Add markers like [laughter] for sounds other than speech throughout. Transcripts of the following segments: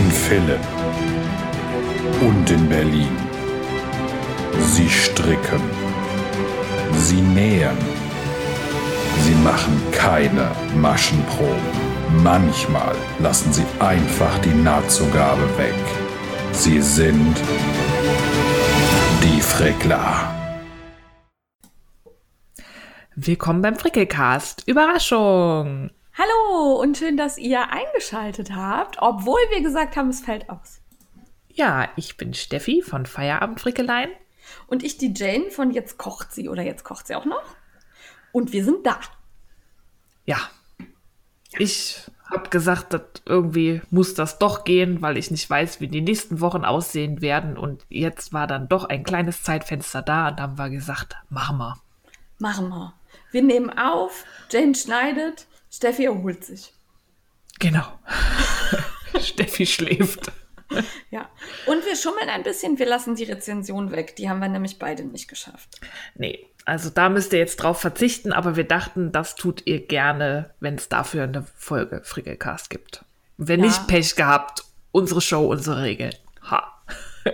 In Philipp und in Berlin. Sie stricken. Sie nähen. Sie machen keine Maschenproben. Manchmal lassen sie einfach die Nahtzugabe weg. Sie sind die Frickler. Willkommen beim Frickelcast. Überraschung! Hallo und schön, dass ihr eingeschaltet habt, obwohl wir gesagt haben, es fällt aus. Ja, ich bin Steffi von Feierabend Frickelein. Und ich die Jane von Jetzt kocht sie oder jetzt kocht sie auch noch. Und wir sind da. Ja, ich habe gesagt, dass irgendwie muss das doch gehen, weil ich nicht weiß, wie die nächsten Wochen aussehen werden. Und jetzt war dann doch ein kleines Zeitfenster da und dann haben wir gesagt, machen wir. Machen wir. Wir nehmen auf, Jane schneidet, Steffi erholt sich. Genau. [laughs] Steffi schläft. Ja. Und wir schummeln ein bisschen, wir lassen die Rezension weg. Die haben wir nämlich beide nicht geschafft. Nee, also da müsst ihr jetzt drauf verzichten, aber wir dachten, das tut ihr gerne, wenn es dafür eine Folge Frickelcast gibt. Wenn Ja. nicht Pech gehabt, unsere Show, unsere Regeln. Ha. [laughs]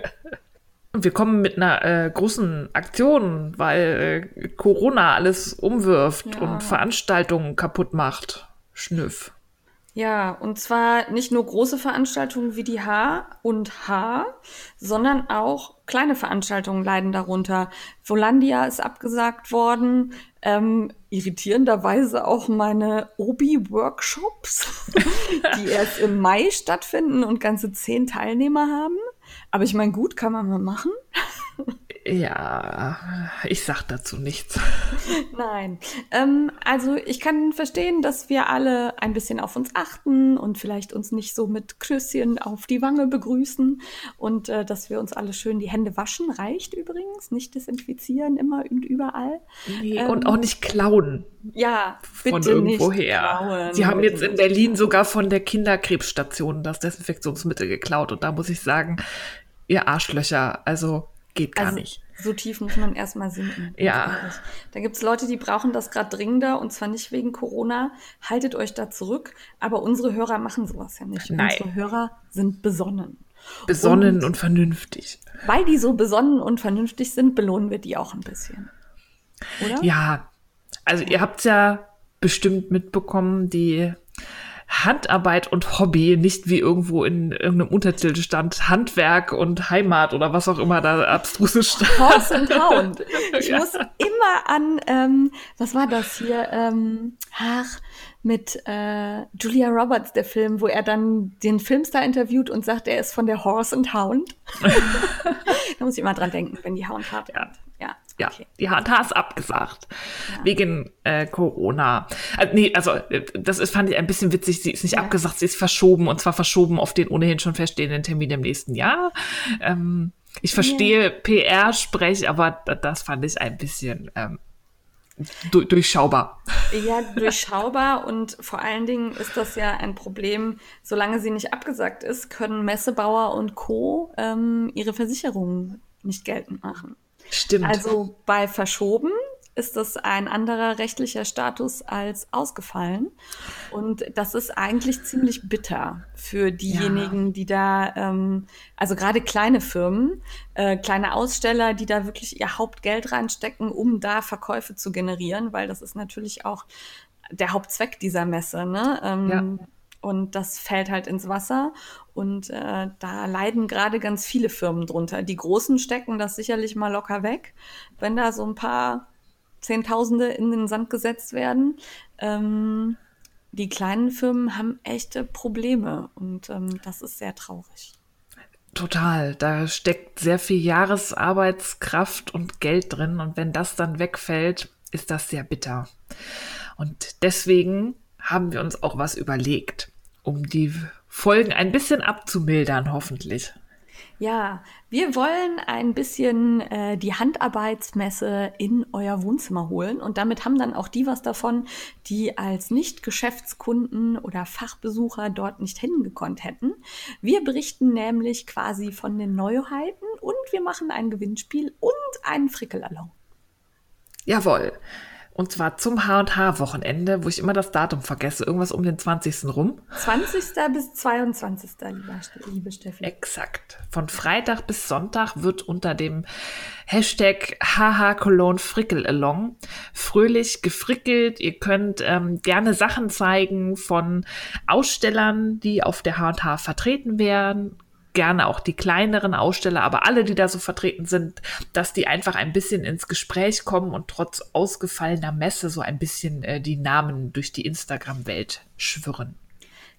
Wir kommen mit einer äh, großen Aktion, weil äh, Corona alles umwirft Ja. und Veranstaltungen kaputt macht. Schnüff. Ja, und zwar nicht nur große Veranstaltungen wie die H und H, sondern auch kleine Veranstaltungen leiden darunter. Volandia ist abgesagt worden. Ähm, irritierenderweise auch meine Obi-Workshops, [laughs] die erst im Mai stattfinden und ganze zehn Teilnehmer haben. Aber ich meine, gut, kann man mal machen. Ja, ich sag dazu nichts. Nein. Ähm, also ich kann verstehen, dass wir alle ein bisschen auf uns achten und vielleicht uns nicht so mit Küsschen auf die Wange begrüßen und äh, dass wir uns alle schön die Hände waschen. Reicht übrigens. Nicht desinfizieren immer und überall. Nee, Ähm, und auch nicht klauen. Ja, von bitte irgendwoher. nicht klauen. Sie haben jetzt in Berlin sogar von der Kinderkrebsstation das Desinfektionsmittel geklaut. Und da muss ich sagen, ihr Arschlöcher, also geht gar Also, nicht. So tief muss man erstmal sinken. Ja. Da gibt es Leute, die brauchen das gerade dringender und zwar nicht wegen Corona. Haltet euch da zurück. Aber unsere Hörer machen sowas ja nicht. Nein. Unsere Hörer sind besonnen. Besonnen Und- und, vernünftig. Weil die so besonnen und vernünftig sind, belohnen wir die auch ein bisschen. Oder? Ja, also ihr habt ja bestimmt mitbekommen, die Handarbeit und Hobby, nicht wie irgendwo in irgendeinem Untertitel stand, Handwerk und Heimat oder was auch immer da abstruse stand. Horse and [laughs] Hound. Ich Ja. muss immer an, ähm, was war das hier? Ähm, ach, mit äh, Julia Roberts, der Film, wo er dann den Filmstar interviewt und sagt, er ist von der Horse and Hound. [laughs] da muss ich immer dran denken, wenn die Hound hart Ja. wird. Ja, Ja, okay. die hat es abgesagt. Wegen äh, Corona. Also, nee, also äh, das ist, fand ich ein bisschen witzig. Sie ist nicht Ja. abgesagt, sie ist verschoben und zwar verschoben auf den ohnehin schon feststehenden Termin im nächsten Jahr. Ähm, ich verstehe PR-Sprech, aber da- das fand ich ein bisschen ähm, du durchschaubar. Ja, durchschaubar und vor allen Dingen ist das ja ein Problem, solange sie nicht abgesagt ist, können Messebauer und Co. Ähm, ihre Versicherungen nicht geltend machen. Stimmt. Also bei verschoben ist das ein anderer rechtlicher Status als ausgefallen. Und das ist eigentlich ziemlich bitter für diejenigen, die da, ähm, also gerade kleine Firmen, äh, kleine Aussteller, die da wirklich ihr Hauptgeld reinstecken, um da Verkäufe zu generieren, weil das ist natürlich auch der Hauptzweck dieser Messe. Ne? Ähm, Ja. Und das fällt halt ins Wasser. Und äh, da leiden gerade ganz viele Firmen drunter. Die Großen stecken das sicherlich mal locker weg, wenn da so ein paar Zehntausende in den Sand gesetzt werden. Ähm, die kleinen Firmen haben echte Probleme und ähm, das ist sehr traurig. Total. Da steckt sehr viel Jahresarbeitskraft und Geld drin. Und wenn das dann wegfällt, ist das sehr bitter. Und deswegen haben wir uns auch was überlegt, um die Folgen ein bisschen abzumildern, hoffentlich. Ja, wir wollen ein bisschen äh, die Handarbeitsmesse in euer Wohnzimmer holen und damit haben dann auch die was davon, die als Nicht-Geschäftskunden oder Fachbesucher dort nicht hingekonnt hätten. Wir berichten nämlich quasi von den Neuheiten und wir machen ein Gewinnspiel und einen Frickelalong. Jawohl. Und zwar zum H&H-Wochenende, wo ich immer das Datum vergesse. Irgendwas um den 20. rum. 20. bis 22. Lieber, liebe Steffi. Exakt. Von Freitag bis Sonntag wird unter dem Hashtag HH Cologne Frickelalong fröhlich gefrickelt. Ihr könnt ähm, gerne Sachen zeigen von Ausstellern, die auf der H&H vertreten werden gerne auch die kleineren Aussteller, aber alle, die da so vertreten sind, dass die einfach ein bisschen ins Gespräch kommen und trotz ausgefallener Messe so ein bisschen äh, die Namen durch die Instagram-Welt schwirren.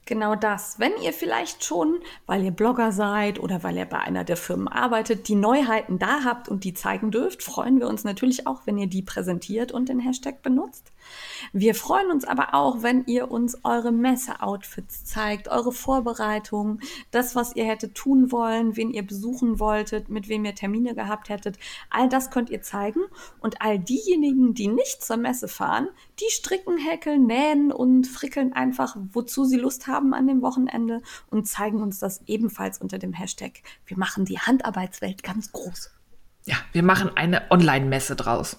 Genau das. Wenn ihr vielleicht schon, weil ihr Blogger seid oder weil ihr bei einer der Firmen arbeitet, die Neuheiten da habt und die zeigen dürft, freuen wir uns natürlich auch, wenn ihr die präsentiert und den Hashtag benutzt. Wir freuen uns aber auch, wenn ihr uns eure Messe-Outfits zeigt, eure Vorbereitungen, das, was ihr hättet tun wollen, wen ihr besuchen wolltet, mit wem ihr Termine gehabt hättet. All das könnt ihr zeigen. Und all diejenigen, die nicht zur Messe fahren, die stricken, häkeln, nähen und frickeln einfach, wozu sie Lust haben an dem Wochenende und zeigen uns das ebenfalls unter dem Hashtag. Wir machen die Handarbeitswelt ganz groß. Ja, wir machen eine Online-Messe draus.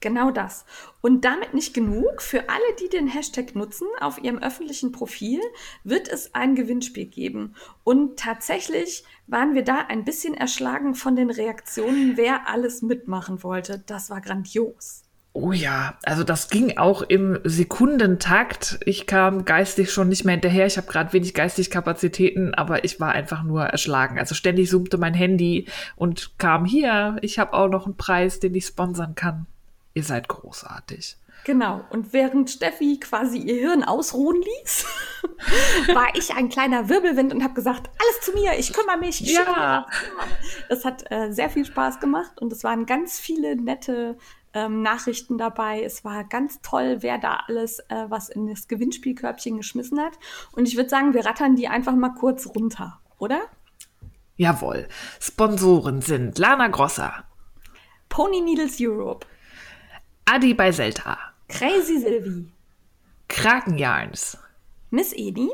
Genau das. Und damit nicht genug. Für alle, die den Hashtag nutzen, auf ihrem öffentlichen Profil wird es ein Gewinnspiel geben. Und tatsächlich waren wir da ein bisschen erschlagen von den Reaktionen, wer alles mitmachen wollte. Das war grandios. Oh ja, also das ging auch im Sekundentakt. Ich kam geistig schon nicht mehr hinterher. Ich habe gerade wenig geistig Kapazitäten, aber ich war einfach nur erschlagen. Also ständig zoomte mein Handy und kam hier. Ich habe auch noch einen Preis, den ich sponsern kann. Ihr seid großartig. Genau. Und während Steffi quasi ihr Hirn ausruhen ließ, [laughs] war ich ein kleiner Wirbelwind und habe gesagt, alles zu mir, ich kümmere mich. Ich ja. Das hat äh, sehr viel Spaß gemacht und es waren ganz viele nette ähm, Nachrichten dabei. Es war ganz toll, wer da alles äh, was in das Gewinnspielkörbchen geschmissen hat. Und ich würde sagen, wir rattern die einfach mal kurz runter, oder? Jawohl. Sponsoren sind Lana Grosser, Pony Needles Europe, Adi bei Selta. Crazy Sylvie. Krakenjarns. Miss Edi.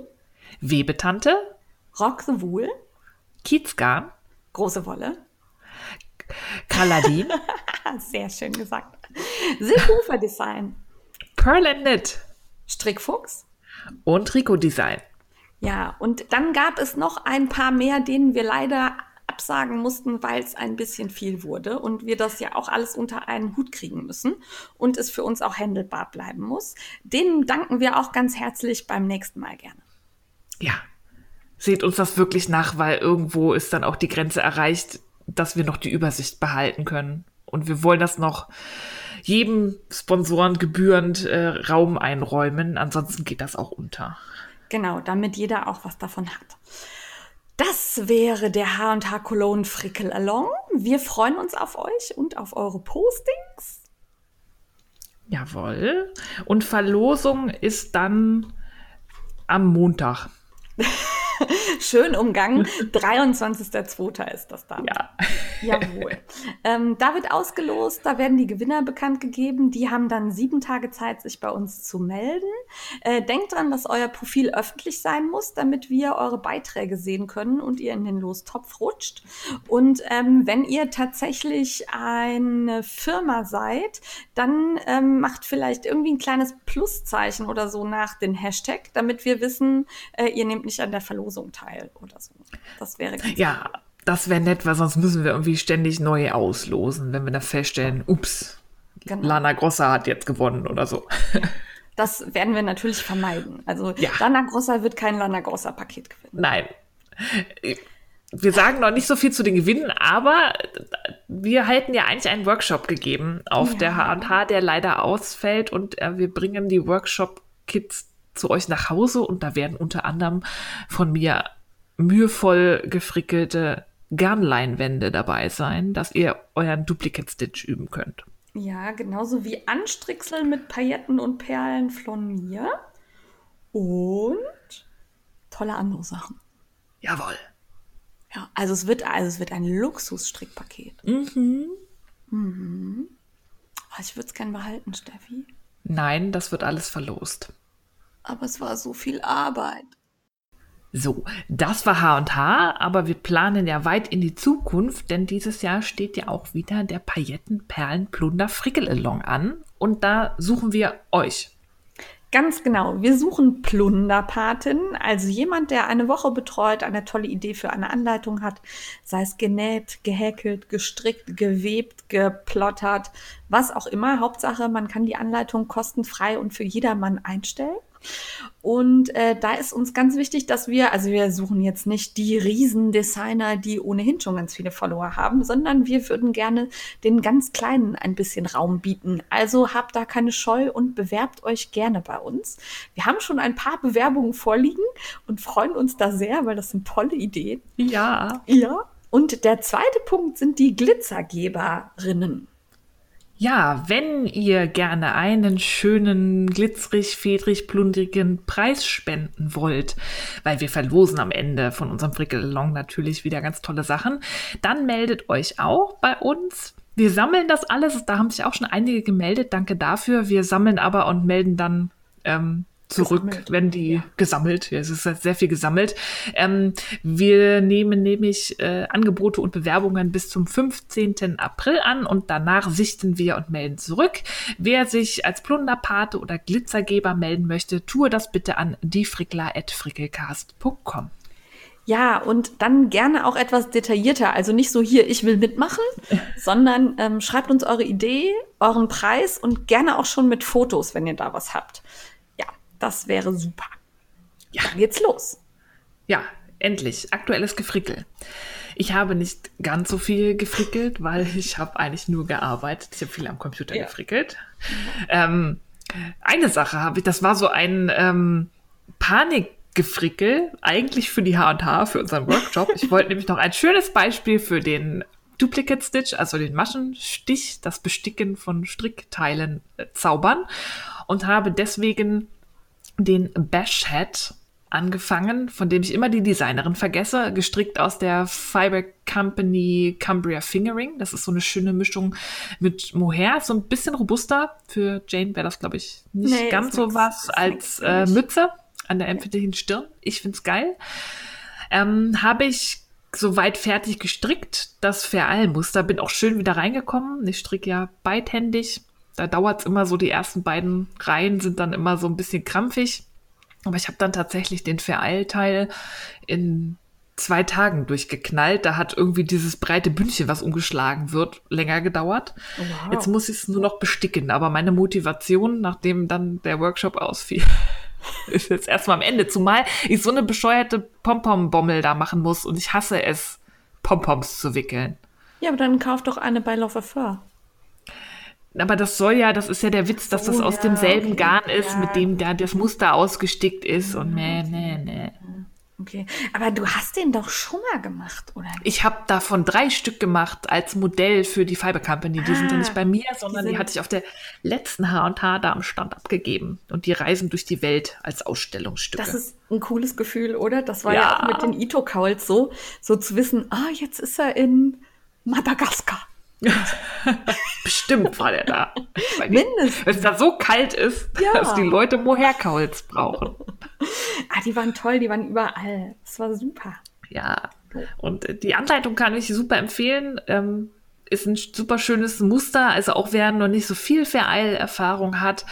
Webetante. Rock the Wool. Kiezgarn. Große Wolle. Kaladin. [laughs] Sehr schön gesagt. Silhufer Design. Pearl and Knit. Strickfuchs. Und Trikot Design. Ja, und dann gab es noch ein paar mehr, denen wir leider absagen mussten, weil es ein bisschen viel wurde und wir das ja auch alles unter einen Hut kriegen müssen und es für uns auch händelbar bleiben muss. Denen danken wir auch ganz herzlich beim nächsten Mal gerne. Ja, seht uns das wirklich nach, weil irgendwo ist dann auch die Grenze erreicht, dass wir noch die Übersicht behalten können. Und wir wollen das noch jedem Sponsoren gebührend äh, Raum einräumen. Ansonsten geht das auch unter. Genau, damit jeder auch was davon hat. Das wäre der H&H Cologne Frickel Along. Wir freuen uns auf euch und auf eure Postings. Jawohl. Und Verlosung ist dann am Montag. [laughs] [laughs] Schön umgangen. 23.02. ist das dann. Ja. [laughs] Jawohl. ähm, da wird ausgelost, da werden die Gewinner bekannt gegeben. Die haben dann sieben Tage Zeit, sich bei uns zu melden. Äh, denkt dran, dass euer Profil öffentlich sein muss, damit wir eure Beiträge sehen können und ihr in den Lostopf rutscht. Und ähm, wenn ihr tatsächlich eine Firma seid, dann ähm, macht vielleicht irgendwie ein kleines Pluszeichen oder so nach den Hashtag, damit wir wissen, äh, ihr nehmt nicht an der Verlosung teil oder so. Das wäre ganz Ja, das wäre nett, weil sonst müssen wir irgendwie ständig neu auslosen, wenn wir dann feststellen, ups, genau. Lana Grossa hat jetzt gewonnen oder so. [laughs] Das werden wir natürlich vermeiden. Also ja. Lana Grossa wird kein Lana Grossa Paket gewinnen. Nein. Wir sagen noch nicht so viel zu den Gewinnen, aber wir halten ja eigentlich einen Workshop gegeben auf ja. der H&H, der leider ausfällt und äh, wir bringen die Workshop-Kits zu euch nach Hause und da werden unter anderem von mir mühevoll gefrickelte Garnleinwände dabei sein, dass ihr euren Duplicate Stitch üben könnt. Ja, genauso wie Anstricksel mit Pailletten und Perlen von mir. Und tolle andere Sachen. Jawohl. Ja, also es wird, also es wird ein Luxusstrickpaket. Mhm. Mhm. Aber ich würde es gerne behalten, Steffi. Nein, das wird alles verlost. Aber es war so viel Arbeit. So, das war H&H, aber wir planen ja weit in die Zukunft, denn dieses Jahr steht ja auch wieder der Paillettenperlenplunder Frickelalong an und da suchen wir euch. Ganz genau. Wir suchen Plunderpaten, also jemand, der eine Woche betreut, eine tolle Idee für eine Anleitung hat, sei es genäht, gehäkelt, gestrickt, gewebt, geplottert, was auch immer. Hauptsache, man kann die Anleitung kostenfrei und für jedermann einstellen. Und äh, da ist uns ganz wichtig, dass wir, also wir suchen jetzt nicht die Riesendesigner, die ohnehin schon ganz viele Follower haben, sondern wir würden gerne den ganz Kleinen ein bisschen Raum bieten. Also habt da keine Scheu und bewerbt euch gerne bei uns. Wir haben schon ein paar Bewerbungen vorliegen und freuen uns da sehr, weil das sind tolle Ideen. Ja. Ja. Und der zweite Punkt sind die Glitzergeberinnen. Ja, wenn ihr gerne einen schönen, glitzerig, fedrig, plundrigen Preis spenden wollt, weil wir verlosen am Ende von unserem Frickelong natürlich wieder ganz tolle Sachen, dann meldet euch auch bei uns. Wir sammeln das alles, da haben sich auch schon einige gemeldet, danke dafür. Wir sammeln aber und melden dann ähm, zurück, gesammelt. wenn die ja. gesammelt, ja, es ist sehr viel gesammelt. Ähm, wir nehmen nämlich äh, Angebote und Bewerbungen bis zum 15. April an und danach sichten wir und melden zurück. Wer sich als Plunderpate oder Glitzergeber melden möchte, tue das bitte an diefrickler.frickelcast.com. Ja, und dann gerne auch etwas detaillierter. Also nicht so hier, ich will mitmachen, [laughs] sondern ähm, schreibt uns eure Idee, euren Preis und gerne auch schon mit Fotos, wenn ihr da was habt. Das wäre super. Ja. Dann geht's los. Ja, endlich. Aktuelles Gefrickel. Ich habe nicht ganz so viel gefrickelt, weil ich habe eigentlich nur gearbeitet. Ich habe viel am Computer ja. gefrickelt. Ähm, eine Sache habe ich, das war so ein ähm, Panikgefrickel, eigentlich für die H&H, für unseren Workshop. Ich wollte nämlich noch ein schönes Beispiel für den Duplicate Stitch, also den Maschenstich, das Besticken von Strickteilen äh, zaubern und habe deswegen den Bash Hat angefangen, von dem ich immer die Designerin vergesse, gestrickt aus der Fiber Company Cumbria Fingering. Das ist so eine schöne Mischung mit Mohair, so ein bisschen robuster. Für Jane wäre das, glaube ich, nicht nee, ganz so was als äh, Mütze an der empfindlichen Stirn. Ich finde es geil. Ähm, Habe ich soweit fertig gestrickt, das Fair-All-Muster. Bin auch schön wieder reingekommen. Ich stricke ja beidhändig da dauert es immer so, die ersten beiden Reihen sind dann immer so ein bisschen krampfig. Aber ich habe dann tatsächlich den Vereilteil in zwei Tagen durchgeknallt. Da hat irgendwie dieses breite Bündchen, was umgeschlagen wird, länger gedauert. Oh, wow. Jetzt muss ich es nur noch besticken. Aber meine Motivation, nachdem dann der Workshop ausfiel, [laughs] ist jetzt erstmal am Ende. Zumal ich so eine bescheuerte Pompom-Bommel da machen muss und ich hasse es, Pompoms zu wickeln. Ja, aber dann kauf doch eine bei Love Fur. Aber das soll ja, das ist ja der Witz, dass das aus ja, demselben okay. Garn ist, ja. mit dem da das Muster ausgestickt ist und nee, nee, nee. Okay, aber du hast den doch schon mal gemacht, oder? Ich habe davon drei Stück gemacht als Modell für die Fiber Company. Die ah, sind ja nicht bei mir, sondern die, die hatte ich auf der letzten H&H da am Stand abgegeben. Und die reisen durch die Welt als Ausstellungsstücke. Das ist ein cooles Gefühl, oder? Das war ja, ja auch mit den Ito-Kauls so, so zu wissen, ah, jetzt ist er in Madagaskar. [laughs] Bestimmt war der da. Mindestens. Wenn es da so kalt ist, ja. dass die Leute Moherkauls brauchen. [laughs] ah, die waren toll, die waren überall. Das war super. Ja. Und die Anleitung kann ich super empfehlen. Ähm, ist ein super schönes Muster. Also auch wer noch nicht so viel Vereilerfahrung hat,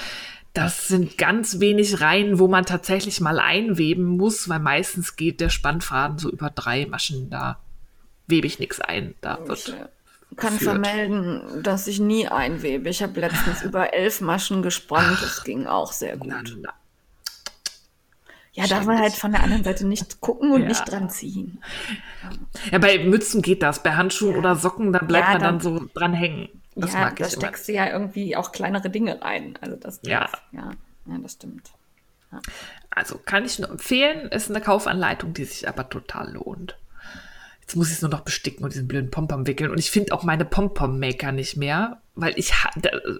das sind ganz wenig Reihen, wo man tatsächlich mal einweben muss, weil meistens geht der Spannfaden so über drei Maschen. Da webe ich nichts ein. Da wird kann führt. vermelden, dass ich nie einwebe. Ich habe letztens [laughs] über elf Maschen gespannt. Das ging auch sehr gut. Na, na. Ja, darf man halt von der anderen Seite nicht gucken und ja. nicht dran ziehen. Ja, bei Mützen geht das. Bei Handschuhen ja. oder Socken, da bleibt ja, man dann, so dran hängen. Das ja, da steckst du ja irgendwie auch kleinere Dinge rein. Also das, ja. ja. Ja, das stimmt. Also kann ich nur empfehlen, ist eine Kaufanleitung, die sich aber total lohnt. Jetzt muss ich es nur noch besticken und diesen blöden Pompom wickeln. Und ich finde auch meine Pompom-Maker nicht mehr, weil ich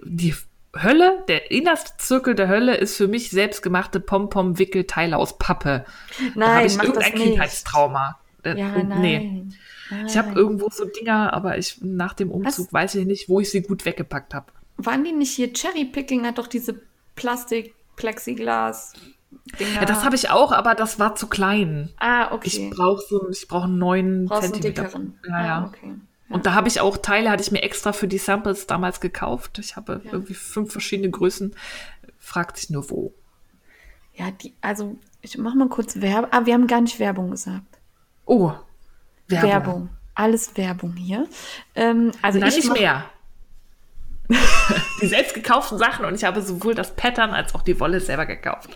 die Hölle, der innerste Zirkel der Hölle ist für mich selbstgemachte Pompom-Wickelteile aus Pappe. Nein, habe ich irgendein Kindheitstrauma. Äh, ja, nein. Nee. Nein. Ich habe irgendwo so Dinger, aber ich nach dem Umzug Was? weiß ich nicht, wo ich sie gut weggepackt habe. Waren die nicht hier Cherry Picking hat doch diese Plastik Plexiglas Dinger. Ja, das habe ich auch, aber das war zu klein. Ah, okay. Ich brauche so, ich brauche einen neuen Zentimeter. Einen ja, ja. Ah, okay. Und da habe ich auch Teile, hatte ich mir extra für die Samples damals gekauft. Ich habe Ja. irgendwie fünf verschiedene Größen. Fragt sich nur wo. Ja, die, also ich mach mal kurz Werbung. Ah, wir haben gar nicht Werbung gesagt. Oh, Werbung. Werbung. Alles Werbung hier. Ähm, also Nein, ich nicht mach- mehr. [laughs] die selbst gekauften Sachen und ich habe sowohl das Pattern als auch die Wolle selber gekauft.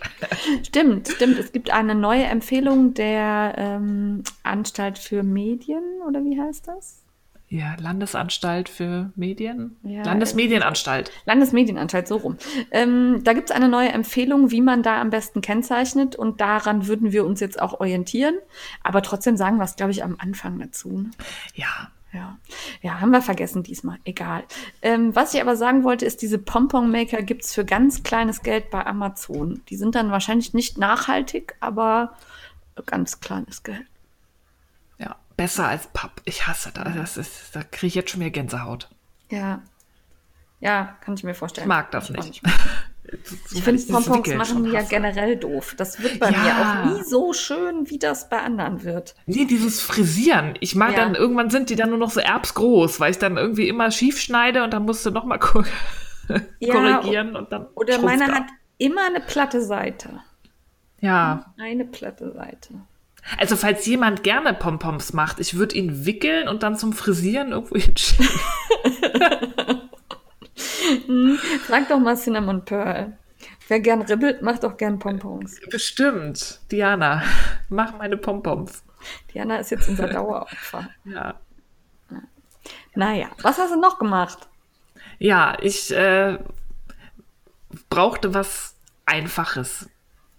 Stimmt, stimmt. Es gibt eine neue Empfehlung der ähm, Anstalt für Medien, oder wie heißt das? Ja, Landesanstalt für Medien. Ja, Landesmedienanstalt. Landesmedienanstalt, so rum. Ähm, da gibt es eine neue Empfehlung, wie man da am besten kennzeichnet und daran würden wir uns jetzt auch orientieren. Aber trotzdem sagen wir es, glaube ich, am Anfang dazu. Ne? Ja. Ja. ja, haben wir vergessen diesmal. Egal. Ähm, was ich aber sagen wollte, ist, diese Pompon-Maker gibt es für ganz kleines Geld bei Amazon. Die sind dann wahrscheinlich nicht nachhaltig, aber ganz kleines Geld. Ja, besser als Papp. Ich hasse das. das ist, da kriege ich jetzt schon wieder Gänsehaut. Ja. Ja, kann ich mir vorstellen. Ich mag das nicht. Ich finde, Pompons machen die ja generell doof. Das wird bei Ja. mir auch nie so schön, wie das bei anderen wird. Nee, dieses Frisieren. Ich mag Ja. dann, irgendwann sind die dann nur noch so erbsgroß, weil ich dann irgendwie immer schief schneide und dann musst du nochmal ko [laughs] Ja, korrigieren und dann. Oder schrumpft meine er. hat immer eine platte Seite. Ja. Eine platte Seite. Also, falls jemand gerne Pompoms macht, ich würde ihn wickeln und dann zum Frisieren irgendwo [laughs] hinschicken. [laughs] Sag doch mal Cinnamon Pearl. Wer gern ribbelt, macht auch gern Pompons. Bestimmt. Diana, mach meine Pompoms. Diana ist jetzt unser Daueropfer. [laughs] Ja. Naja, was hast du noch gemacht? Ja, ich äh, brauchte was Einfaches.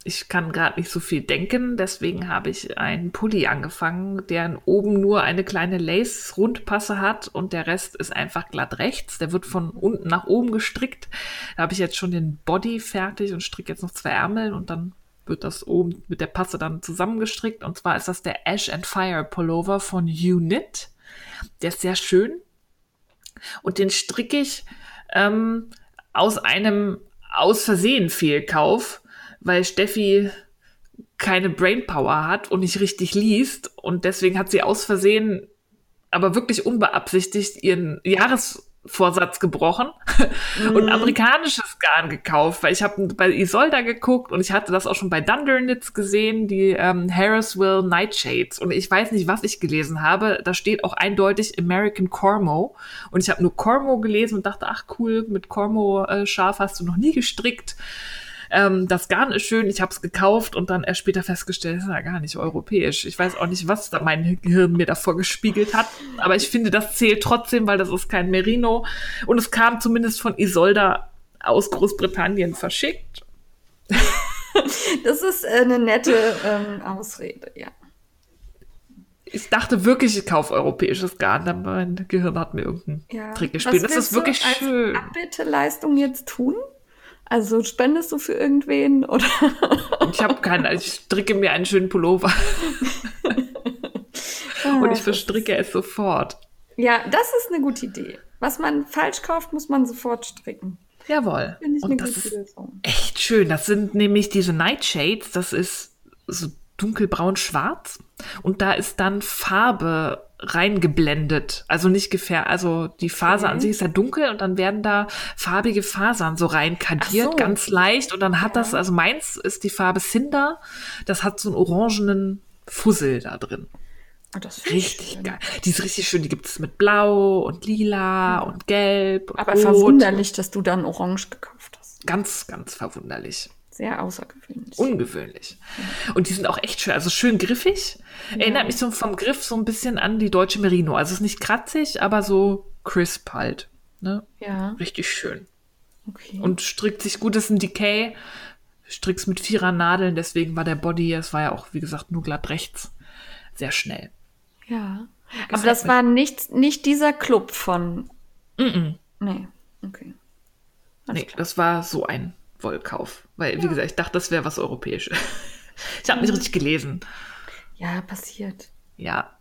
Ich kann gerade nicht so viel denken, deswegen habe ich einen Pulli angefangen, der oben nur eine kleine Lace-Rundpasse hat und der Rest ist einfach glatt rechts. Der wird von unten nach oben gestrickt. Da habe ich jetzt schon den Body fertig und stricke jetzt noch zwei Ärmel und dann wird das oben mit der Passe dann zusammengestrickt. Und zwar ist das der Ash and Fire Pullover von Unit. Der ist sehr schön. Und den stricke ich ähm, aus einem aus Versehen Fehlkauf, weil Steffi keine Brainpower hat und nicht richtig liest. Und deswegen hat sie aus Versehen, aber wirklich unbeabsichtigt, ihren Jahresvorsatz gebrochen [laughs] und amerikanisches Garn gekauft, weil ich habe bei Isolda geguckt und ich hatte das auch schon bei Dundernitz gesehen, die ähm, Harrisville Nightshades. Und ich weiß nicht, was ich gelesen habe. Da steht auch eindeutig American Cormo. Und ich habe nur Cormo gelesen und dachte, ach cool, mit Cormo-Schaf hast du noch nie gestrickt. Ähm, das Garn ist schön, ich habe es gekauft und dann erst später festgestellt, das ist ja gar nicht europäisch. Ich weiß auch nicht, was da mein Gehirn mir davor gespiegelt hat, aber ich finde, das zählt trotzdem, weil das ist kein Merino und es kam zumindest von Isolda aus Großbritannien verschickt. [laughs] Das ist äh, eine nette ähm, Ausrede, ja. Ich dachte wirklich, ich kaufe europäisches Garn, aber mein Gehirn hat mir irgendeinen ja. Trick gespielt. Was Das ist wirklich du als schön. Abbildeleistung jetzt tun? Also spendest du für irgendwen oder? Ich habe keine, ich stricke mir einen schönen Pullover [laughs] und ich verstricke es sofort. Ja, das ist eine gute Idee. Was man falsch kauft, muss man sofort stricken. Jawohl. Finde ich Und eine das gute ist Lösung. echt schön. Das sind nämlich diese Nightshades. Das ist so dunkelbraun-schwarz. Und da ist dann Farbe reingeblendet. Also nicht gefähr, also die Faser Okay. an sich ist ja dunkel und dann werden da farbige Fasern so reinkadiert, so. ganz leicht. Und dann hat das, also meins ist die Farbe Cinder. Das hat so einen orangenen Fussel da drin. Oh, Richtig schön. geil. Die ist richtig schön. Die gibt es mit Blau und Lila und Gelb und Aber Rot. verwunderlich, dass du dann Orange gekauft hast. Ganz, ganz verwunderlich. Sehr außergewöhnlich. Ungewöhnlich. Und die sind auch echt schön, also schön griffig. Erinnert mich so vom Griff so ein bisschen an die deutsche Merino. Also es ist nicht kratzig, aber so crisp halt. Ne? ja, Richtig schön. okay. Und strickt sich gut, das ist ein Decay. Strick's mit vierer Nadeln, deswegen war der Body, es war ja auch, wie gesagt, nur glatt rechts. Sehr schnell. ja. Aber Gefällt das mir. war nicht, nicht dieser Club von. Mm -mm. Nee, okay. Alles Nee, klar. das war so ein Wollkauf. Weil, wie gesagt, ich dachte, das wäre was Europäisches. [laughs] Ich habe nicht richtig gelesen. Ja, passiert. Ja,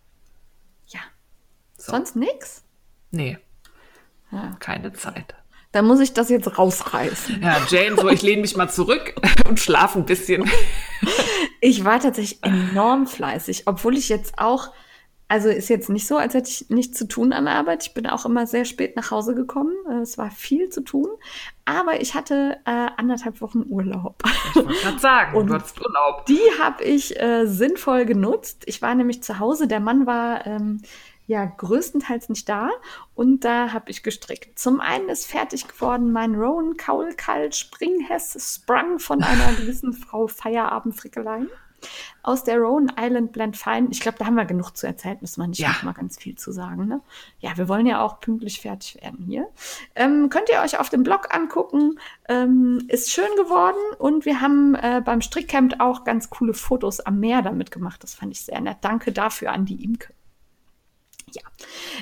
Ja. So. Sonst nix? nee, Ja. keine Zeit. Dann muss ich das jetzt rausreißen. Ja, Jane, so, ich lehne mich mal zurück [laughs] und schlafe ein bisschen. Ich war tatsächlich enorm fleißig, obwohl ich jetzt auch Also ist jetzt nicht so, als hätte ich nichts zu tun an der Arbeit. Ich bin auch immer sehr spät nach Hause gekommen. Äh, es war viel zu tun. Aber ich hatte äh, anderthalb Wochen Urlaub. Ich wollte gerade [laughs] sagen, Und du hattest Urlaub. Die habe ich äh, sinnvoll genutzt. Ich war nämlich zu Hause. Der Mann war ähm, ja größtenteils nicht da. Und da habe ich gestrickt. Zum einen ist fertig geworden mein Rowan Kaulkalt Springhess Sprung von einer [laughs] gewissen Frau Feierabendfrickelein aus der Rowan Island Blend Fine. Ich glaube, da haben wir genug zu erzählen, müssen wir nicht ja. mal ganz viel zu sagen. Ne? Ja, wir wollen ja auch pünktlich fertig werden hier. Ähm, könnt ihr euch auf dem Blog angucken. Ähm, ist schön geworden und wir haben äh, beim Strickcamp auch ganz coole Fotos am Meer damit gemacht. Das fand ich sehr nett. Danke dafür an die Imke. Ja,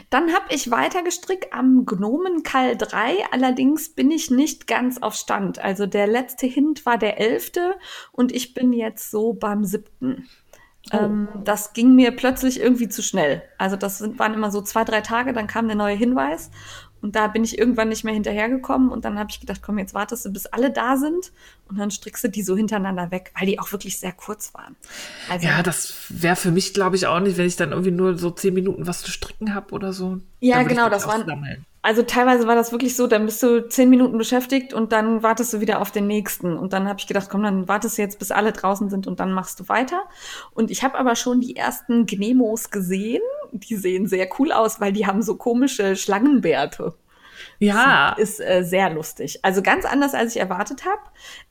dann habe ich weiter gestrickt am Gnomenkall 3. Allerdings bin ich nicht ganz auf Stand. Also der letzte Hint war der 11. und ich bin jetzt so beim 7. Oh. Ähm, das ging mir plötzlich irgendwie zu schnell. Also das sind, waren immer so zwei, drei Tage, dann kam der neue Hinweis und da bin ich irgendwann nicht mehr hinterhergekommen und dann habe ich gedacht, komm, jetzt wartest du, bis alle da sind und dann strickst du die so hintereinander weg, weil die auch wirklich sehr kurz waren. Also, ja, das wäre für mich, glaube ich, auch nicht, wenn ich dann irgendwie nur so zehn Minuten was zu stricken habe oder so. Ja, genau, das waren. Also teilweise war das wirklich so, dann bist du zehn Minuten beschäftigt und dann wartest du wieder auf den nächsten. Und dann habe ich gedacht, komm, dann wartest du jetzt, bis alle draußen sind und dann machst du weiter. Und ich habe aber schon die ersten Gnemos gesehen. Die sehen sehr cool aus, weil die haben so komische Schlangenbärte. Ja. Ist, äh, sehr lustig. Also ganz anders, als ich erwartet habe.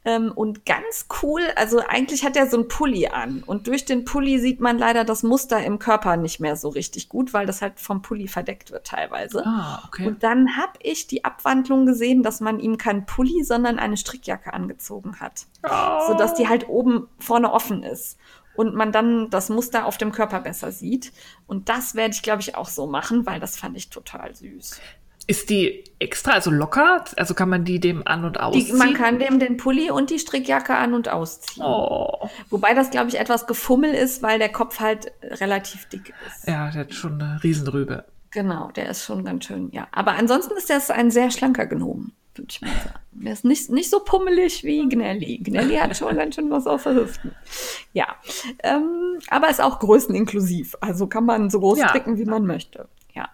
Ähm, und ganz cool, also eigentlich hat er so ein Pulli an. Und durch den Pulli sieht man leider das Muster im Körper nicht mehr so richtig gut, weil das halt vom Pulli verdeckt wird teilweise. Ah, okay. Und dann habe ich die Abwandlung gesehen, dass man ihm kein Pulli, sondern eine Strickjacke angezogen hat. Oh. Sodass die halt oben vorne offen ist und man dann das Muster auf dem Körper besser sieht. Und das werde ich, glaube ich, auch so machen, weil das fand ich total süß. Ist die extra, also locker? Also kann man die dem an- und ausziehen? Die, man kann dem den Pulli und die Strickjacke an- und ausziehen. Oh. Wobei das, glaube ich, etwas gefummel ist, weil der Kopf halt relativ dick ist. Ja, der hat schon eine Riesenrübe. Genau, der ist schon ganz schön, ja. Aber ansonsten ist das ein sehr schlanker Gnom, würde ich mal sagen. Der ist nicht, nicht so pummelig wie Gnelli. Gnelli hat schon ganz schön was auf der Hüften. Ja, ähm, aber ist auch größeninklusiv. Also kann man so groß ja. stricken, wie man möchte. Ja.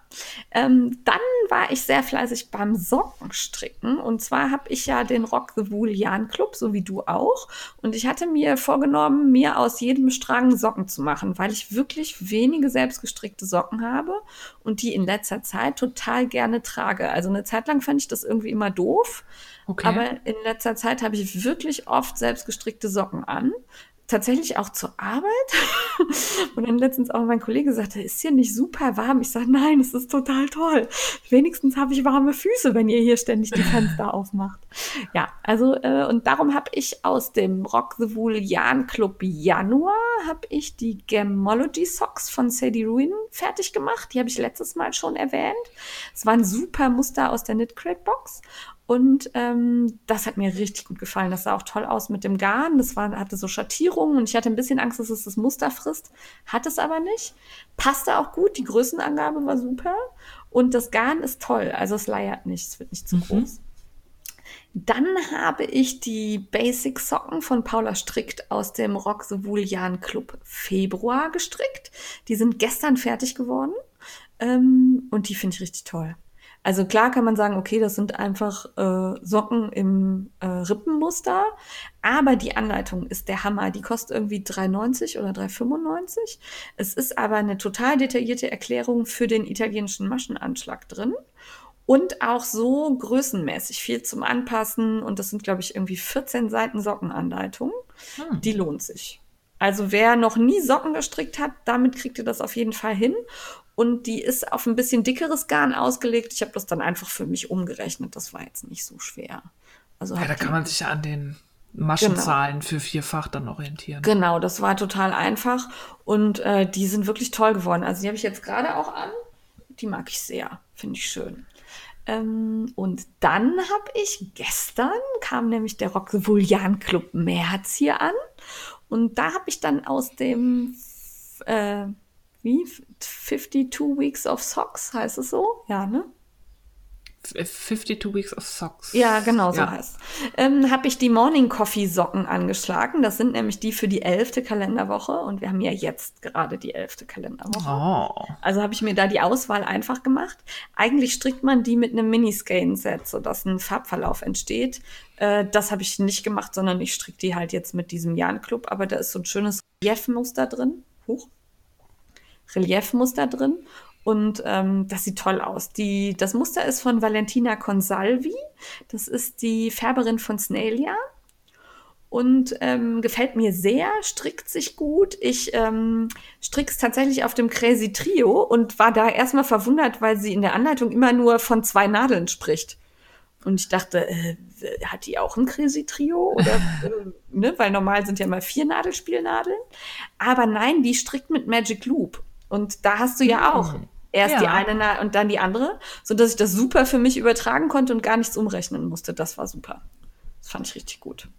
Ähm, dann war ich sehr fleißig beim Sockenstricken. Und zwar habe ich ja den Rock the Wool Jan Club, so wie du auch. Und ich hatte mir vorgenommen, mir aus jedem Strang Socken zu machen, weil ich wirklich wenige selbstgestrickte Socken habe und die in letzter Zeit total gerne trage. Also eine Zeit lang fand ich das irgendwie immer doof. Okay. Aber in letzter Zeit habe ich wirklich oft selbstgestrickte Socken an tatsächlich auch zur Arbeit. [laughs] Und dann letztens auch mein Kollege sagte, ist hier nicht super warm? Ich sage, nein, es ist total toll. Wenigstens habe ich warme Füße, wenn ihr hier ständig die Fenster [laughs] aufmacht. Ja, also äh, und darum habe ich aus dem Rock the Wool Jan Club Januar habe ich die Gemology Socks von Sadie Ruin fertig gemacht. Die habe ich letztes Mal schon erwähnt. Es war ein super Muster aus der Knit Crate Box und ähm, das hat mir richtig gut gefallen. Das sah auch toll aus mit dem Garn. Das war, hatte so Schattierungen und ich hatte ein bisschen Angst, dass es das Muster frisst. Hat es aber nicht. Passte auch gut. Die Größenangabe war super. Und das Garn ist toll. Also es leiert nicht. Es wird nicht zu mhm. groß. Dann habe ich die Basic Socken von Paula Strickt aus dem Rock Jan Club Februar gestrickt. Die sind gestern fertig geworden. Ähm, und die finde ich richtig toll. Also klar kann man sagen, okay, das sind einfach äh, Socken im äh, Rippenmuster, aber die Anleitung ist der Hammer. Die kostet irgendwie 3,90 oder 3,95. Es ist aber eine total detaillierte Erklärung für den italienischen Maschenanschlag drin und auch so größenmäßig viel zum Anpassen. Und das sind, glaube ich, irgendwie 14 Seiten Sockenanleitung. Hm. Die lohnt sich. Also wer noch nie Socken gestrickt hat, damit kriegt ihr das auf jeden Fall hin. Und die ist auf ein bisschen dickeres Garn ausgelegt. Ich habe das dann einfach für mich umgerechnet. Das war jetzt nicht so schwer. Also ja, da kann man sich ja an den Maschenzahlen genau. für vierfach dann orientieren. Genau, das war total einfach. Und äh, die sind wirklich toll geworden. Also die habe ich jetzt gerade auch an. Die mag ich sehr. Finde ich schön. Ähm, und dann habe ich gestern, kam nämlich der Rock the Club März hier an. Und da habe ich dann aus dem, äh, wie, 52 Weeks of Socks, heißt es so? Ja, ne? 52 Weeks of Socks. Ja, genau so Ja. heißt. Ähm, habe ich die Morning Coffee Socken angeschlagen. Das sind nämlich die für die elfte Kalenderwoche und wir haben ja jetzt gerade die elfte Kalenderwoche. Oh. Also habe ich mir da die Auswahl einfach gemacht. Eigentlich strickt man die mit einem Miniskein-Set, sodass ein Farbverlauf entsteht. Äh, das habe ich nicht gemacht, sondern ich stricke die halt jetzt mit diesem Jan-Club. Aber da ist so ein schönes Reliefmuster drin. Huch. Reliefmuster drin. Und ähm, das sieht toll aus. Die, das Muster ist von Valentina Consalvi. Das ist die Färberin von Snalia und ähm, gefällt mir sehr, strickt sich gut. Ich ähm, strick's tatsächlich auf dem Crazy Trio und war da erstmal verwundert, weil sie in der Anleitung immer nur von zwei Nadeln spricht. Und ich dachte, äh, hat die auch ein Crazy Trio? Oder, [laughs] äh, ne? Weil normal sind ja mal vier Nadelspielnadeln. Aber nein, die strickt mit Magic Loop. Und da hast du ja auch erst Ja. die eine und dann die andere, so dass ich das super für mich übertragen konnte und gar nichts umrechnen musste. Das war super. Das fand ich richtig gut.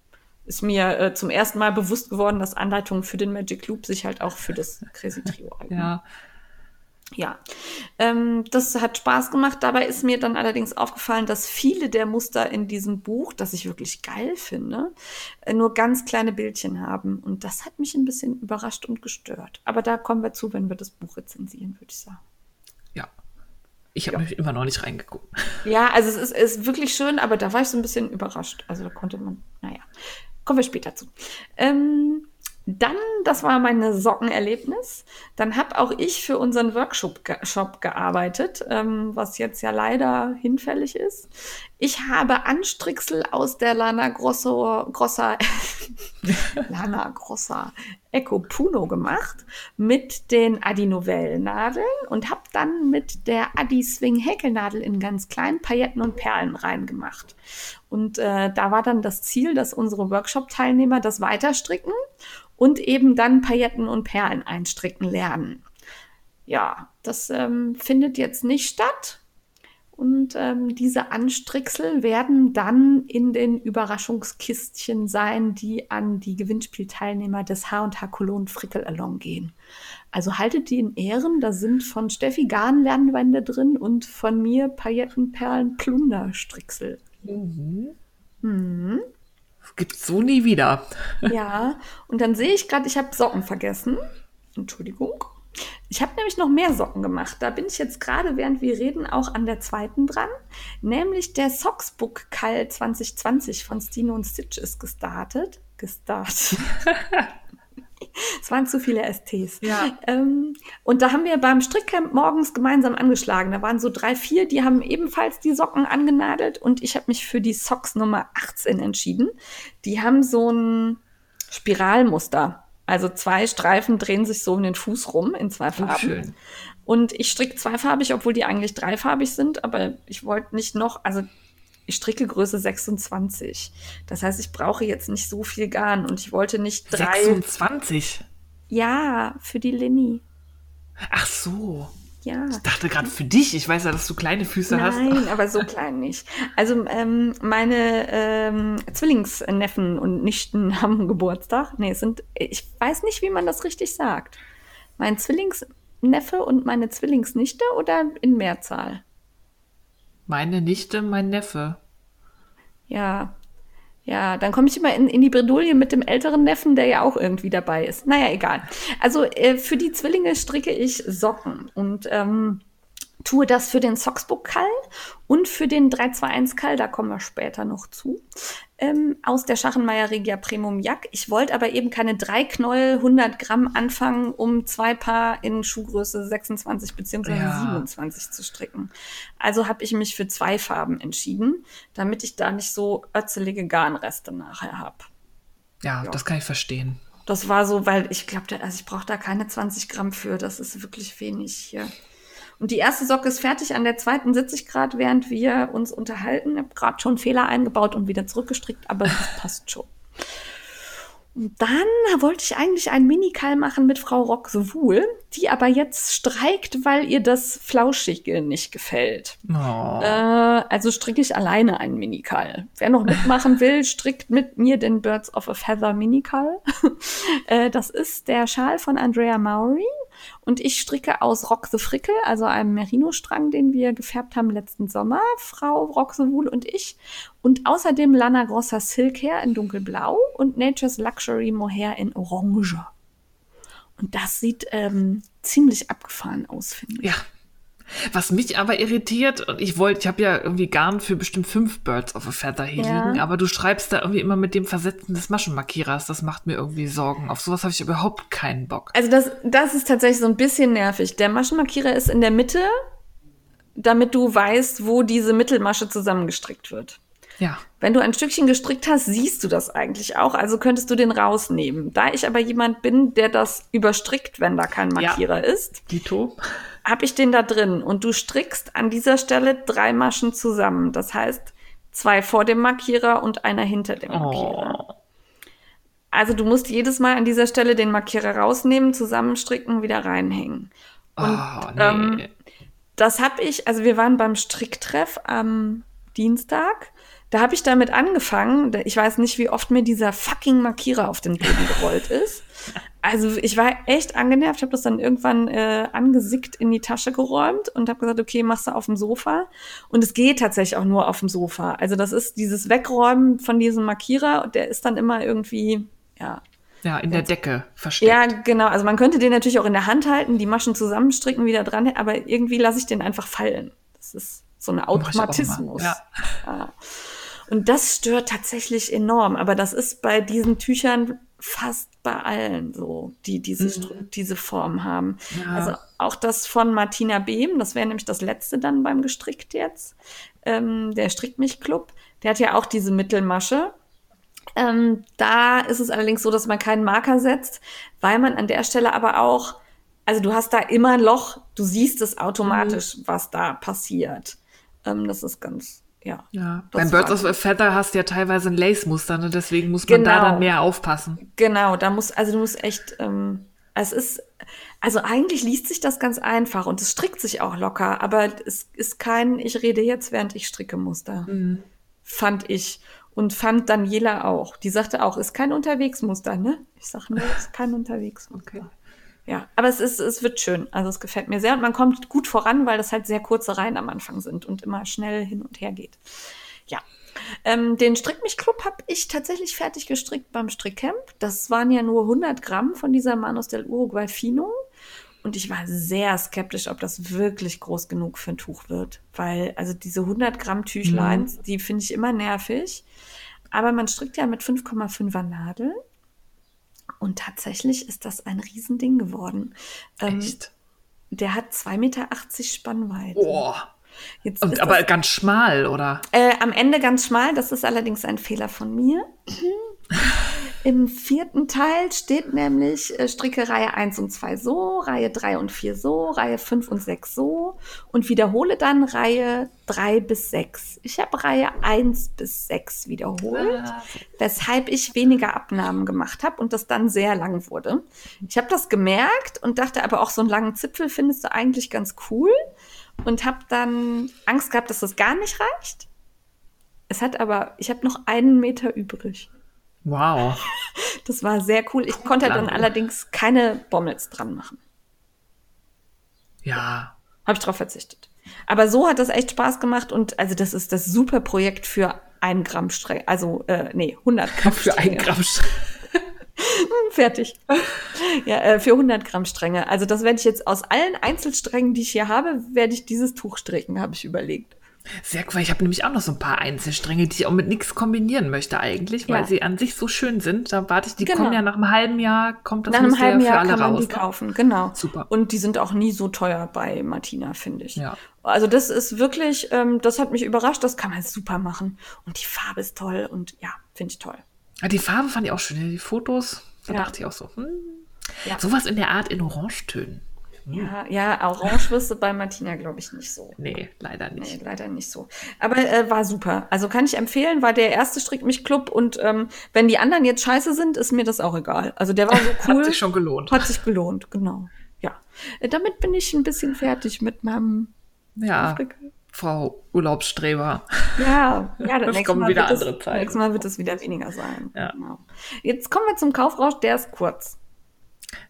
Ist mir äh, zum ersten Mal bewusst geworden, dass Anleitungen für den Magic Loop sich halt auch für das Crazy Trio eignen. Ja. Ja, ähm, das hat Spaß gemacht. Dabei ist mir dann allerdings aufgefallen, dass viele der Muster in diesem Buch, das ich wirklich geil finde, äh, nur ganz kleine Bildchen haben. Und das hat mich ein bisschen überrascht und gestört. Aber da kommen wir zu, wenn wir das Buch rezensieren, würde ich sagen. Ja. Ich habe mich immer noch nicht reingeguckt. [laughs] Ja, also es ist, ist wirklich schön, aber da war ich so ein bisschen überrascht. Also da konnte man, naja, kommen wir später zu. Ähm, dann, das war meine Sockenerlebnis. Dann habe auch ich für unseren Workshop ge Shop gearbeitet, ähm, was jetzt ja leider hinfällig ist. Ich habe Anstricksel aus der Lana Grosso, Grossa, [laughs] Lana Grossa Eco Puno gemacht mit den Adi Novell Nadeln und habe dann mit der Adi Swing Häkelnadel in ganz kleinen Pailletten und Perlen reingemacht. Und äh, da war dann das Ziel, dass unsere Workshop-Teilnehmer das weiterstricken und eben dann Pailletten und Perlen einstricken lernen. Ja, das ähm, findet jetzt nicht statt. Und ähm, diese Anstricksel werden dann in den Überraschungskistchen sein, die an die Gewinnspielteilnehmer des H&H Cologne Frickel Along gehen. Also haltet die in Ehren, da sind von Steffi Garnlernwände drin und von mir Paillettenperlen Plunderstricksel. Das gibt's so nie wieder. [laughs] Ja, und dann sehe ich gerade, ich habe Socken vergessen. Entschuldigung. Ich habe nämlich noch mehr Socken gemacht. Da bin ich jetzt gerade, während wir reden, auch an der zweiten dran. Nämlich der Socksbook Call 2020 von Stino und Stitch ist gestartet. Gestartet. [laughs] Es waren zu viele STs. Ja. Ähm, und da haben wir beim Strickcamp morgens gemeinsam angeschlagen. Da waren so drei, vier, die haben ebenfalls die Socken angenadelt und ich habe mich für die Socks Nummer 18 entschieden. Die haben so ein Spiralmuster. Also zwei Streifen drehen sich so um den Fuß rum in zwei Farben. schön. Und ich stricke zweifarbig, obwohl die eigentlich dreifarbig sind, aber ich wollte nicht noch, also ich stricke Größe 26. Das heißt, ich brauche jetzt nicht so viel Garn und ich wollte nicht drei. 26. Ja, für die Linny. Ach so. Ja. Ich dachte gerade für dich. Ich weiß ja, dass du kleine Füße hast. Nein, aber so klein nicht. Also ähm, meine ähm, Zwillingsneffen und Nichten [laughs] haben Geburtstag. Nee, es sind, ich weiß nicht, wie man das richtig sagt. Mein Zwillingsneffe und meine Zwillingsnichte oder in Mehrzahl? Meine Nichte, mein Neffe. Ja. Ja, dann komme ich immer in, in die Bredouille mit dem älteren Neffen, der ja auch irgendwie dabei ist. Naja, egal. Also äh, für die Zwillinge stricke ich Socken und ähm, tue das für den Socksbook-Kall und für den 321-Kall, da kommen wir später noch zu, ähm, aus der Schachenmeier Regia Premium Jack. Ich wollte aber eben keine drei Knäuel 100 Gramm anfangen, um zwei Paar in Schuhgröße 26 bzw. Ja. 27 zu stricken. Also habe ich mich für zwei Farben entschieden, damit ich da nicht so ötzelige Garnreste nachher habe. Ja, das kann ich verstehen. Das war so, weil ich glaube, also ich brauche da keine 20 Gramm für. Das ist wirklich wenig hier. Und die erste Socke ist fertig. An der zweiten sitze ich gerade, während wir uns unterhalten. Ich habe gerade schon Fehler eingebaut und wieder zurückgestrickt, aber das [laughs] passt schon. Und dann wollte ich eigentlich einen Minikall machen mit Frau Rock sowohl, die aber jetzt streikt, weil ihr das Flauschige nicht gefällt. Oh. Äh, also stricke ich alleine einen Minikall. Wer noch mitmachen will, [laughs] strickt mit mir den Birds of a Feather Minikall. [laughs] äh, das ist der Schal von Andrea Maury. Und ich stricke aus the Frickel, also einem Merino-Strang, den wir gefärbt haben letzten Sommer, Frau the Wool und ich. Und außerdem Lana Grossa Silk Hair in dunkelblau und Nature's Luxury Mohair in orange. Und das sieht ähm, ziemlich abgefahren aus, finde ich. Ja. Was mich aber irritiert, und ich wollte, ich habe ja irgendwie Garn für bestimmt fünf Birds of a Feather hier Ja. liegen, aber du schreibst da irgendwie immer mit dem Versetzen des Maschenmarkierers. Das macht mir irgendwie Sorgen. Auf sowas habe ich überhaupt keinen Bock. Also das, das ist tatsächlich so ein bisschen nervig. Der Maschenmarkierer ist in der Mitte, damit du weißt, wo diese Mittelmasche zusammengestrickt wird. Ja. Wenn du ein Stückchen gestrickt hast, siehst du das eigentlich auch, also könntest du den rausnehmen. Da ich aber jemand bin, der das überstrickt, wenn da kein Ja. Markierer ist, Dito? habe ich den da drin und du strickst an dieser Stelle drei Maschen zusammen. Das heißt, zwei vor dem Markierer und einer hinter dem Markierer. Oh. Also du musst jedes Mal an dieser Stelle den Markierer rausnehmen, zusammenstricken, wieder reinhängen. Oh, nee. ähm, Das habe ich, also wir waren beim Stricktreff am Dienstag. Da habe ich damit angefangen. Ich weiß nicht, wie oft mir dieser fucking Markierer auf den Boden gerollt ist. Also ich war echt angenervt. Ich habe das dann irgendwann äh, angesickt in die Tasche geräumt und habe gesagt, okay, machst du auf dem Sofa. Und es geht tatsächlich auch nur auf dem Sofa. Also das ist dieses Wegräumen von diesem Markierer. Der ist dann immer irgendwie, ja, ja, in der Decke versteckt. ja, genau. Also man könnte den natürlich auch in der Hand halten, die Maschen zusammenstricken, wieder dran, aber irgendwie lasse ich den einfach fallen. Das ist so ein. Automatismus. Ja. Ja. Und das stört tatsächlich enorm. Aber das ist bei diesen Tüchern fast bei allen so, die diese, Stru- diese Form haben. Mhm. Ja. Also auch das von Martina Behm, das wäre nämlich das letzte dann beim Gestrickt jetzt, ähm, der Strickt mich Club, der hat ja auch diese Mittelmasche. Ähm, da ist es allerdings so, dass man keinen Marker setzt, weil man an der Stelle aber auch, also du hast da immer ein Loch, du siehst es automatisch, was da passiert. Ähm, das ist ganz, ja. Ja. Beim Birds of a Feather hast du ja teilweise ein Lace-Muster, ne? deswegen muss man da Genau. dann mehr aufpassen. Genau, da muss, also du musst echt, ähm, es ist, also eigentlich liest sich das ganz einfach und es strickt sich auch locker, aber es ist kein, ich rede jetzt, während ich stricke Muster. Fand ich. Und fand Daniela auch. Die sagte auch, ist kein Unterwegsmuster, ne? Ich sag nur, ist kein [laughs] Unterwegsmuster. Okay. Ja, aber es ist, es wird schön. Also es gefällt mir sehr und man kommt gut voran, weil das halt sehr kurze Reihen am Anfang sind und immer schnell hin und her geht. Ja. Ähm, den Strick mich Club habe ich tatsächlich fertig gestrickt beim Strickcamp. Das waren ja nur 100 Gramm von dieser Manos del Uruguay Fino. Und ich war sehr skeptisch, ob das wirklich groß genug für ein Tuch wird. Weil, also diese 100 Gramm Tüchleins, die finde ich immer nervig. Aber man strickt ja mit 5,5er Nadel. Und tatsächlich ist das ein Riesending geworden. Ähm, Echt? der hat 2,80 Meter Spannweite. Boah. Jetzt Und aber das, ganz schmal, oder? äh, am Ende ganz schmal, das ist allerdings ein Fehler von mir. [laughs] Im vierten Teil steht nämlich äh, Stricke Reihe 1 und 2 so, Reihe 3 und 4 so, Reihe 5 und 6 so und wiederhole dann Reihe 3 bis 6. Ich habe Reihe 1 bis 6 wiederholt, weshalb ich weniger Abnahmen gemacht habe und das dann sehr lang wurde. Ich habe das gemerkt und dachte aber auch, so einen langen Zipfel findest du eigentlich ganz cool und habe dann Angst gehabt, dass das gar nicht reicht. Es hat aber, ich habe noch einen Meter übrig. Wow. [laughs] Das war sehr cool. Ich konnte dann allerdings keine Bommels dran machen. Ja. Habe ich drauf verzichtet. Aber so hat das echt Spaß gemacht und also das ist das super Projekt für ein Gramm Stränge. Also, äh, nee, 100 [laughs] Gramm Für ein Stränge. Gramm. [laughs] Fertig. Ja, äh, für 100 Gramm Stränge. Also das werde ich jetzt aus allen Einzelsträngen, die ich hier habe, werde ich dieses Tuch stricken, habe ich überlegt. Sehr cool. Ich habe nämlich auch noch so ein paar Einzelstränge, die ich auch mit nichts kombinieren möchte eigentlich, weil Ja. sie an sich so schön sind. Da warte ich, die Genau. kommen ja nach einem halben Jahr, kommt das Nach einem halben Jahr kann man raus. die ne? kaufen, genau. Super. Und die sind auch nie so teuer bei Martina, finde ich. Ja. Also das ist wirklich, ähm, das hat mich überrascht, das kann man super machen. Und die Farbe ist toll und ja, finde ich toll. Ja, Die Farbe fand ich auch schön. Die Fotos, da Ja. dachte ich auch so, hm, Ja. sowas in der Art in Orangetönen. Ja, ja Orange wirst du bei Martina, glaube ich, nicht so. Nee, leider nicht. Nee, leider nicht so. Aber äh, war super. Also kann ich empfehlen, war der erste Strick mich Club und ähm, wenn die anderen jetzt scheiße sind, ist mir das auch egal. Also der war so [laughs] cool. Hat sich schon gelohnt. Hat sich gelohnt, genau. Ja. Äh, damit bin ich ein bisschen fertig mit meinem Ja, Afrika. Frau Urlaubsstreber. Ja, ja, das [laughs] Es kommen Mal wieder andere Zeiten. Nächstes Mal wird es wieder weniger sein. Ja. Genau. Jetzt kommen wir zum Kaufrausch, der ist kurz.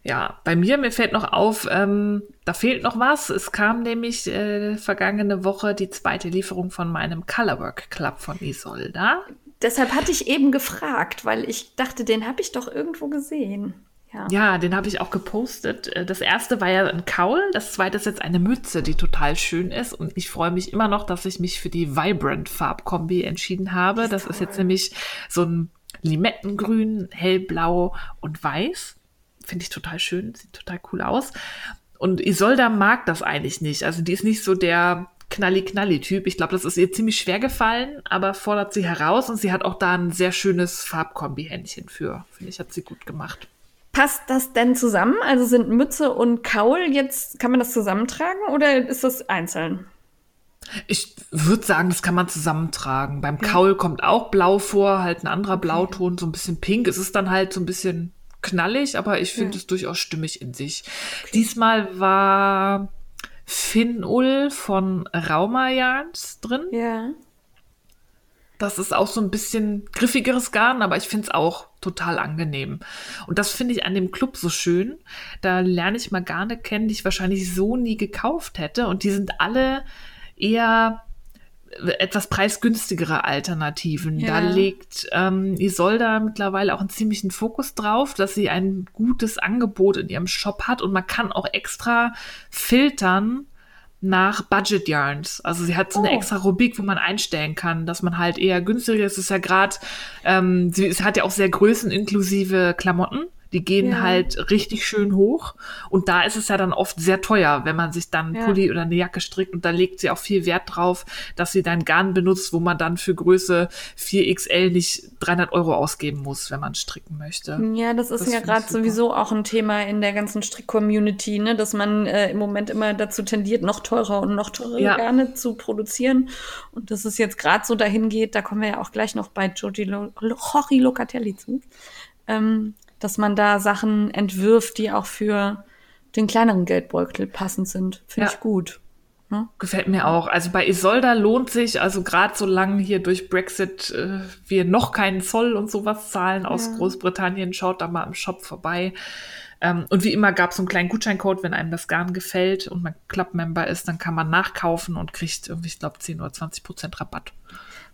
Ja, bei mir, mir fällt noch auf, ähm, da fehlt noch was. Es kam nämlich äh, vergangene Woche die zweite Lieferung von meinem Colorwork Club von Isolda. Deshalb hatte ich eben gefragt, weil ich dachte, den habe ich doch irgendwo gesehen. Ja, ja den habe ich auch gepostet. Äh, das erste war ja ein Kaul, das zweite ist jetzt eine Mütze, die total schön ist. Und ich freue mich immer noch, dass ich mich für die Vibrant Farbkombi entschieden habe. Das, das ist jetzt nämlich so ein Limettengrün, hellblau und weiß. Finde ich total schön, sieht total cool aus. Und Isolda mag das eigentlich nicht. Also die ist nicht so der Knalli-Knalli-Typ. Ich glaube, das ist ihr ziemlich schwer gefallen, aber fordert sie heraus und sie hat auch da ein sehr schönes Farbkombi-Händchen für. Finde ich, hat sie gut gemacht. Passt das denn zusammen? Also sind Mütze und Kaul jetzt, kann man das zusammentragen oder ist das einzeln? Ich würde sagen, das kann man zusammentragen. Beim. Kaul kommt auch blau vor, halt ein anderer Blauton, so ein bisschen pink. Es ist dann halt so ein bisschen knallig, aber ich finde ja. es durchaus stimmig in sich. Okay. Diesmal war Finn-Ull von Rauma Yarns drin. Ja. Das ist auch so ein bisschen griffigeres Garn, aber ich finde es auch total angenehm. Und das finde ich an dem Club so schön. Da lerne ich mal Garne kennen, die ich wahrscheinlich so nie gekauft hätte. Und die sind alle eher etwas preisgünstigere Alternativen. Ja. Da legt ähm, Isolda mittlerweile auch einen ziemlichen Fokus drauf, dass sie ein gutes Angebot in ihrem Shop hat und man kann auch extra filtern nach Budget Yarns. Also sie hat so eine oh. extra Rubrik, wo man einstellen kann, dass man halt eher günstiger ist. Es ist ja gerade, ähm, sie, sie hat ja auch sehr größeninklusive Klamotten. Die gehen ja. halt richtig schön hoch. Und da ist es ja dann oft sehr teuer, wenn man sich dann ja. Pulli oder eine Jacke strickt. Und da legt sie auch viel Wert drauf, dass sie dann Garn benutzt, wo man dann für Größe 4XL nicht 300 Euro ausgeben muss, wenn man stricken möchte. Ja, das ist das ja gerade sowieso auch ein Thema in der ganzen Strick-Community, ne? dass man äh, im Moment immer dazu tendiert, noch teurer und noch teurere ja. Garne zu produzieren. Und dass es jetzt gerade so dahin geht, da kommen wir ja auch gleich noch bei Giorgi Locatelli zu. Ähm, dass man da Sachen entwirft, die auch für den kleineren Geldbeutel passend sind. Finde ja. ich gut. Ne? Gefällt mir auch. Also bei Isolda lohnt sich, also gerade solange hier durch Brexit äh, wir noch keinen Zoll und sowas zahlen aus ja. Großbritannien, schaut da mal im Shop vorbei. Ähm, und wie immer gab es so einen kleinen Gutscheincode, wenn einem das Garn gefällt und man Club-Member ist, dann kann man nachkaufen und kriegt irgendwie, ich glaube, 10 oder 20 Prozent Rabatt.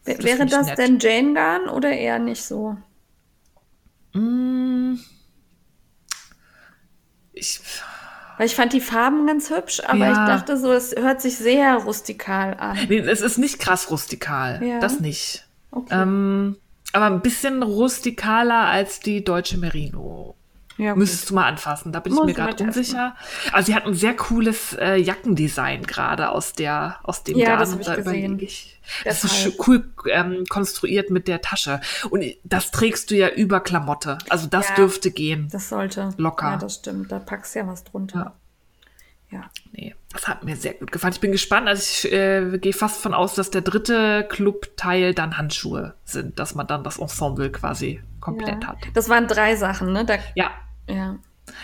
Das Wäre das nett. denn Jane Garn oder eher nicht so? Mm. Ich, weil ich fand die Farben ganz hübsch, aber ja. ich dachte so, es hört sich sehr rustikal an. Nee, es ist nicht krass rustikal. Ja. Das nicht. Okay. Ähm, aber ein bisschen rustikaler als die deutsche Merino. Ja, Müsstest du mal anfassen, da bin Muss ich mir gerade unsicher. Also sie hat ein sehr cooles äh, Jackendesign gerade aus der aus dem ja, Garn. Das da gesehen. Ich. Das ist cool ähm, konstruiert mit der Tasche. Und das trägst du ja über Klamotte. Also das ja, dürfte gehen. Das sollte. Locker. Ja, das stimmt. Da packst du ja was drunter. Ja. ja. Nee, das hat mir sehr gut gefallen. Ich bin gespannt. Also ich äh, gehe fast von aus, dass der dritte Clubteil dann Handschuhe sind, dass man dann das Ensemble quasi komplett ja. hat. Das waren drei Sachen, ne? Da, ja, ja.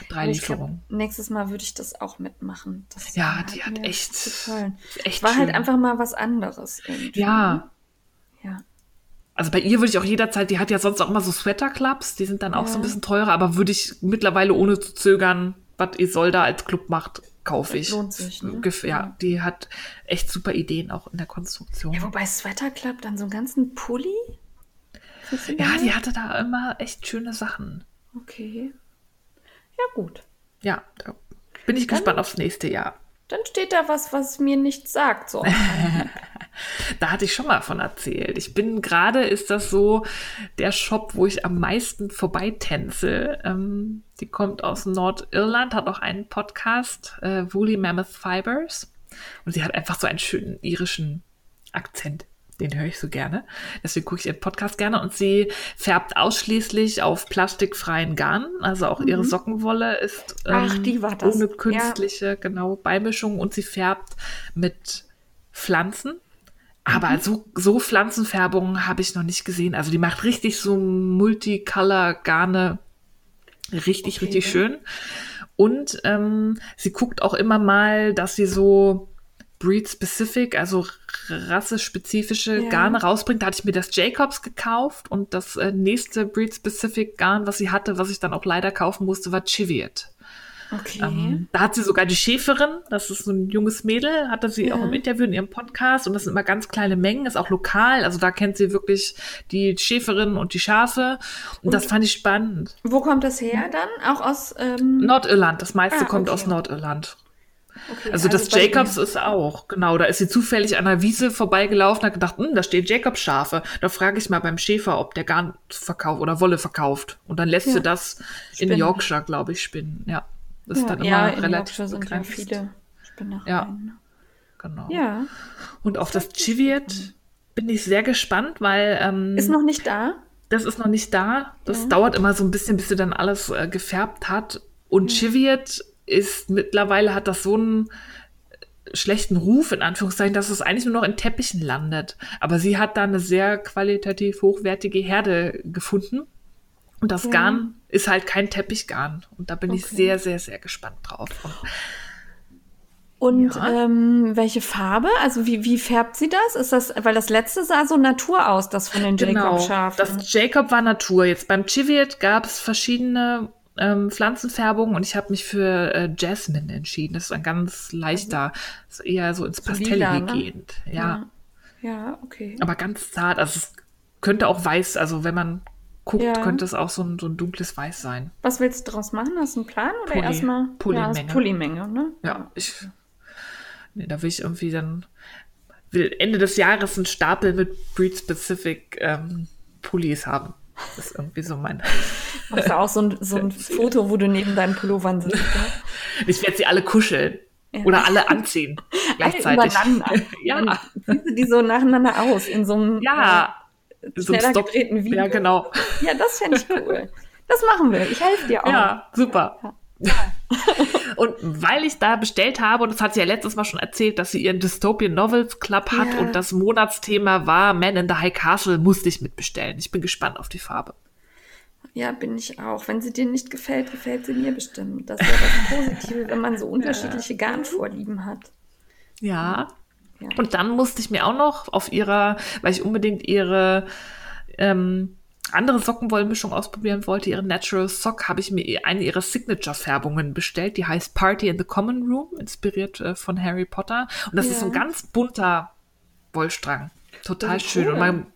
Drei Lieferungen. Nächstes Mal würde ich das auch mitmachen. Das ja, die hat echt, echt war halt schön. halt einfach mal was anderes. Irgendwie. Ja. Ja. Also bei ihr würde ich auch jederzeit, die hat ja sonst auch immer so Sweater-Clubs, die sind dann auch ja. so ein bisschen teurer, aber würde ich mittlerweile ohne zu zögern, was Isolda als Club macht, kaufe ich. Lohnt sich, ne? Ja, ja, die hat echt super Ideen auch in der Konstruktion. Ja, wobei Sweater Club dann so einen ganzen Pulli? Ja, die hatte da immer echt schöne Sachen. Okay. Ja, gut. Ja, da bin ich dann, gespannt aufs nächste Jahr. Dann steht da was, was mir nichts sagt. So. [laughs] da hatte ich schon mal von erzählt. Ich bin gerade, ist das so der Shop, wo ich am meisten vorbeitänze. Ähm, die kommt aus Nordirland, hat auch einen Podcast, äh, Woolly Mammoth Fibers. Und sie hat einfach so einen schönen irischen Akzent den höre ich so gerne. Deswegen gucke ich ihren Podcast gerne. Und sie färbt ausschließlich auf plastikfreien Garn. Also auch mhm. ihre Sockenwolle ist ähm, Ach, die war das. ohne künstliche, ja. genau, Beimischung. Und sie färbt mit Pflanzen. Aber mhm. so, so Pflanzenfärbungen habe ich noch nicht gesehen. Also die macht richtig so Multicolor-Garne. Richtig, okay. richtig schön. Und ähm, sie guckt auch immer mal, dass sie so Breed-specific, also rassespezifische ja. Garne rausbringt. Da hatte ich mir das Jacobs gekauft und das äh, nächste Breed-specific Garn, was sie hatte, was ich dann auch leider kaufen musste, war Chiviet. Okay. Ähm, da hat sie sogar die Schäferin, das ist so ein junges Mädel, hatte sie Ja. auch im Interview in ihrem Podcast und das sind immer ganz kleine Mengen, ist auch lokal, also da kennt sie wirklich die Schäferin und die Schafe und, das fand ich spannend. Wo kommt das her dann? Auch aus ähm, Nordirland, das meiste Ah, kommt okay. aus Nordirland. Okay, Also, das bei Jacobs ist auch, genau, da ist sie zufällig an der Wiese vorbeigelaufen, hat gedacht, hm, da stehen Jacobs Schafe. Da frage ich mal beim Schäfer, ob der Garn verkauft oder Wolle verkauft. Und dann lässt Ja. sie das in Spinnen. Yorkshire, glaube ich, spinnen. Ja. Das ist Ja, dann immer ja, in relativ Yorkshire sind ja begrenzt. viele Spinnereien. Ja. ne? Genau. Ja, Und auf das Chiviet bin ich sehr gespannt, weil ähm, ist noch nicht da. das ist noch nicht da. Das dauert immer so ein bisschen, bis sie dann alles äh, gefärbt hat. Und Chiviet ist mittlerweile hat das so einen schlechten Ruf, in Anführungszeichen, dass es eigentlich nur noch in Teppichen landet. Aber sie hat da eine sehr qualitativ hochwertige Herde gefunden. Und das Ja. Garn ist halt kein Teppichgarn. Und da bin ich Okay. sehr, sehr, sehr gespannt drauf. Und Ja. ähm, welche Farbe? Also wie, wie färbt sie das? Ist das, weil das letzte sah so Natur aus, das von den Genau, Jacob-Schafen. das Jacob war Natur. Jetzt beim Chiviet gab es verschiedene ähm, Pflanzenfärbungen und ich habe mich für äh, Jasmine entschieden. Das ist ein ganz leichter, ist eher so ins So Pastellige ne? gehend. Ja, Ja, okay. aber ganz zart. Also es könnte auch weiß, also wenn man guckt, Ja. könnte es auch so ein, so ein dunkles Weiß sein. Was willst du draus machen? Hast du einen Plan? Oder Pulli. erstmal? Pullimenge. Ja, ist Pullimenge, ne? Ja, ich, nee, da will ich irgendwie dann, will Ende des Jahres einen Stapel mit Breed-Specific ähm, Pullis haben. Das ist irgendwie so mein. [laughs] Machst du auch so ein, so ein Foto, wo du neben deinen Pullovern sitzt? [laughs] Ne? Ich werde sie alle kuscheln. Oder alle anziehen. [laughs] Gleichzeitig. übereinander. ja, Dann ziehst du die so nacheinander aus in so einem ja. äh, So schneller Stop. gedrehten Video. Ja, genau. Ja, das fände ich cool. Das machen wir. Ich helfe dir auch. Ja, super. [laughs] Und weil ich da bestellt habe, und das hat sie ja letztes Mal schon erzählt, dass sie ihren Dystopian Novels Club hat Ja. und das Monatsthema war Man in the High Castle, musste ich mitbestellen. Ich bin gespannt auf die Farbe. Ja, bin ich auch. Wenn sie dir nicht gefällt, gefällt sie mir bestimmt. Das ist ja das [laughs] Positive, wenn man so unterschiedliche Garnvorlieben hat. Ja. Ja. Und dann musste ich mir auch noch auf ihrer, weil ich unbedingt ihre ähm, andere Sockenwollmischung ausprobieren wollte, ihre Natural Sock, habe ich mir eine ihrer Signature-Färbungen bestellt. Die heißt Party in the Common Room, inspiriert äh, von Harry Potter. Und das ist so ein Ja. ganz bunter Wollstrang. Total Ja, schön. cool. Und man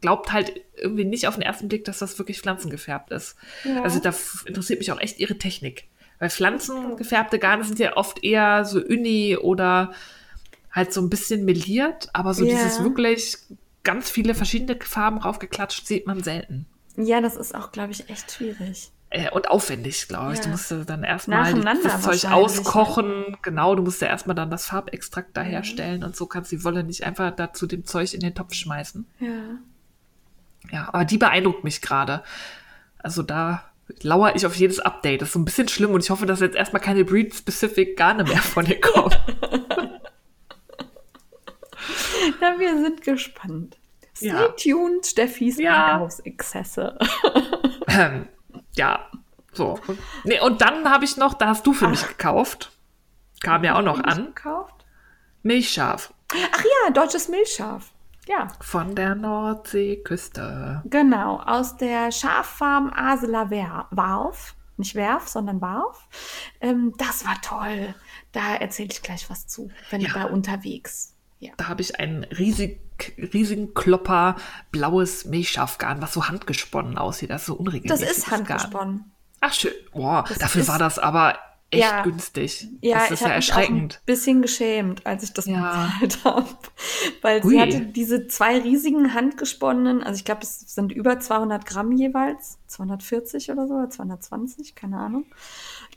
glaubt halt irgendwie nicht auf den ersten Blick, dass das wirklich pflanzengefärbt ist. Ja. Also da interessiert mich auch echt ihre Technik. Weil pflanzengefärbte Garne sind ja oft eher so uni oder halt so ein bisschen meliert, aber so Ja. dieses wirklich ganz viele verschiedene Farben raufgeklatscht sieht man selten. Ja, das ist auch, glaube ich, echt schwierig. Äh, und aufwendig, glaube ich. Ja. Du musst ja dann erstmal das Zeug ne? auskochen. Genau, du musst ja erstmal dann das Farbextrakt da herstellen und so kannst die Wolle nicht einfach dazu dem Zeug in den Topf schmeißen. Ja. Ja, aber die beeindruckt mich gerade. Also da lauere ich auf jedes Update. Das ist so ein bisschen schlimm und ich hoffe, dass jetzt erstmal keine Breed-Specific Garne mehr von ihr kommen. [laughs] [laughs] Na, wir sind gespannt. Stay Ja. tuned, Steffis Ja. Einkaufsexzesse. [laughs] ähm, ja, so. Nee, und dann habe ich noch, da hast du für mich gekauft. Kam ja auch noch an. Gekauft? Milchschaf Ach ja, deutsches Milchschaf. Ja, von der Nordseeküste. genau. Aus der Schaffarm Asela Wer- Warf. Nicht Werf, sondern Warf. Ähm, das war toll. Da erzähle ich gleich was zu, wenn Ja. ich da unterwegs. Ja. Da habe ich einen riesig, riesigen Klopper blaues Milchschafgarn, was so handgesponnen aussieht. Das ist so Das unregelmäßig. ist handgesponnen. Ach schön. Boah, Das dafür war das aber echt Ja. günstig. Ja, das ich ist ja habe mich auch erschreckend. ein bisschen geschämt, als ich das Ja. bezahlt [laughs] habe. Weil Hui. sie hatte diese zwei riesigen handgesponnenen, also ich glaube, es sind über 200 Gramm jeweils, 240 oder so, oder 220, keine Ahnung.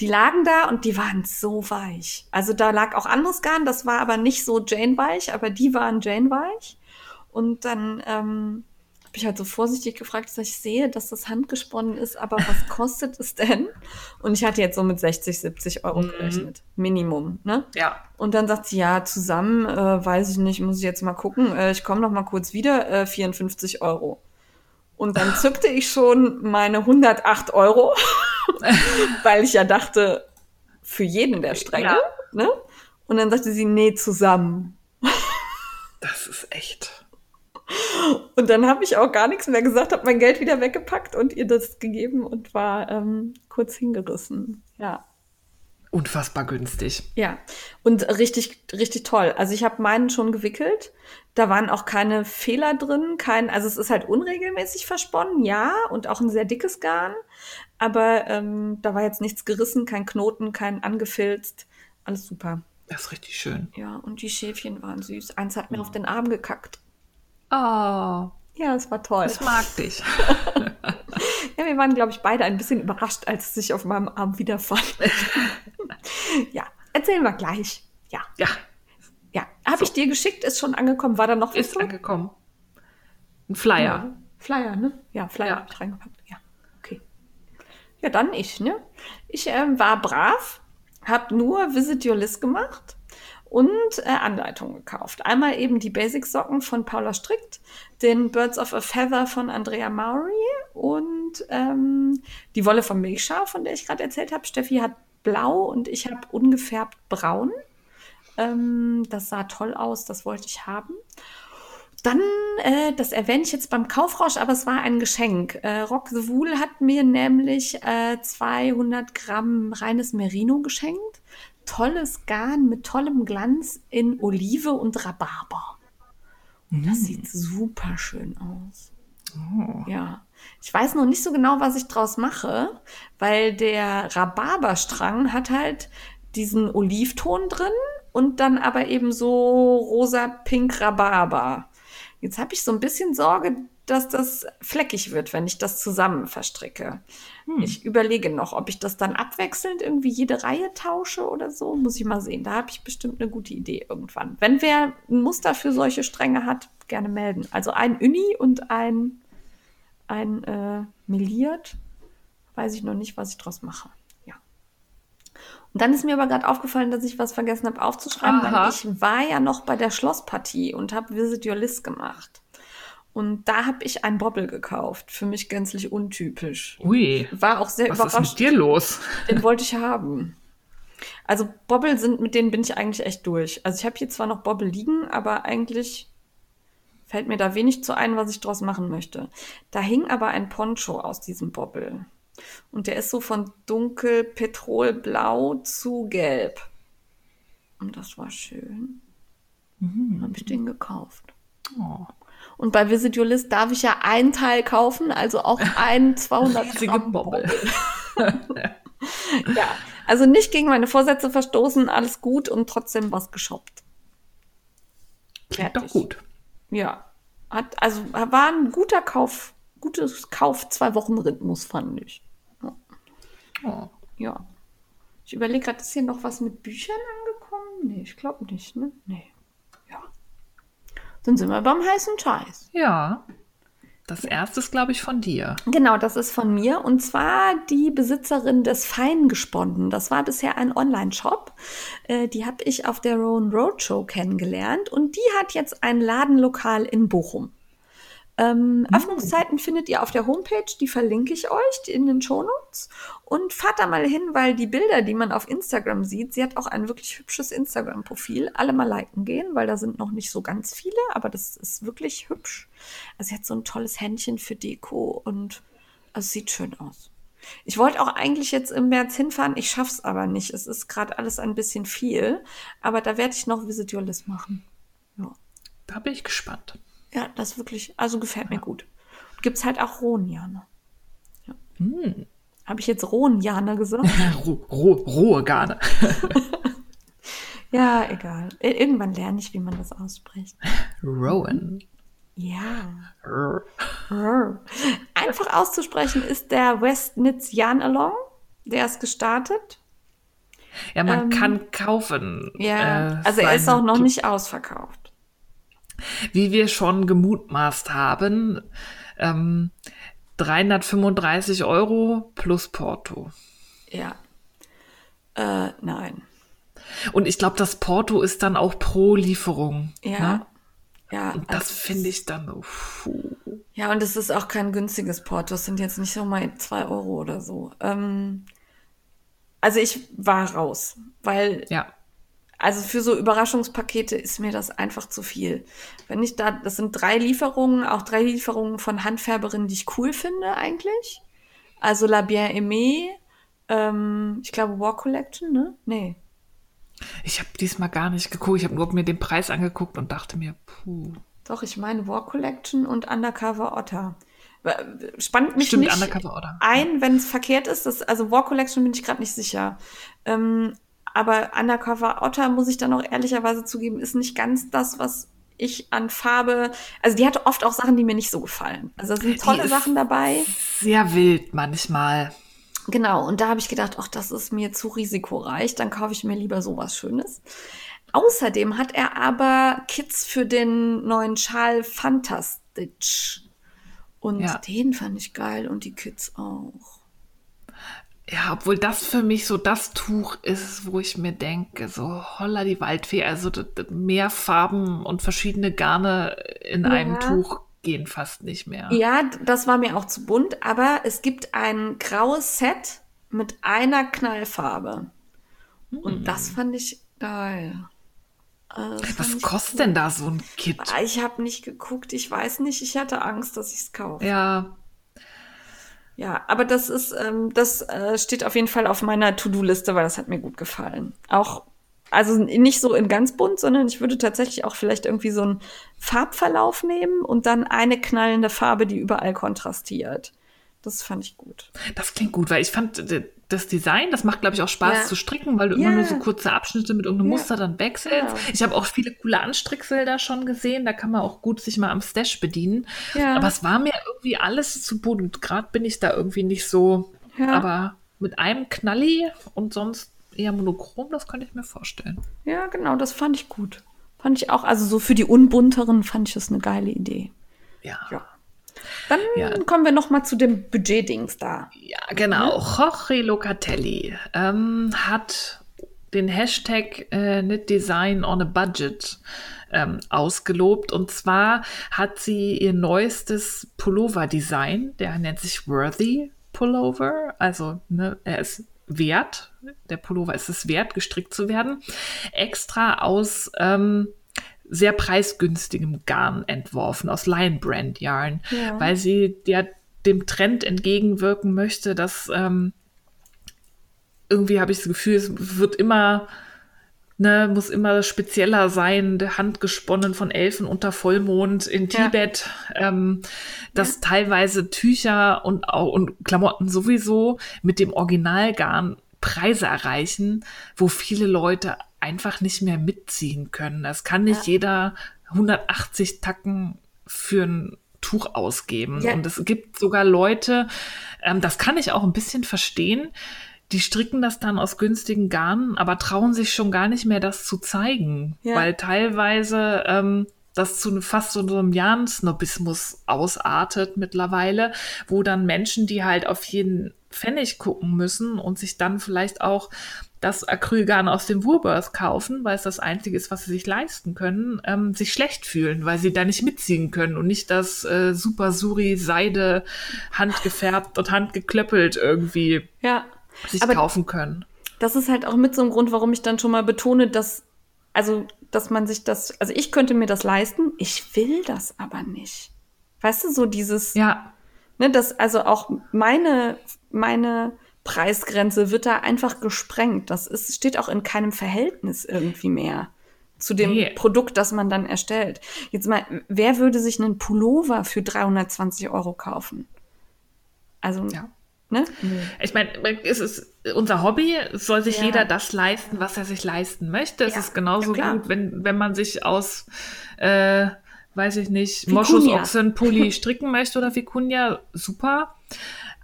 Die lagen da und die waren so weich. Also da lag auch anderes Garn, das war aber nicht so Jane-weich, aber die waren Jane-weich. Und dann ähm, habe ich halt so vorsichtig gefragt, dass ich sehe, dass das handgesponnen ist, aber was [laughs] kostet es denn? Und ich hatte jetzt so mit 60, 70 Euro Mhm. gerechnet. Minimum, ne? Ja. Und dann sagt sie, ja, zusammen, äh, weiß ich nicht, muss ich jetzt mal gucken. Äh, ich komme noch mal kurz wieder, äh, 54 Euro. Und dann [laughs] zückte ich schon meine 108 Euro, [laughs] weil ich ja dachte, für jeden der Stränge, Ja. ne? Und dann sagte sie, nee, zusammen. Das ist echt. Und dann habe ich auch gar nichts mehr gesagt, habe mein Geld wieder weggepackt und ihr das gegeben und war ähm, kurz hingerissen. Ja. unfassbar günstig. Ja, und richtig, richtig toll. Also ich habe meinen schon gewickelt. Da waren auch keine Fehler drin, kein, also es ist halt unregelmäßig versponnen, ja, und auch ein sehr dickes Garn. Aber ähm, da war jetzt nichts gerissen, kein Knoten, kein angefilzt. Alles super. Das ist richtig schön. Ja, und die Schäfchen waren süß. Eins hat mir auf den Arm gekackt. Oh, Ja, es war toll. das mag dich. [laughs] Ja, wir waren, glaube ich, beide ein bisschen überrascht, als es sich auf meinem Arm wiederfand. [laughs] ja, erzählen wir gleich. Ja, Ja, ja. Habe ich dir geschickt, ist schon angekommen. War da noch was ist drin? angekommen. Ein Flyer. Ja. Flyer, ne? Ja, Flyer Ja. habe ich reingepackt. Ja, dann ich, ne? Ich ähm, war brav, habe nur Visit Your List gemacht und äh, Anleitungen gekauft. Einmal eben die Basic-Socken von Paula Strickt, den Birds of a Feather von Andrea Maury und ähm, die Wolle von Milchschaf, von der ich gerade erzählt habe. Steffi hat blau und ich habe ungefärbt braun. Ähm, das sah toll aus, das wollte ich haben. Dann, äh, das erwähne ich jetzt beim Kaufrausch, aber es war ein Geschenk. Äh, Rock the Wool hat mir nämlich äh, 200 Gramm reines Merino geschenkt. Tolles Garn mit tollem Glanz in Olive und Rhabarber. Und das sieht super schön aus. Ja. Ich weiß noch nicht so genau, was ich draus mache, weil der Rhabarberstrang hat halt diesen Olivton drin und dann aber eben so rosa-pink Rhabarber. Jetzt habe ich so ein bisschen Sorge, dass das fleckig wird, wenn ich das zusammen verstricke. Ich überlege noch, ob ich das dann abwechselnd irgendwie jede Reihe tausche oder so. Muss ich mal sehen. Da habe ich bestimmt eine gute Idee irgendwann. Wenn wer ein Muster für solche Stränge hat, gerne melden. Also ein Uni und ein, ein äh, meliert. Weiß ich noch nicht, was ich draus mache. Und dann ist mir aber gerade aufgefallen, dass ich was vergessen habe aufzuschreiben, Aha. weil ich war ja noch bei der Schlosspartie und habe Visit Your List gemacht. Und da habe ich ein Bobble gekauft. Für mich gänzlich untypisch. Ui, War auch sehr was ist überrascht. mit dir los? Den wollte ich haben. Also Bobble sind, mit denen bin ich eigentlich echt durch. Also ich habe hier zwar noch Bobble liegen, aber eigentlich fällt mir da wenig zu ein, was ich draus machen möchte. Da hing aber ein Poncho aus diesem Bobble. Und der ist so von dunkel petrolblau zu gelb. Und das war schön. Habe ich den gekauft. Oh. Und bei Visit Your List darf ich ja ein Teil kaufen, also auch [laughs] ein 200 Riesige Gramm Bobble. [laughs] ja, also nicht gegen meine Vorsätze verstoßen, alles gut und trotzdem was geshoppt. Klingt doch Fertig. gut. Ja, hat, also war ein guter Kauf, gutes Kauf, zwei Wochen Rhythmus, fand ich. Oh. Ja. Ich überlege gerade, ist hier noch was mit Büchern angekommen? Nee, ich glaube nicht, ne? Nee. Ja. Dann sind wir beim heißen Scheiß. Ja. Das erste ist, glaube ich, von dir. Genau, das ist von mir. Und zwar die Besitzerin des Feingesponnen. Das war bisher ein Online-Shop. Äh, die habe ich auf der Rowan Roadshow kennengelernt. Und die hat jetzt ein Ladenlokal in Bochum. Ähm, Öffnungszeiten findet ihr auf der Homepage, die verlinke ich euch in den Shownotes. Und fahrt da mal hin, weil die Bilder, die man auf Instagram sieht, sie hat auch ein wirklich hübsches Instagram-Profil. Alle mal liken gehen, weil da sind noch nicht so ganz viele, aber das ist wirklich hübsch. Also sie hat so ein tolles Händchen für Deko und also es sieht schön aus. Ich wollte auch eigentlich jetzt im März hinfahren, ich schaff's aber nicht. Es ist gerade alles ein bisschen viel, aber da werde ich noch Visit Your List machen. Ja. Da bin ich gespannt. Ja, das wirklich, also gefällt mir gut. Gibt's halt auch Rohenjane. Ja. Habe ich jetzt Rohenjane gesagt? [laughs] Roh, roh, rohe Garne. [laughs] ja, egal. Ir- Irgendwann lerne ich, wie man das ausspricht. Rowan. Ja. Rrr. Rrr. Einfach auszusprechen ist der Westnitz Jan Along. Der ist gestartet. Ja, man Ähm, kann kaufen. Ja, äh, also er ist auch noch nicht ausverkauft. Wie wir schon gemutmaßt haben, ähm, 335 Euro plus Porto. Ja. Äh, nein. Und ich glaube, das Porto ist dann auch pro Lieferung. Ja. Ne? Ja, Und das also- finde ich dann so. Puh. Ja, und es ist auch kein günstiges Porto. Es sind jetzt nicht so mal zwei Euro oder so. Ähm, also ich war raus, weil Ja. Also für so Überraschungspakete ist mir das einfach zu viel. Wenn ich da, das sind drei Lieferungen, auch drei Lieferungen von Handfärberinnen, die ich cool finde eigentlich. Also La Bien Aimée, Ähm, ich glaube War Collection, ne? Nee. Ich habe diesmal gar nicht geguckt. Ich habe nur mir den Preis angeguckt und dachte mir, puh. Doch, ich meine War Collection und Undercover Otter. Spannt mich Stimmt, nicht Undercover Otter. ein, wenn es verkehrt ist. Das, also War Collection bin ich gerade nicht sicher. Ähm, aber Undercover Otter, muss ich dann auch ehrlicherweise zugeben, ist nicht ganz das, was ich an Farbe. Also die hatte oft auch Sachen, die mir nicht so gefallen. Also da sind tolle Sachen dabei. Sehr wild manchmal. Genau, und da habe ich gedacht, ach, das ist mir zu risikoreich, dann kaufe ich mir lieber sowas Schönes. Außerdem hat er aber Kits für den neuen Schal Fantastitch. Und Ja. den fand ich geil und die Kids auch. Ja, obwohl das für mich so das Tuch ist, wo ich mir denke, so holla die Waldfee, also mehr Farben und verschiedene Garne in Ja. einem Tuch gehen fast nicht mehr. Ja, das war mir auch zu bunt, aber es gibt ein graues Set mit einer Knallfarbe. Und das fand ich geil. Äh, Was kostet cool. denn da so ein Kit? Ah, Ich habe nicht geguckt, ich weiß nicht, ich hatte Angst, dass ich es kaufe. Ja, Ja, aber das ist, ähm, das äh, steht auf jeden Fall auf meiner To-Do-Liste, weil das hat mir gut gefallen. Auch, also nicht so in ganz bunt, sondern ich würde tatsächlich auch vielleicht irgendwie so einen Farbverlauf nehmen und dann eine knallende Farbe, die überall kontrastiert. Das fand ich gut. das klingt gut, weil ich fand das Design, das macht, glaube ich, auch Spaß Ja. zu stricken, weil du Ja. immer nur so kurze Abschnitte mit irgendeinem Ja. Muster dann wechselst. Genau. Ich habe auch viele coole Anstrickfelder schon gesehen, da kann man auch gut sich mal am Stash bedienen. Aber es war mir irgendwie alles zu bunt. Und Gerade bin ich da irgendwie nicht so. Aber mit einem Knalli und sonst eher monochrom, das könnte ich mir vorstellen. Ja, genau, das fand ich gut. Fand ich auch, also so für die Unbunteren fand ich das eine geile Idee. Ja. Dann Ja. kommen wir noch mal zu dem Budget-Dings da. Ja, genau. Jorge Locatelli ähm, hat den Hashtag äh, Knit Design on a Budget ähm, ausgelobt. Und zwar hat sie ihr neuestes Pullover-Design, der nennt sich Worthy Pullover. Also ne, er ist wert, der Pullover ist es wert, gestrickt zu werden, extra aus ähm, sehr preisgünstigem Garn entworfen, aus Lion Brand Yarn, Ja. weil sie ja dem Trend entgegenwirken möchte, dass ähm, irgendwie habe ich das Gefühl, es wird immer, ne, muss immer spezieller sein, der handgesponnen von Elfen unter Vollmond in Ja. Tibet, ähm, dass teilweise Tücher und auch und Klamotten sowieso mit dem Originalgarn Preise erreichen, wo viele Leute einfach nicht mehr mitziehen können. Das kann nicht jeder 180 Tacken für ein Tuch ausgeben. Ja. Und es gibt sogar Leute, ähm, das kann ich auch ein bisschen verstehen, die stricken das dann aus günstigen Garnen, aber trauen sich schon gar nicht mehr, das zu zeigen, Ja. weil teilweise ähm, das zu fast so einem Jan-Snobismus ausartet mittlerweile, wo dann Menschen, die halt auf jeden Pfennig gucken müssen und sich dann vielleicht auch das Acrylgarn aus dem Woolworth kaufen, weil es das Einzige ist, was sie sich leisten können, ähm, sich schlecht fühlen, weil sie da nicht mitziehen können und nicht das äh, Super Suri Seide handgefärbt und handgeklöppelt irgendwie Ja. sich kaufen können. das ist halt auch mit so einem Grund, warum ich dann schon mal betone, dass, also, dass man sich das, also ich könnte mir das leisten, ich will das aber nicht. Weißt du, so dieses, Ja, ne, das, also auch meine, meine Preisgrenze wird da einfach gesprengt. Das ist, steht auch in keinem Verhältnis irgendwie mehr zu dem Nee. Produkt, das man dann erstellt. Jetzt mal, wer würde sich einen Pullover für 320 Euro kaufen? Also, ja. ne? Ich meine, es ist unser Hobby, es soll sich Ja. jeder das leisten, was er sich leisten möchte. Es Ja, ist genauso gut, wenn, wenn man sich aus, äh, weiß ich nicht. Moschusochsenpulli [laughs] stricken möchte oder Vicuña, super.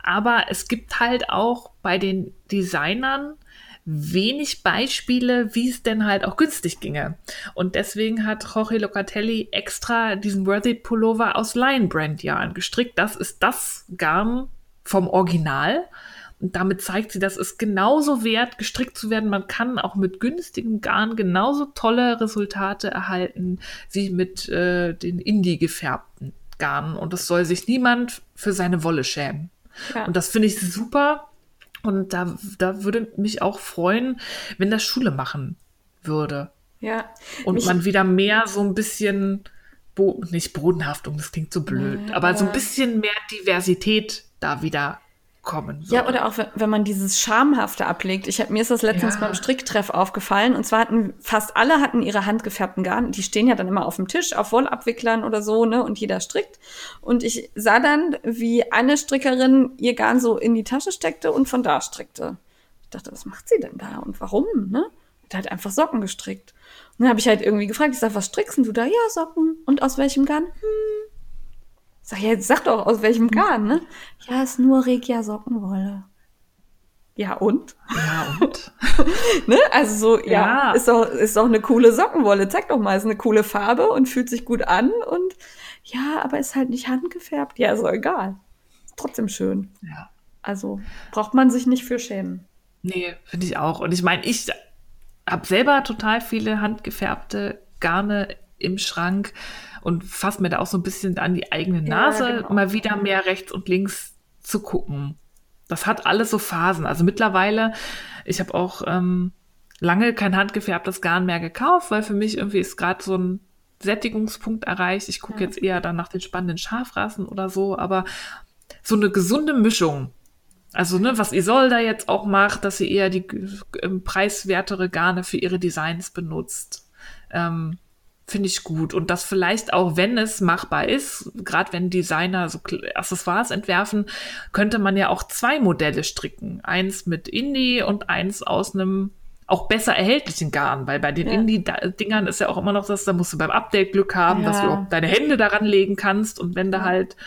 Aber es gibt halt auch bei den Designern wenig Beispiele, wie es denn halt auch günstig ginge. Und deswegen hat Jorge Locatelli extra diesen Worthy Pullover aus Lion Brand Yarn gestrickt. Das ist das Garn vom Original. Und damit zeigt sie, dass es genauso wert, gestrickt zu werden. Man kann auch mit günstigem Garn genauso tolle Resultate erhalten wie mit äh, den Indie gefärbten Garnen. Und es soll sich niemand für seine Wolle schämen. Ja. Und das finde ich super. Und da, da würde mich auch freuen, wenn das Schule machen würde. Ja. Und Mich- man wieder mehr so ein bisschen, Bo nicht Bodenhaftung, das klingt so blöd, Nee, aber so ein bisschen mehr Diversität da wieder kommen. Würde. Ja, oder auch wenn man dieses Schamhafte ablegt. Ich hab, mir ist das letztens ja. beim Stricktreff aufgefallen. Und zwar hatten fast alle hatten ihre handgefärbten Garn. Die stehen ja dann immer auf dem Tisch, auf Wollabwicklern oder so, ne? Und jeder strickt. Und ich sah dann, wie eine Strickerin ihr Garn so in die Tasche steckte und von da strickte. Ich dachte, was macht sie denn da und warum, ne? Hat halt einfach Socken gestrickt. Und dann habe ich halt irgendwie gefragt, ich sag, was strickst du da? Ja, Socken. Und aus welchem Garn? Hm, Sag jetzt sag doch, aus welchem Garn, ne? Ja, ist nur Regia Sockenwolle. Ja, und? Ja, [laughs] und? ne? Also so, ja, ja, ist doch, ist doch eine coole Sockenwolle. Zeig doch mal, ist eine coole Farbe und fühlt sich gut an und ja, aber ist halt nicht handgefärbt. Ja, ist doch egal. Ist trotzdem schön. Ja. Also braucht man sich nicht für schämen. Nee, finde ich auch. Und ich meine, ich habe selber total viele handgefärbte Garne im Schrank und fasse mir da auch so ein bisschen an die eigene Nase, ja, genau. mal wieder mehr rechts und links zu gucken. Das hat alles so Phasen. Also mittlerweile, ich habe auch ähm, lange kein handgefärbtes Garn mehr gekauft, weil für mich irgendwie ist gerade so ein Sättigungspunkt erreicht. Ich gucke ja. jetzt eher dann nach den spannenden Schafrassen oder so, aber so eine gesunde Mischung. Also, ne, was Isolda jetzt auch macht, dass sie eher die äh, preiswertere Garne für ihre Designs benutzt. Ähm, finde ich gut. Und das vielleicht auch, wenn es machbar ist, gerade wenn Designer so Accessoires entwerfen, könnte man ja auch zwei Modelle stricken. Eins mit Indie und eins aus einem auch besser erhältlichen Garn, weil bei den ja. Indie-Dingern ist ja auch immer noch das, da musst du beim Update Glück haben, ja. dass du auch deine Hände daran legen kannst und wenn du halt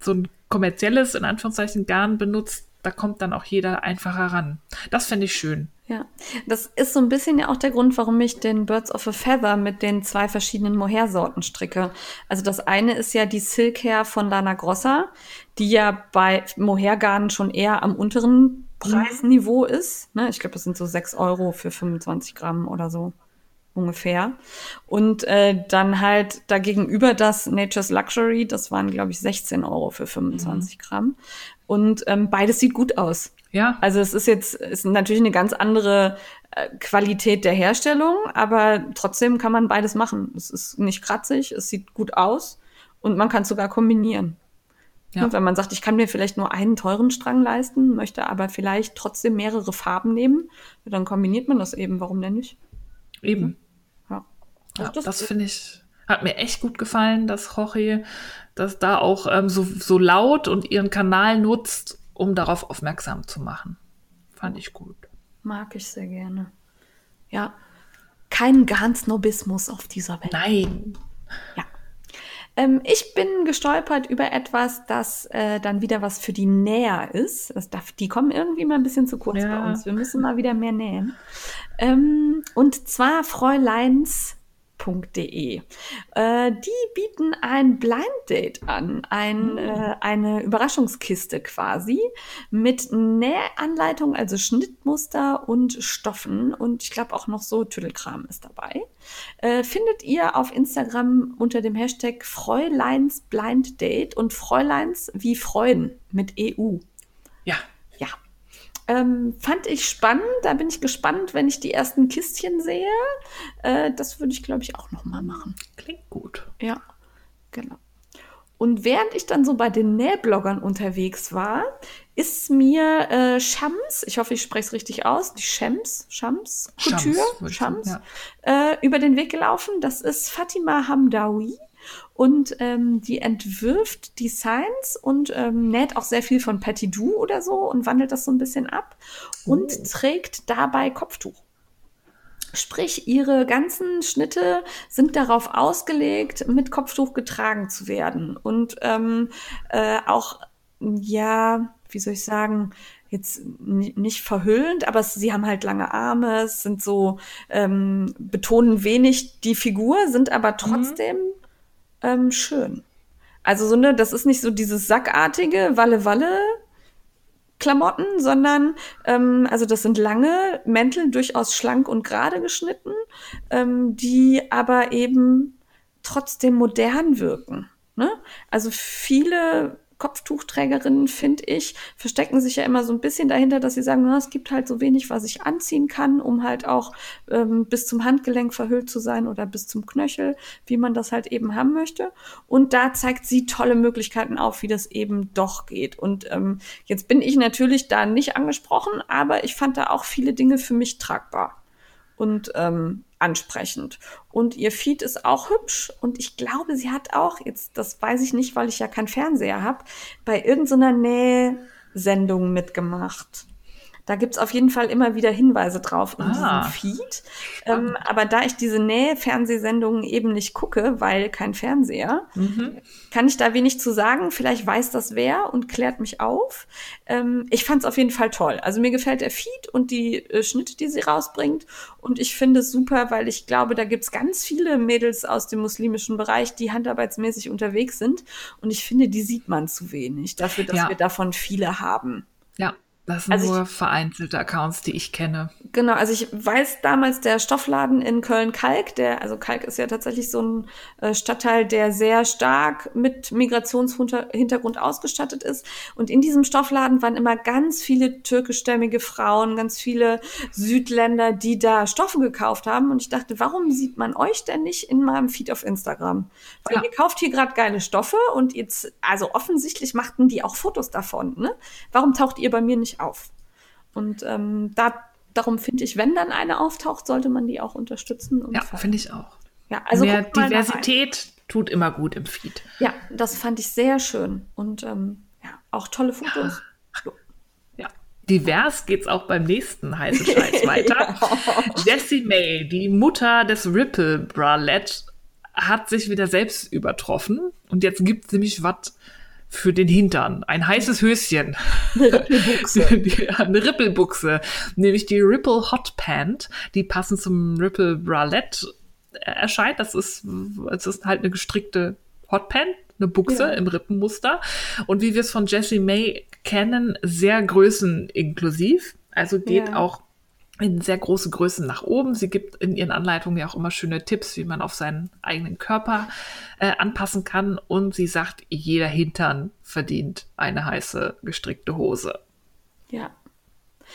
so ein kommerzielles, in Anführungszeichen, Garn benutzt, da kommt dann auch jeder einfacher ran. Das fände ich schön. Ja, das ist so ein bisschen ja auch der Grund, warum ich den Birds of a Feather mit den zwei verschiedenen Mohair-Sorten stricke. Also das eine ist ja die Silk Hair von Lana Grossa, die ja bei Mohair-Garnen schon eher am unteren Preisniveau ist. Ne? Ich glaube, das sind so sechs Euro für 25 Gramm oder so ungefähr. Und äh, dann halt dagegenüber das Nature's Luxury, das waren, glaube ich, 16 Euro für 25 mhm. Gramm. Und ähm, beides sieht gut aus. Ja. Also es ist jetzt ist natürlich eine ganz andere äh, Qualität der Herstellung, aber trotzdem kann man beides machen. Es ist nicht kratzig, es sieht gut aus und man kann es sogar kombinieren. Ja. Und wenn man sagt, ich kann mir vielleicht nur einen teuren Strang leisten, möchte aber vielleicht trotzdem mehrere Farben nehmen, dann kombiniert man das eben. Warum denn nicht? Eben. Ja. ja das, das finde ich, hat mir echt gut gefallen, dass Jorge das da auch ähm, so, so laut und ihren Kanal nutzt, um darauf aufmerksam zu machen. Fand ich gut. Mag ich sehr gerne. Ja, kein Garnsnobismus auf dieser Welt. Nein. Ja. Ähm, ich bin gestolpert über etwas, das äh, dann wieder was für die Näher ist. Das darf, die kommen irgendwie mal ein bisschen zu kurz ja. bei uns. Wir müssen mal wieder mehr nähen. Ähm, und zwar Fräuleins die bieten ein Blind Date an, ein, mhm. äh, eine Überraschungskiste quasi mit Nähanleitung, also Schnittmuster und Stoffen und ich glaube auch noch so Tüdelkram ist dabei. Äh, findet ihr auf Instagram unter dem Hashtag Fräuleins Blind Date und Fräuleins wie Freuden mit EU. Ja, ähm, fand ich spannend. Da bin ich gespannt, wenn ich die ersten Kistchen sehe. Äh, das würde ich, glaube ich, auch noch mal machen. Klingt gut. Ja, genau. Und während ich dann so bei den Nähbloggern unterwegs war, ist mir äh, Shams, ich hoffe, ich spreche es richtig aus, die Shams, Shams, Couture, Shams, Shams, ja. äh, über den Weg gelaufen. Das ist Fatima Hamdawi und ähm, die entwirft Designs und ähm, näht auch sehr viel von Petit Doux oder so und wandelt das so ein bisschen ab und oh. trägt dabei Kopftuch. Sprich, ihre ganzen Schnitte sind darauf ausgelegt, mit Kopftuch getragen zu werden. Und ähm, äh, auch, ja, wie soll ich sagen, jetzt nicht verhüllend, aber sie haben halt lange Arme, sind so, ähm, betonen wenig die Figur, sind aber mhm. trotzdem mhm ähm, schön. Also so ne, das ist nicht so dieses sackartige Walle-Walle Klamotten, sondern ähm, also das sind lange Mäntel, durchaus schlank und gerade geschnitten, ähm, die aber eben trotzdem modern wirken. Ne? Also viele Kopftuchträgerinnen, finde ich, verstecken sich ja immer so ein bisschen dahinter, dass sie sagen, na, es gibt halt so wenig, was ich anziehen kann, um halt auch ähm, bis zum Handgelenk verhüllt zu sein oder bis zum Knöchel, wie man das halt eben haben möchte. Und da zeigt sie tolle Möglichkeiten auf, wie das eben doch geht. Und ähm, jetzt bin ich natürlich da nicht angesprochen, aber ich fand da auch viele Dinge für mich tragbar und ähm, ansprechend. Und ihr Feed ist auch hübsch und ich glaube, sie hat auch, jetzt das weiß ich nicht, weil ich ja keinen Fernseher habe, bei irgendeiner Nähsendung mitgemacht. Da gibt's auf jeden Fall immer wieder Hinweise drauf in ah. diesem Feed. Ähm, aber da ich diese Nähe-Fernsehsendungen eben nicht gucke, weil kein Fernseher, mhm. kann ich da wenig zu sagen. Vielleicht weiß das wer und klärt mich auf. Ähm, ich fand's auf jeden Fall toll. Also mir gefällt der Feed und die äh, Schnitte, die sie rausbringt. Und ich finde es super, weil ich glaube, da gibt's ganz viele Mädels aus dem muslimischen Bereich, die handarbeitsmäßig unterwegs sind. Und ich finde, die sieht man zu wenig dafür, dass ja. wir davon viele haben. Ja, das sind also nur ich, vereinzelte Accounts, die ich kenne. Genau, also ich weiß damals der Stoffladen in Köln-Kalk, der, also Kalk ist ja tatsächlich so ein äh, Stadtteil, der sehr stark mit Migrationshintergrund ausgestattet ist. Und in diesem Stoffladen waren immer ganz viele türkischstämmige Frauen, ganz viele Südländer, die da Stoffe gekauft haben. Und ich dachte, warum sieht man euch denn nicht in meinem Feed auf Instagram? Weil ja. ihr kauft hier gerade geile Stoffe und jetzt, also offensichtlich machten die auch Fotos davon. Ne? Warum taucht ihr bei mir nicht auf. Und ähm, da, darum finde ich, wenn dann eine auftaucht, sollte man die auch unterstützen. ja, finde ich auch. Ja, also Mehr Diversität tut immer gut im Feed. Ja, das fand ich sehr schön. Und ähm, ja, auch tolle Fotos. Ja. ja. Divers geht's auch beim nächsten heißen Scheiß [laughs] weiter. ja. Jessie May, die Mutter des Ripple Bralette, hat sich wieder selbst übertroffen. Und jetzt gibt es nämlich was für den Hintern. Ein heißes Höschen. Eine Rippelbuchse. [laughs] eine Rippelbuchse. Nämlich die Ripple Hot Pant, die passend zum Ripple Bralette erscheint. Das ist, es ist halt eine gestrickte Hot Pant, eine Buchse ja. im Rippenmuster. Und wie wir es von Jessie May kennen, sehr größeninklusiv. Also geht ja. auch in sehr große Größen nach oben. Sie gibt in ihren Anleitungen ja auch immer schöne Tipps, wie man auf seinen eigenen Körper äh, anpassen kann. Und sie sagt, jeder Hintern verdient eine heiße gestrickte Hose. Ja.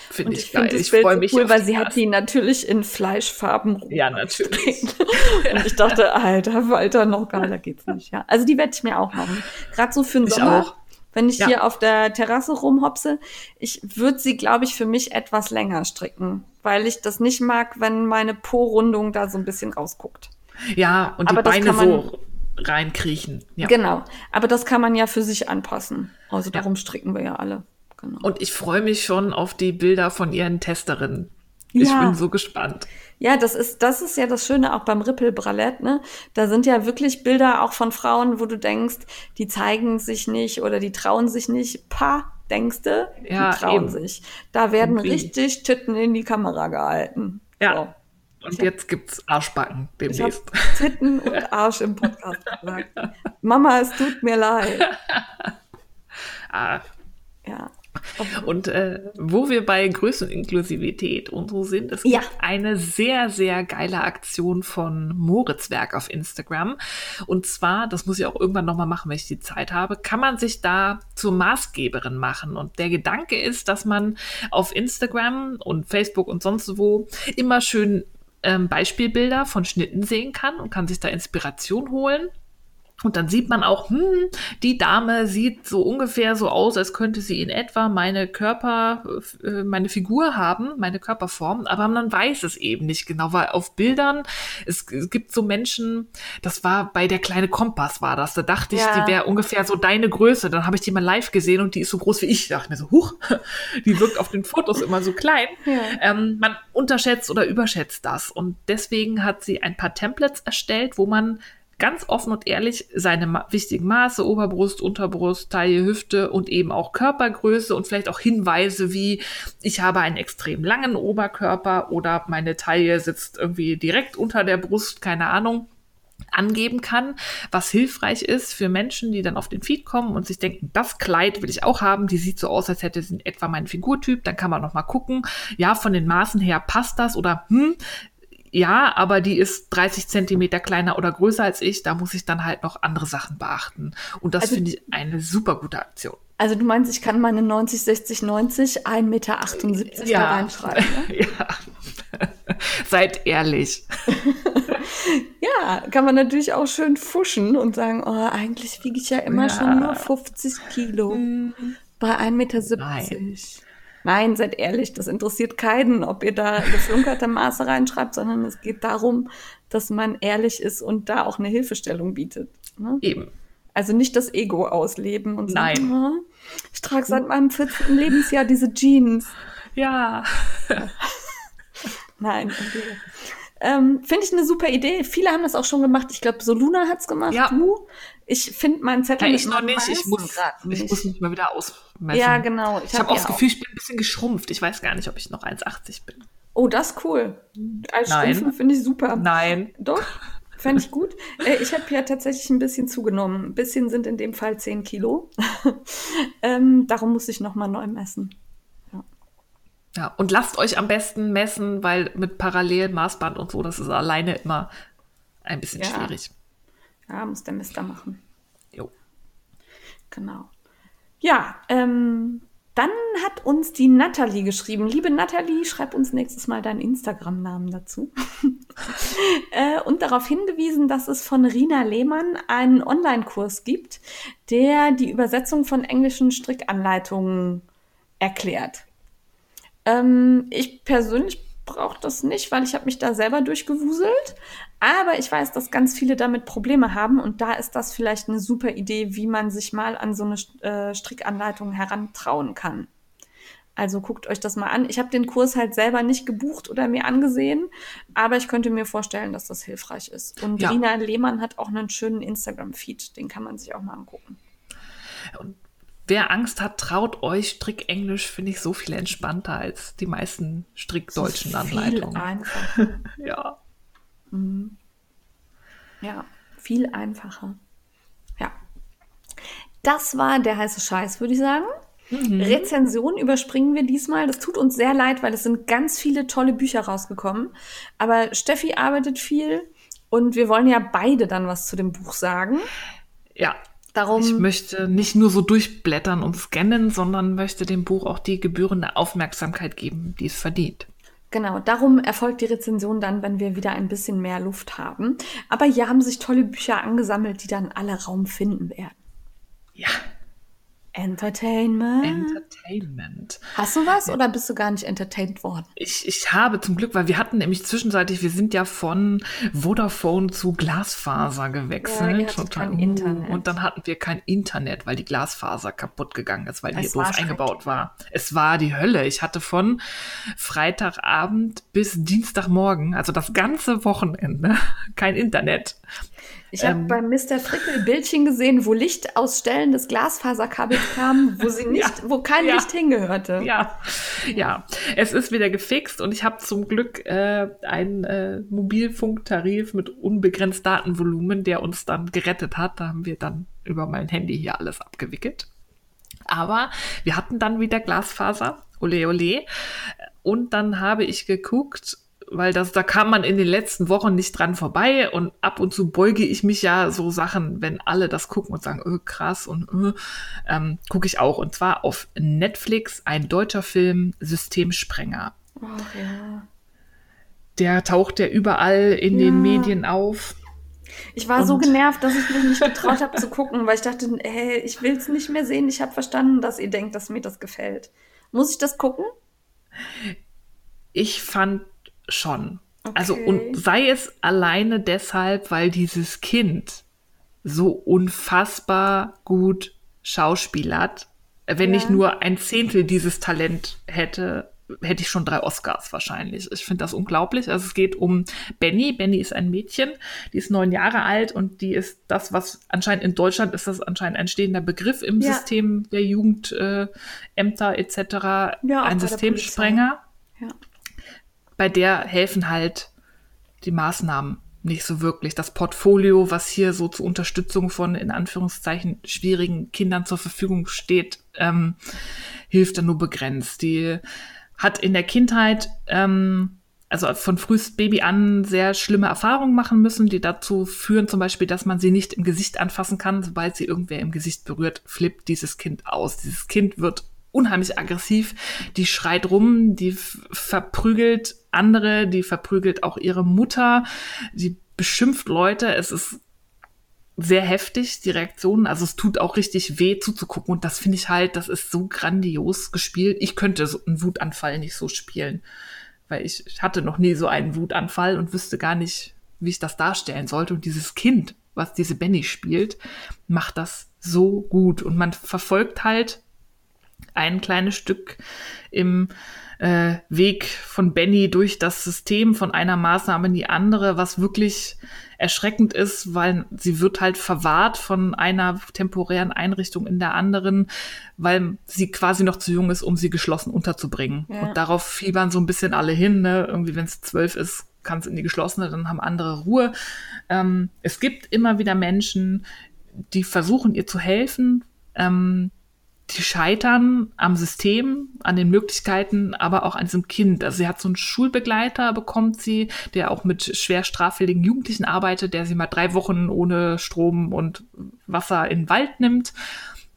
Finde ich, ich geil. Ich freue mich. Cool, weil sie hat die natürlich in Fleischfarben. Ja, natürlich. [laughs] Und ich dachte, alter Walter, noch geiler geht's nicht. Ja. Also die werde ich mir auch machen. Gerade so für den ich Sommer. Auch wenn ich ja. hier auf der Terrasse rumhopse. Ich würde sie, glaube ich, für mich etwas länger stricken, weil ich das nicht mag, wenn meine Po-Rundung da so ein bisschen rausguckt. Ja, und Aber die Beine man, so reinkriechen. Ja. Genau. Aber das kann man ja für sich anpassen. Also darum ja. stricken wir ja alle. Genau. Und ich freue mich schon auf die Bilder von ihren Testerinnen. Ich ja. bin so gespannt. Ja, das ist, das ist ja das Schöne auch beim Rippelbralett, ne? Da sind ja wirklich Bilder auch von Frauen, wo du denkst, die zeigen sich nicht oder die trauen sich nicht. Pa, denkst du, ja, die trauen eben. sich. Da werden Irgendwie. richtig Titten in die Kamera gehalten. Ja. So. Und jetzt gibt's Arschbacken demnächst. Titten und Arsch im Podcast [laughs] gesagt. Mama, es tut mir leid. [laughs] ah. Ja. [laughs] Und äh, wo wir bei Größeninklusivität und so sind, es gibt ja. eine sehr, sehr geile Aktion von Moritzwerk auf Instagram. Und zwar, das muss ich auch irgendwann nochmal machen, wenn ich die Zeit habe, kann man sich da zur Maßgeberin machen. Und der Gedanke ist, dass man auf Instagram und Facebook und sonst wo immer schön ähm, Beispielbilder von Schnitten sehen kann und kann sich da Inspiration holen und dann sieht man auch, hm, die Dame sieht so ungefähr so aus, als könnte sie in etwa meine Körper, äh, meine Figur haben, meine Körperform, aber man weiß es eben nicht genau, weil auf Bildern, es, es gibt so Menschen, das war bei der kleine Kompass war das, da dachte ich, ja. die wäre ungefähr so deine Größe, dann habe ich die mal live gesehen und die ist so groß wie ich, da dachte mir so, huch, [laughs] die wirkt auf den Fotos immer so klein. Ja. Ähm, man unterschätzt oder überschätzt das und deswegen hat sie ein paar Templates erstellt, wo man ganz offen und ehrlich seine ma wichtigen Maße, Oberbrust, Unterbrust, Taille, Hüfte und eben auch Körpergröße und vielleicht auch Hinweise wie, ich habe einen extrem langen Oberkörper oder meine Taille sitzt irgendwie direkt unter der Brust, keine Ahnung angeben kann, was hilfreich ist für Menschen, die dann auf den Feed kommen und sich denken, das Kleid will ich auch haben, die sieht so aus, als hätte sie etwa meinen Figurtyp, dann kann man noch mal gucken, ja, von den Maßen her passt das oder hm, ja, aber die ist 30 Zentimeter kleiner oder größer als ich. Da muss ich dann halt noch andere Sachen beachten. Und das Also- finde ich eine super gute Aktion. Also du meinst, ich kann meine 90, 60, 90, 1,78 Meter da reinschreiben. Ne? [laughs] ja. Seid ehrlich. [laughs] Ja, kann man natürlich auch schön fuschen und sagen, oh, eigentlich wiege ich ja immer Ja. schon nur 50 Kilo bei 1,70 Meter. Nein. Nein, seid ehrlich, das interessiert keinen, ob ihr da geflunkerte Maße reinschreibt, sondern es geht darum, dass man ehrlich ist und da auch eine Hilfestellung bietet. Ne? Eben. Also nicht das Ego ausleben und sagen, Nein. oh, ich trage seit meinem 14. Lebensjahr diese Jeans. Ja. [laughs] Nein. Okay. Ähm, Finde ich eine super Idee. Viele haben das auch schon gemacht. Ich glaube, Soluna hat's gemacht. Ja. Du? Ich finde meinen Zettel Ja, ich noch nicht. Ich muss, ich muss mich mal wieder ausmessen. Ja, genau. Ich, hab habe auch ja das Gefühl, ich bin ein bisschen geschrumpft. Ich weiß gar nicht, ob ich noch 1,80 bin. Oh, das ist cool. Als. Schrumpfen finde ich super. Nein. Doch, fände ich gut. Äh, ich habe ja tatsächlich ein bisschen zugenommen. Ein bisschen sind in dem Fall 10 Kilo. [laughs] ähm, darum muss ich nochmal neu messen. Ja, und lasst euch am besten messen, weil mit parallelen Maßband und so, das ist alleine immer ein bisschen Ja. schwierig. Ja, muss der Mister machen. Jo. Genau. Ja, ähm, dann hat uns die Natalie geschrieben. Liebe Natalie, schreib uns nächstes Mal deinen Instagram-Namen dazu. [laughs] äh, und darauf hingewiesen, dass es von Rina Lehmann einen Online-Kurs gibt, der die Übersetzung von englischen Strickanleitungen erklärt. Ähm, ich persönlich brauche das nicht, weil ich habe mich da selber durchgewuselt. Aber ich weiß, dass ganz viele damit Probleme haben und da ist das vielleicht eine super Idee, wie man sich mal an so eine äh, Strickanleitung herantrauen kann. Also guckt euch das mal an. Ich habe den Kurs halt selber nicht gebucht oder mir angesehen, aber ich könnte mir vorstellen, dass das hilfreich ist. Und Ja. Rina Lehmann hat auch einen schönen Instagram-Feed, den kann man sich auch mal angucken. Wer Angst hat, traut euch. Strickenglisch finde ich so viel entspannter als die meisten strickdeutschen Viel Anleitungen. einfacher. [laughs] Ja. Ja, viel einfacher. Ja. Das war der heiße Scheiß, würde ich sagen. Rezension überspringen wir diesmal. Das tut uns sehr leid, weil es sind ganz viele tolle Bücher rausgekommen. Aber Steffi arbeitet viel und wir wollen ja beide dann was zu dem Buch sagen. Ja. Darum, Ich möchte nicht nur so durchblättern und scannen, sondern möchte dem Buch auch die gebührende Aufmerksamkeit geben, die es verdient. Genau, darum erfolgt die Rezension dann, wenn wir wieder ein bisschen mehr Luft haben. Aber hier haben sich tolle Bücher angesammelt, die dann alle Raum finden werden. Ja. Entertainment. Entertainment. Hast du was oder bist du gar nicht entertained worden? Ich, ich habe zum Glück, weil wir hatten nämlich zwischenzeitlich, wir sind ja von Vodafone zu Glasfaser gewechselt. Ja, kein Internet. Und dann hatten wir kein Internet, weil die Glasfaser kaputt gegangen ist, weil die Es doof war eingebaut war. Es war die Hölle. Ich hatte von Freitagabend bis Dienstagmorgen, also das ganze Wochenende, [laughs] kein Internet. Ich habe Ähm. beim Mr. Frickel Bildchen gesehen, wo Licht aus Stellen des Glasfaserkabels kam, wo sie [laughs] nicht, wo kein Ja. Licht hingehörte. Ja, ja, es ist wieder gefixt und ich habe zum Glück äh, einen äh, Mobilfunktarif mit unbegrenzt Datenvolumen, der uns dann gerettet hat. Da haben wir dann über mein Handy hier alles abgewickelt. Aber wir hatten dann wieder Glasfaser, ole ole. Und dann habe ich geguckt, weil das, da kam man in den letzten Wochen nicht dran vorbei und ab und zu beuge ich mich ja so Sachen, wenn alle das gucken und sagen, öh, krass und äh, ähm, gucke ich auch. Und zwar auf Netflix ein deutscher Film Systemsprenger. Ach, ja. Der taucht ja überall in Ja. den Medien auf. Ich war so Und- genervt, dass ich mich nicht [laughs] getraut habe zu gucken, weil ich dachte, hey, ich will es nicht mehr sehen. Ich habe verstanden, dass ihr denkt, dass mir das gefällt. Muss ich das gucken? Ich fand schon. Also, Okay. und sei es alleine deshalb, weil dieses Kind so unfassbar gut schauspielert. Wenn Ja. ich nur ein Zehntel dieses Talent hätte, hätte ich schon drei Oscars wahrscheinlich. Ich finde das unglaublich. Also es geht um Benny. Benny ist ein Mädchen, die ist neun Jahre alt und die ist das, was anscheinend in Deutschland ist das anscheinend ein stehender Begriff im Ja. System der Jugendämter äh, etc. Ja, ein Systemsprenger Ja. Bei der helfen halt die Maßnahmen nicht so wirklich. Das Portfolio, was hier so zur Unterstützung von in Anführungszeichen schwierigen Kindern zur Verfügung steht, ähm, hilft dann nur begrenzt. Die hat in der Kindheit, ähm, also von frühest Baby an sehr schlimme Erfahrungen machen müssen, die dazu führen zum Beispiel, dass man sie nicht im Gesicht anfassen kann. Sobald sie irgendwer im Gesicht berührt, flippt dieses Kind aus. Dieses Kind wird unheimlich aggressiv. Die schreit rum, die verprügelt andere, die verprügelt auch ihre Mutter, die beschimpft Leute. Es ist sehr heftig, die Reaktionen. Also es tut auch richtig weh zuzugucken. Und das finde ich halt, das ist so grandios gespielt. Ich könnte so einen Wutanfall nicht so spielen weil ich, ich hatte noch nie so einen Wutanfall und wüsste gar nicht, wie ich das darstellen sollte. Und dieses Kind, was diese Benny spielt, macht das so gut. Und man verfolgt halt ein kleines Stück im äh, Weg von Benny durch das System von einer Maßnahme in die andere, was wirklich erschreckend ist, weil sie wird halt verwahrt von einer temporären Einrichtung in der anderen, weil sie quasi noch zu jung ist, um sie geschlossen unterzubringen. Ja. Und darauf fiebern so ein bisschen alle hin. Ne? Irgendwie, wenn es zwölf ist, kann es in die geschlossene, dann haben andere Ruhe. Ähm, es gibt immer wieder Menschen, die versuchen, ihr zu helfen. Ähm, die scheitern am System, an den Möglichkeiten, aber auch an diesem Kind. Also sie hat so einen Schulbegleiter, bekommt sie, der auch mit schwer straffälligen Jugendlichen arbeitet, der sie mal drei Wochen ohne Strom und Wasser in den Wald nimmt,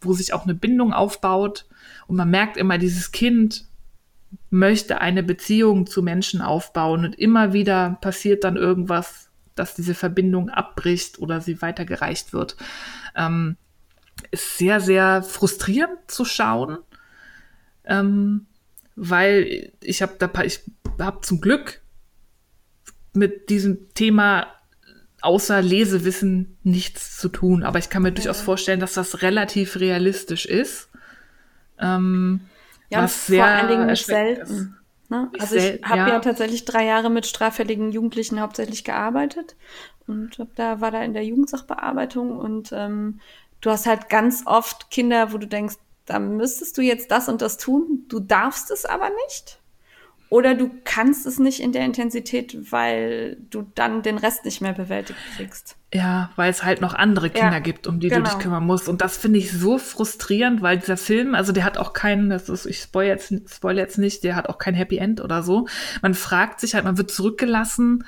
wo sich auch eine Bindung aufbaut. Und man merkt immer, dieses Kind möchte eine Beziehung zu Menschen aufbauen und immer wieder passiert dann irgendwas, dass diese Verbindung abbricht oder sie weitergereicht wird. Ähm, ist sehr, sehr frustrierend zu schauen, ähm, weil ich habe da, ich habe zum Glück mit diesem Thema außer Lesewissen nichts zu tun. Aber ich kann mir ja. durchaus vorstellen, dass das relativ realistisch ist. Ähm, ja, was sehr vor allen Dingen nicht selten. Ne? Also ich habe ja. ja. tatsächlich drei Jahre mit straffälligen Jugendlichen hauptsächlich gearbeitet und hab da war da in der Jugendsachbearbeitung und ähm, du hast halt ganz oft Kinder, wo du denkst, da müsstest du jetzt das und das tun, du darfst es aber nicht. Oder du kannst es nicht in der Intensität, weil du dann den Rest nicht mehr bewältigt kriegst. Ja, weil es halt noch andere Kinder ja, gibt, um die genau. du dich kümmern musst. Und das finde ich so frustrierend, weil dieser Film, also der hat auch keinen, das ist, ich spoil jetzt, spoil jetzt nicht, der hat auch kein Happy End oder so. Man fragt sich halt, man wird zurückgelassen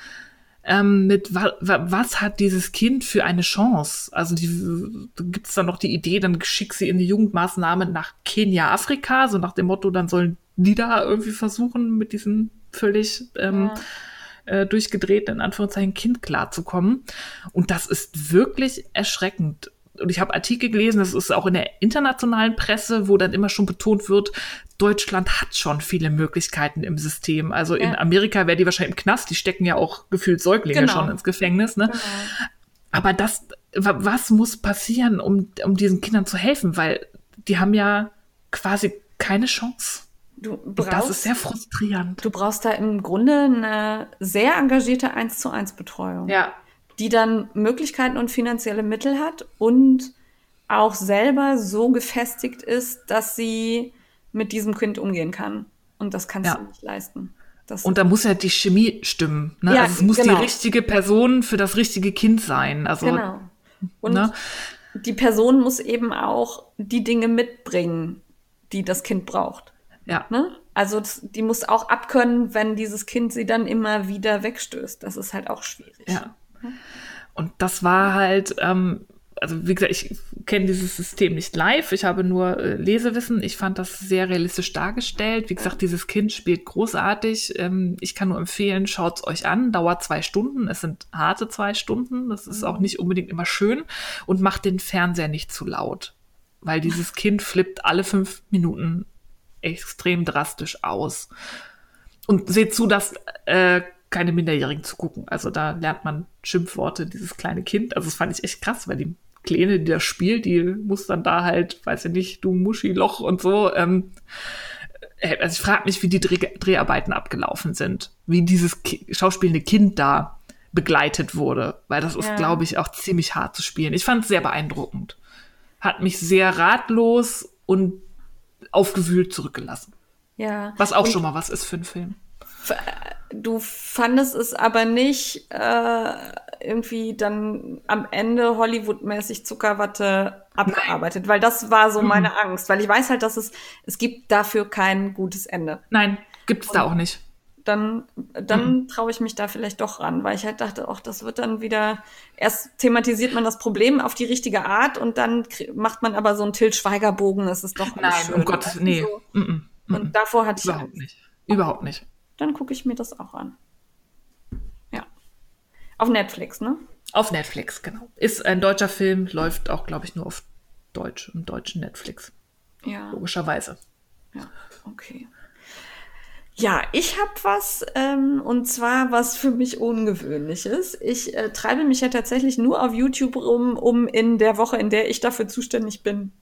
ähm, mit wa was hat dieses Kind für eine Chance? Also die, gibt es dann noch die Idee, dann schick sie in die Jugendmaßnahme nach Kenia, Afrika, so nach dem Motto, dann sollen die da irgendwie versuchen, mit diesem völlig ähm, ja. äh, durchgedrehten, in Anführungszeichen, Kind klarzukommen. Und das ist wirklich erschreckend und ich habe Artikel gelesen, das ist auch in der internationalen Presse, wo dann immer schon betont wird, Deutschland hat schon viele Möglichkeiten im System. Also ja. in Amerika wäre die wahrscheinlich im Knast, die stecken ja auch gefühlt Säuglinge genau. schon ins Gefängnis. Ne? Genau. Aber das, was muss passieren, um, um diesen Kindern zu helfen? Weil die haben ja quasi keine Chance. Du brauchst, das ist sehr frustrierend. Du brauchst da im Grunde eine sehr engagierte 1 zu 1 Betreuung. Ja, die dann Möglichkeiten und finanzielle Mittel hat und auch selber so gefestigt ist, dass sie mit diesem Kind umgehen kann. Und das kannst ja. du nicht leisten. Das und da muss ja die Chemie stimmen. Ne? Ja, also es muss genau. die richtige Person für das richtige Kind sein. Also, genau. Und ne? die Person muss eben auch die Dinge mitbringen, die das Kind braucht. Ja. Ne? Also die muss auch abkönnen, wenn dieses Kind sie dann immer wieder wegstößt. Das ist halt auch schwierig. Ja. Und das war halt, ähm, also wie gesagt, ich kenne dieses System nicht live, ich habe nur äh, Lesewissen. Ich fand das sehr realistisch dargestellt. Wie gesagt, dieses Kind spielt großartig. Ähm, ich kann nur empfehlen, schaut es euch an. Dauert zwei Stunden. Es sind harte zwei Stunden. Das ist auch nicht unbedingt immer schön. Und macht den Fernseher nicht zu laut. Weil dieses [laughs] Kind flippt alle fünf Minuten extrem drastisch aus. Und seht zu, dass äh, keine Minderjährigen zu gucken. Also da lernt man Schimpfworte, dieses kleine Kind. Also das fand ich echt krass, weil die Kleine, die das spielt, die muss dann da halt, weiß ich nicht, du Muschi-Loch und so. Ähm, äh, also ich frage mich, wie die Dreh Dreharbeiten abgelaufen sind, wie dieses Ki schauspielende Kind da begleitet wurde, weil das ist, glaube ich, auch ziemlich hart zu spielen. Ich fand es sehr beeindruckend. Hat mich sehr ratlos und aufgewühlt zurückgelassen. Ja. Was auch und schon mal was ist für einen Film. Du fandest es aber nicht äh, irgendwie dann am Ende Hollywood-mäßig Zuckerwatte abgearbeitet, Nein. weil das war so meine mhm. Angst, weil ich weiß halt, dass es, es gibt dafür kein gutes Ende. Nein, gibt es da auch nicht. dann, dann mhm. traue ich mich da vielleicht doch ran, weil ich halt dachte, ach, das wird dann wieder, erst thematisiert man das Problem auf die richtige Art und dann macht man aber so einen Til Schweiger-Bogen, das ist doch Nein, schön. um Gottes, nee. So. Mm -mm. Und davor hatte ich Überhaupt nicht. Überhaupt nicht. Dann gucke ich mir das auch an. Ja. Auf Netflix, ne? Auf Netflix, genau. Ist ein deutscher Film, läuft auch, glaube ich, nur auf Deutsch, im deutschen Netflix. Ja. Logischerweise. Ja, okay. Ja, ich habe was, ähm, und zwar was für mich ungewöhnliches. Ich äh, treibe mich ja tatsächlich nur auf YouTube rum, um in der Woche, in der ich dafür zuständig bin,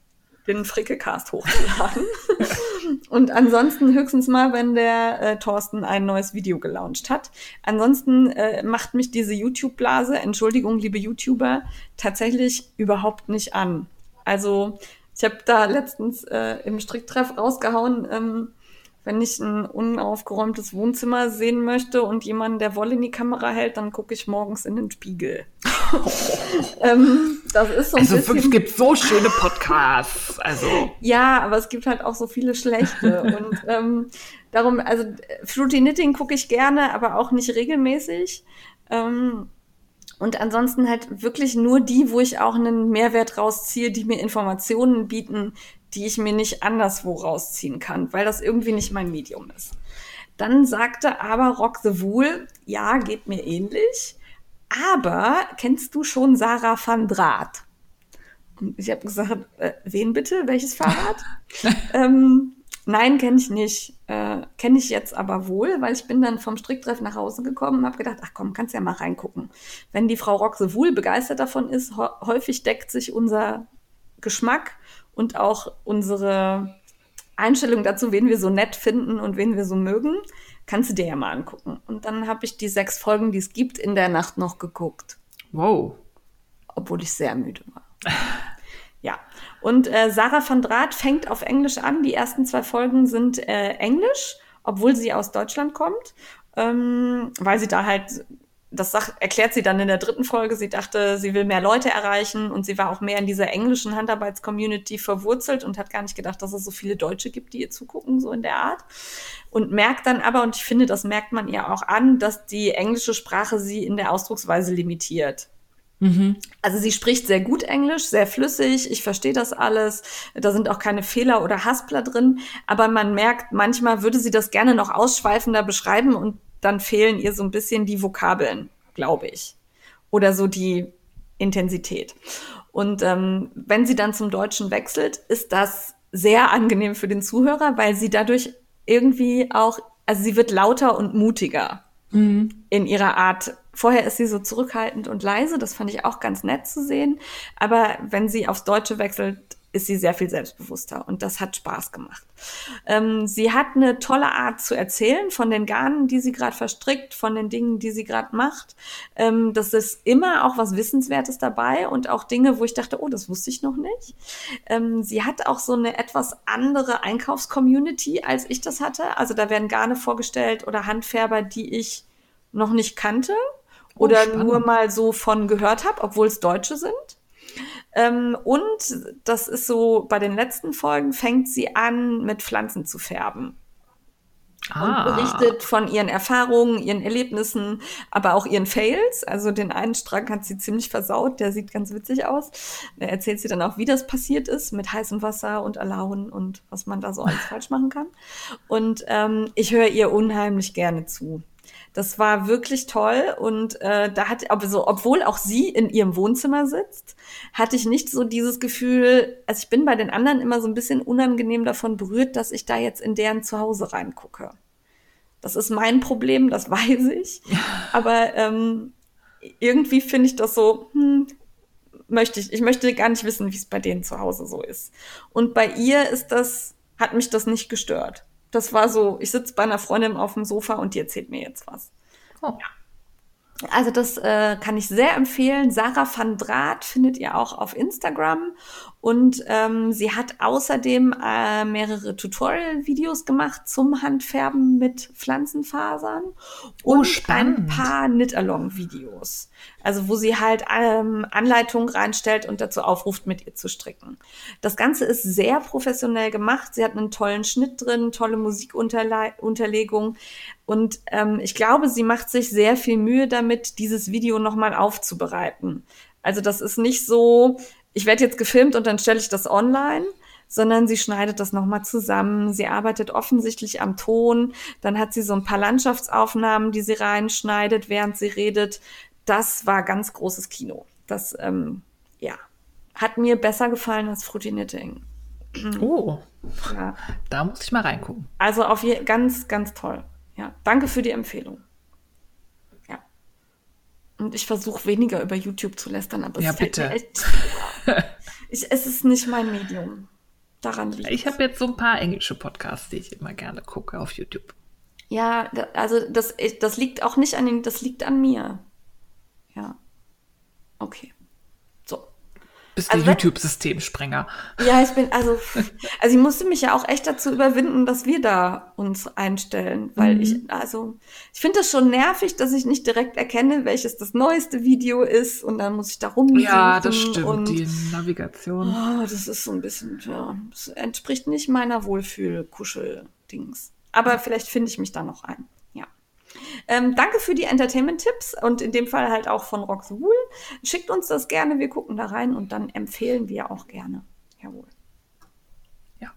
den Frickecast hochzuladen. [laughs] und ansonsten höchstens mal, wenn der äh, Thorsten ein neues Video gelauncht hat. Ansonsten äh, macht mich diese YouTube-Blase, Entschuldigung, liebe YouTuber, tatsächlich überhaupt nicht an. Also ich habe da letztens äh, im Stricktreff rausgehauen, ähm, wenn ich ein unaufgeräumtes Wohnzimmer sehen möchte und jemand, der Wolle in die Kamera hält, dann gucke ich morgens in den Spiegel. Ähm, das ist so ein also bisschen... es gibt so schöne Podcasts. Also ja, aber es gibt halt auch so viele schlechte und ähm, darum, also Fruity Knitting gucke ich gerne, aber auch nicht regelmäßig. Ähm, und ansonsten halt wirklich nur die, wo ich auch einen Mehrwert rausziehe, die mir Informationen bieten, die ich mir nicht anderswo rausziehen kann, weil das irgendwie nicht mein Medium ist. Dann sagte aber Rock the Wool, ja, geht mir ähnlich. Aber kennst du schon Sarah van Draht? Und ich habe gesagt, äh, wen bitte? Welches Fahrrad? [laughs] ähm, nein, kenne ich nicht. Äh, kenne ich jetzt aber wohl, weil ich bin dann vom Stricktreff nach Hause gekommen und habe gedacht, ach komm, kannst ja mal reingucken. Wenn die Frau Rock the Wool begeistert davon ist, häufig deckt sich unser Geschmack und auch unsere Einstellung dazu, wen wir so nett finden und wen wir so mögen, kannst du dir ja mal angucken. Und dann habe ich die sechs Folgen, die es gibt, in der Nacht noch geguckt. Wow. Obwohl ich sehr müde war. [laughs] ja. Und äh, Sarah van Draht fängt auf Englisch an. Die ersten zwei Folgen sind äh, Englisch, obwohl sie aus Deutschland kommt, ähm, weil sie da halt das sagt, erklärt sie dann in der dritten Folge. Sie dachte, sie will mehr Leute erreichen und sie war auch mehr in dieser englischen Handarbeits-Community verwurzelt und hat gar nicht gedacht, dass es so viele Deutsche gibt, die ihr zugucken, so in der Art. Und merkt dann aber, und ich finde, das merkt man ihr auch an, dass die englische Sprache sie in der Ausdrucksweise limitiert. Mhm. Also sie spricht sehr gut Englisch, sehr flüssig, ich verstehe das alles, da sind auch keine Fehler oder Haspler drin, aber man merkt, manchmal würde sie das gerne noch ausschweifender beschreiben und dann fehlen ihr so ein bisschen die Vokabeln, glaube ich. Oder so die Intensität. Und ähm, wenn sie dann zum Deutschen wechselt, ist das sehr angenehm für den Zuhörer, weil sie dadurch irgendwie auch, also sie wird lauter und mutiger mhm. in ihrer Art. Vorher ist sie so zurückhaltend und leise, das fand ich auch ganz nett zu sehen. Aber wenn sie aufs Deutsche wechselt, ist sie sehr viel selbstbewusster und das hat Spaß gemacht. Ähm, sie hat eine tolle Art zu erzählen von den Garnen, die sie gerade verstrickt, von den Dingen, die sie gerade macht. Ähm, das ist immer auch was Wissenswertes dabei und auch Dinge, wo ich dachte, oh, das wusste ich noch nicht. Ähm, sie hat auch so eine etwas andere Einkaufscommunity, als ich das hatte. Also da werden Garne vorgestellt oder Handfärber, die ich noch nicht kannte oh, oder spannend. nur mal so von gehört habe, obwohl es Deutsche sind. Ähm, und das ist so, bei den letzten Folgen fängt sie an, mit Pflanzen zu färben. Ah. Und berichtet von ihren Erfahrungen, ihren Erlebnissen, aber auch ihren Fails. Also den einen Strang hat sie ziemlich versaut, der sieht ganz witzig aus. Da erzählt sie dann auch, wie das passiert ist mit heißem Wasser und Alauen und was man da so alles [laughs] falsch machen kann. Und ähm, ich höre ihr unheimlich gerne zu. Das war wirklich toll und äh, da hat, also, obwohl auch sie in ihrem Wohnzimmer sitzt, hatte ich nicht so dieses Gefühl, also ich bin bei den anderen immer so ein bisschen unangenehm davon berührt, dass ich da jetzt in deren Zuhause reingucke. Das ist mein Problem, das [laughs] weiß ich. Aber ähm, irgendwie finde ich das so, hm, möchte ich, ich möchte gar nicht wissen, wie es bei denen zu Hause so ist. Und bei ihr ist das, hat mich das nicht gestört. Das war so, ich sitze bei einer Freundin auf dem Sofa und die erzählt mir jetzt was. Oh. Ja. Also das äh, kann ich sehr empfehlen. Sarah van Draht findet ihr auch auf Instagram Und ähm, sie hat außerdem äh, mehrere Tutorial-Videos gemacht zum Handfärben mit Pflanzenfasern Oh, und spannend. ein paar Knit-Along-Videos. Also wo sie halt ähm, Anleitungen reinstellt und dazu aufruft, mit ihr zu stricken. Das Ganze ist sehr professionell gemacht. Sie hat einen tollen Schnitt drin, tolle Musikunterlegung. Und ähm, ich glaube, sie macht sich sehr viel Mühe damit, dieses Video nochmal aufzubereiten. Also das ist nicht so, ich werde jetzt gefilmt und dann stelle ich das online, sondern sie schneidet das nochmal zusammen. Sie arbeitet offensichtlich am Ton. Dann hat sie so ein paar Landschaftsaufnahmen, die sie reinschneidet, während sie redet. Das war ganz großes Kino. Das, ähm, ja, hat mir besser gefallen als Fruity Knitting. [clears throat] Oh, Ja. da muss ich mal reingucken. Also auf je ganz, ganz toll. Ja, danke für die Empfehlung. Und ich versuche weniger über YouTube zu lästern, aber Ja, es fällt mir bitte. echt. [laughs] ich, es ist nicht mein Medium. Daran liegt Ich habe jetzt so ein paar englische Podcasts, die ich immer gerne gucke auf YouTube. Ja, also das, ich, das liegt auch nicht an den, das liegt an mir. Ja. Okay. Bist Also der YouTube-Systemsprenger. Ja, ich bin, also, [laughs] also ich musste mich ja auch echt dazu überwinden, dass wir da uns einstellen, weil Mhm. ich, also, ich finde das schon nervig, dass ich nicht direkt erkenne, welches das neueste Video ist und dann muss ich da rumsuchen. Ja, das stimmt. Und, Die Navigation. oh, das ist so ein bisschen, ja, das entspricht nicht meiner Wohlfühl-Kuschel-Dings. Aber vielleicht finde ich mich da noch ein. Ja. Ähm, danke für die Entertainment-Tipps und in dem Fall halt auch von Rock the Wool. Schickt uns das gerne, wir gucken da rein und dann empfehlen wir auch gerne. Jawohl. Ja.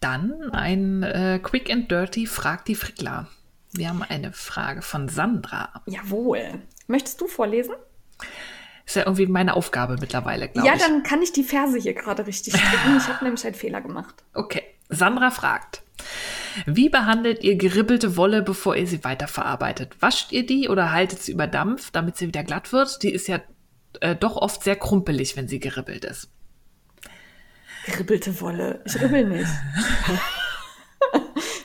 Dann ein äh, Quick and Dirty Frag die Frickler. Wir haben eine Frage von Sandra. Jawohl. Möchtest du vorlesen? Ist ja irgendwie meine Aufgabe mittlerweile, glaube Ja, ich. dann kann ich die Verse hier gerade richtig stricken. Ich habe nämlich einen Fehler gemacht. Okay. Sandra fragt. Wie behandelt ihr geribbelte Wolle, bevor ihr sie weiterverarbeitet? Wascht ihr die oder haltet sie über Dampf, damit sie wieder glatt wird? Die ist ja äh, doch oft sehr krumpelig, wenn sie geribbelt ist. Geribbelte Wolle. Ich ribbel nicht. [laughs]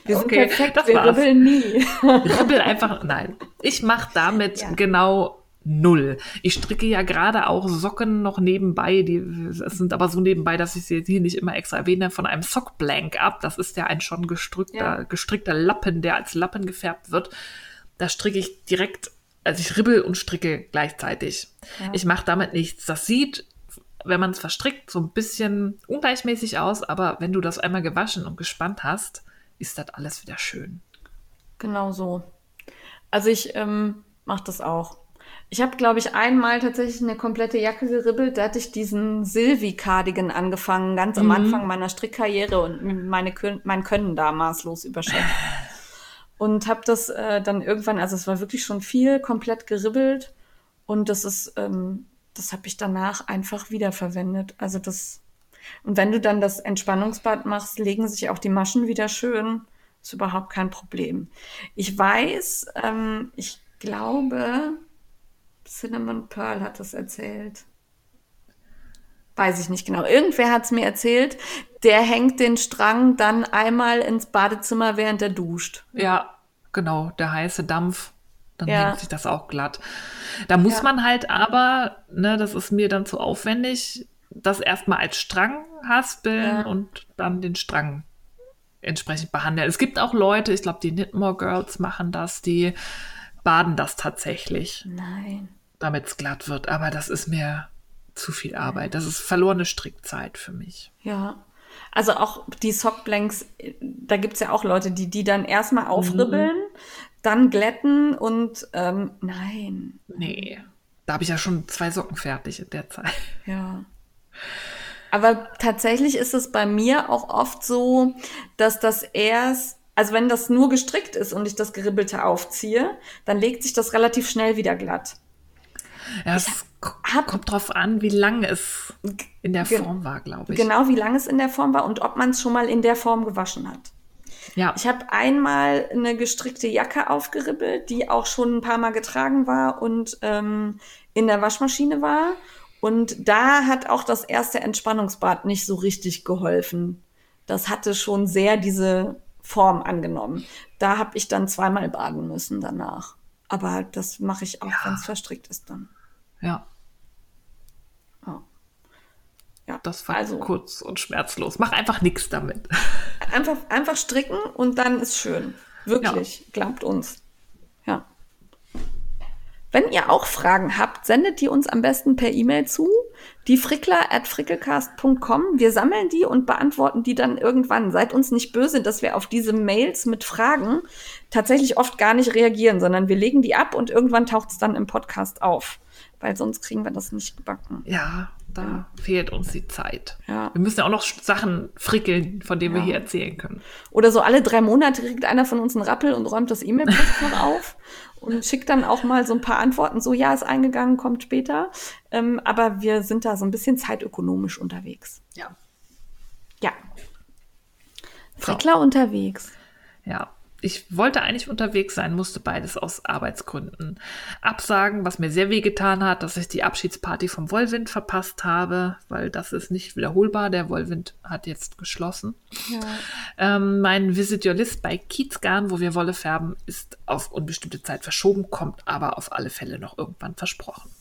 Wir sind Okay, perfekt, das wir war's. ribbeln nie. Ribbel einfach, nein. Ich mache damit Ja. genau null. Ich stricke ja gerade auch Socken noch nebenbei. Die es sind aber so nebenbei, dass ich sie hier nicht immer extra erwähne, von einem Sockblank ab. Das ist ja ein schon gestrickter, Ja. gestrickter Lappen, der als Lappen gefärbt wird. Da stricke ich direkt, also ich ribbel und stricke gleichzeitig. Ja. Ich mache damit nichts. Das sieht, wenn man es verstrickt, so ein bisschen ungleichmäßig aus, aber wenn du das einmal gewaschen und gespannt hast, ist das alles wieder schön. Genau so. Also ich ähm, mache das auch. Ich habe, glaube ich, einmal tatsächlich eine komplette Jacke geribbelt. Da hatte ich diesen Sylvie-Cardigan angefangen, ganz am Anfang meiner Strickkarriere und meine, mein Können da maßlos überschätzt. Und habe das äh, dann irgendwann, also es war wirklich schon viel, komplett geribbelt. Und das ist, ähm, das habe ich danach einfach wiederverwendet. Also das, und wenn du dann das Entspannungsbad machst, legen sich auch die Maschen wieder schön. Ist überhaupt kein Problem. Ich weiß, ähm, ich glaube, Cinnamon Pearl hat das erzählt. Weiß ich nicht genau. Irgendwer hat es mir erzählt. Der hängt den Strang dann einmal ins Badezimmer, während er duscht. Ja, genau, der heiße Dampf. Dann Ja. hängt sich das auch glatt. Da muss Ja. man halt aber, ne, das ist mir dann zu aufwendig, das erstmal als Strang haspeln Ja. und dann den Strang entsprechend behandeln. Es gibt auch Leute, ich glaube, die Knitmore Girls machen das, die baden das tatsächlich, Nein. Damit es glatt wird. Aber das ist mir zu viel Arbeit. Das ist verlorene Strickzeit für mich. Ja. Also auch die Sockblanks, da gibt's ja auch Leute, die die dann erstmal aufribbeln, dann glätten und ähm, nein. Nee. Da habe ich ja schon zwei Socken fertig in der Zeit. Ja. Aber tatsächlich ist es bei mir auch oft so, dass das erst, also wenn das nur gestrickt ist und ich das Geribbelte aufziehe, dann legt sich das relativ schnell wieder glatt. Ja, es hab- kommt drauf an, wie lang es in der Form war, glaube ich. Genau wie lang es in der Form war und ob man es schon mal in der Form gewaschen hat. Ja, Ich habe einmal eine gestrickte Jacke aufgeribbelt, die auch schon ein paar Mal getragen war und ähm, in der Waschmaschine war. Und da hat auch das erste Entspannungsbad nicht so richtig geholfen. Das hatte schon sehr diese Form angenommen. Da habe ich dann zweimal baden müssen danach. Aber das mache ich auch, wenn es verstrickt ist dann. Ja. Ja. ja. das war also, kurz und schmerzlos. Mach einfach nichts damit. [laughs] Einfach, einfach stricken und dann ist schön. Wirklich, ja. glaubt uns. Ja. Wenn ihr auch Fragen habt, sendet die uns am besten per E-Mail zu. Die frickler at frickelcast.com. Wir sammeln die und beantworten die dann irgendwann. Seid uns nicht böse, dass wir auf diese Mails mit Fragen tatsächlich oft gar nicht reagieren, sondern wir legen die ab und irgendwann taucht es dann im Podcast auf. Weil sonst kriegen wir das nicht gebacken. Ja, da ja. fehlt uns die Zeit. Ja. Wir müssen ja auch noch Sachen frickeln, von denen ja. wir hier erzählen können. Oder so alle drei Monate kriegt einer von uns einen Rappel und räumt das E-Mail-Postfach [laughs] auf und schickt dann auch mal so ein paar Antworten, so ja, ist eingegangen, kommt später. Ähm, aber wir sind da so ein bisschen zeitökonomisch unterwegs. Ja. Ja. Frickler so. unterwegs. Ja, ich wollte eigentlich unterwegs sein, musste beides aus Arbeitsgründen absagen, was mir sehr wehgetan hat, dass ich die Abschiedsparty vom Wollwind verpasst habe, weil das ist nicht wiederholbar. Der Wollwind hat jetzt geschlossen. Ja. Ähm, mein Visit Your List bei Kiezgarn, wo wir Wolle färben, ist auf unbestimmte Zeit verschoben, kommt aber auf alle Fälle noch irgendwann versprochen.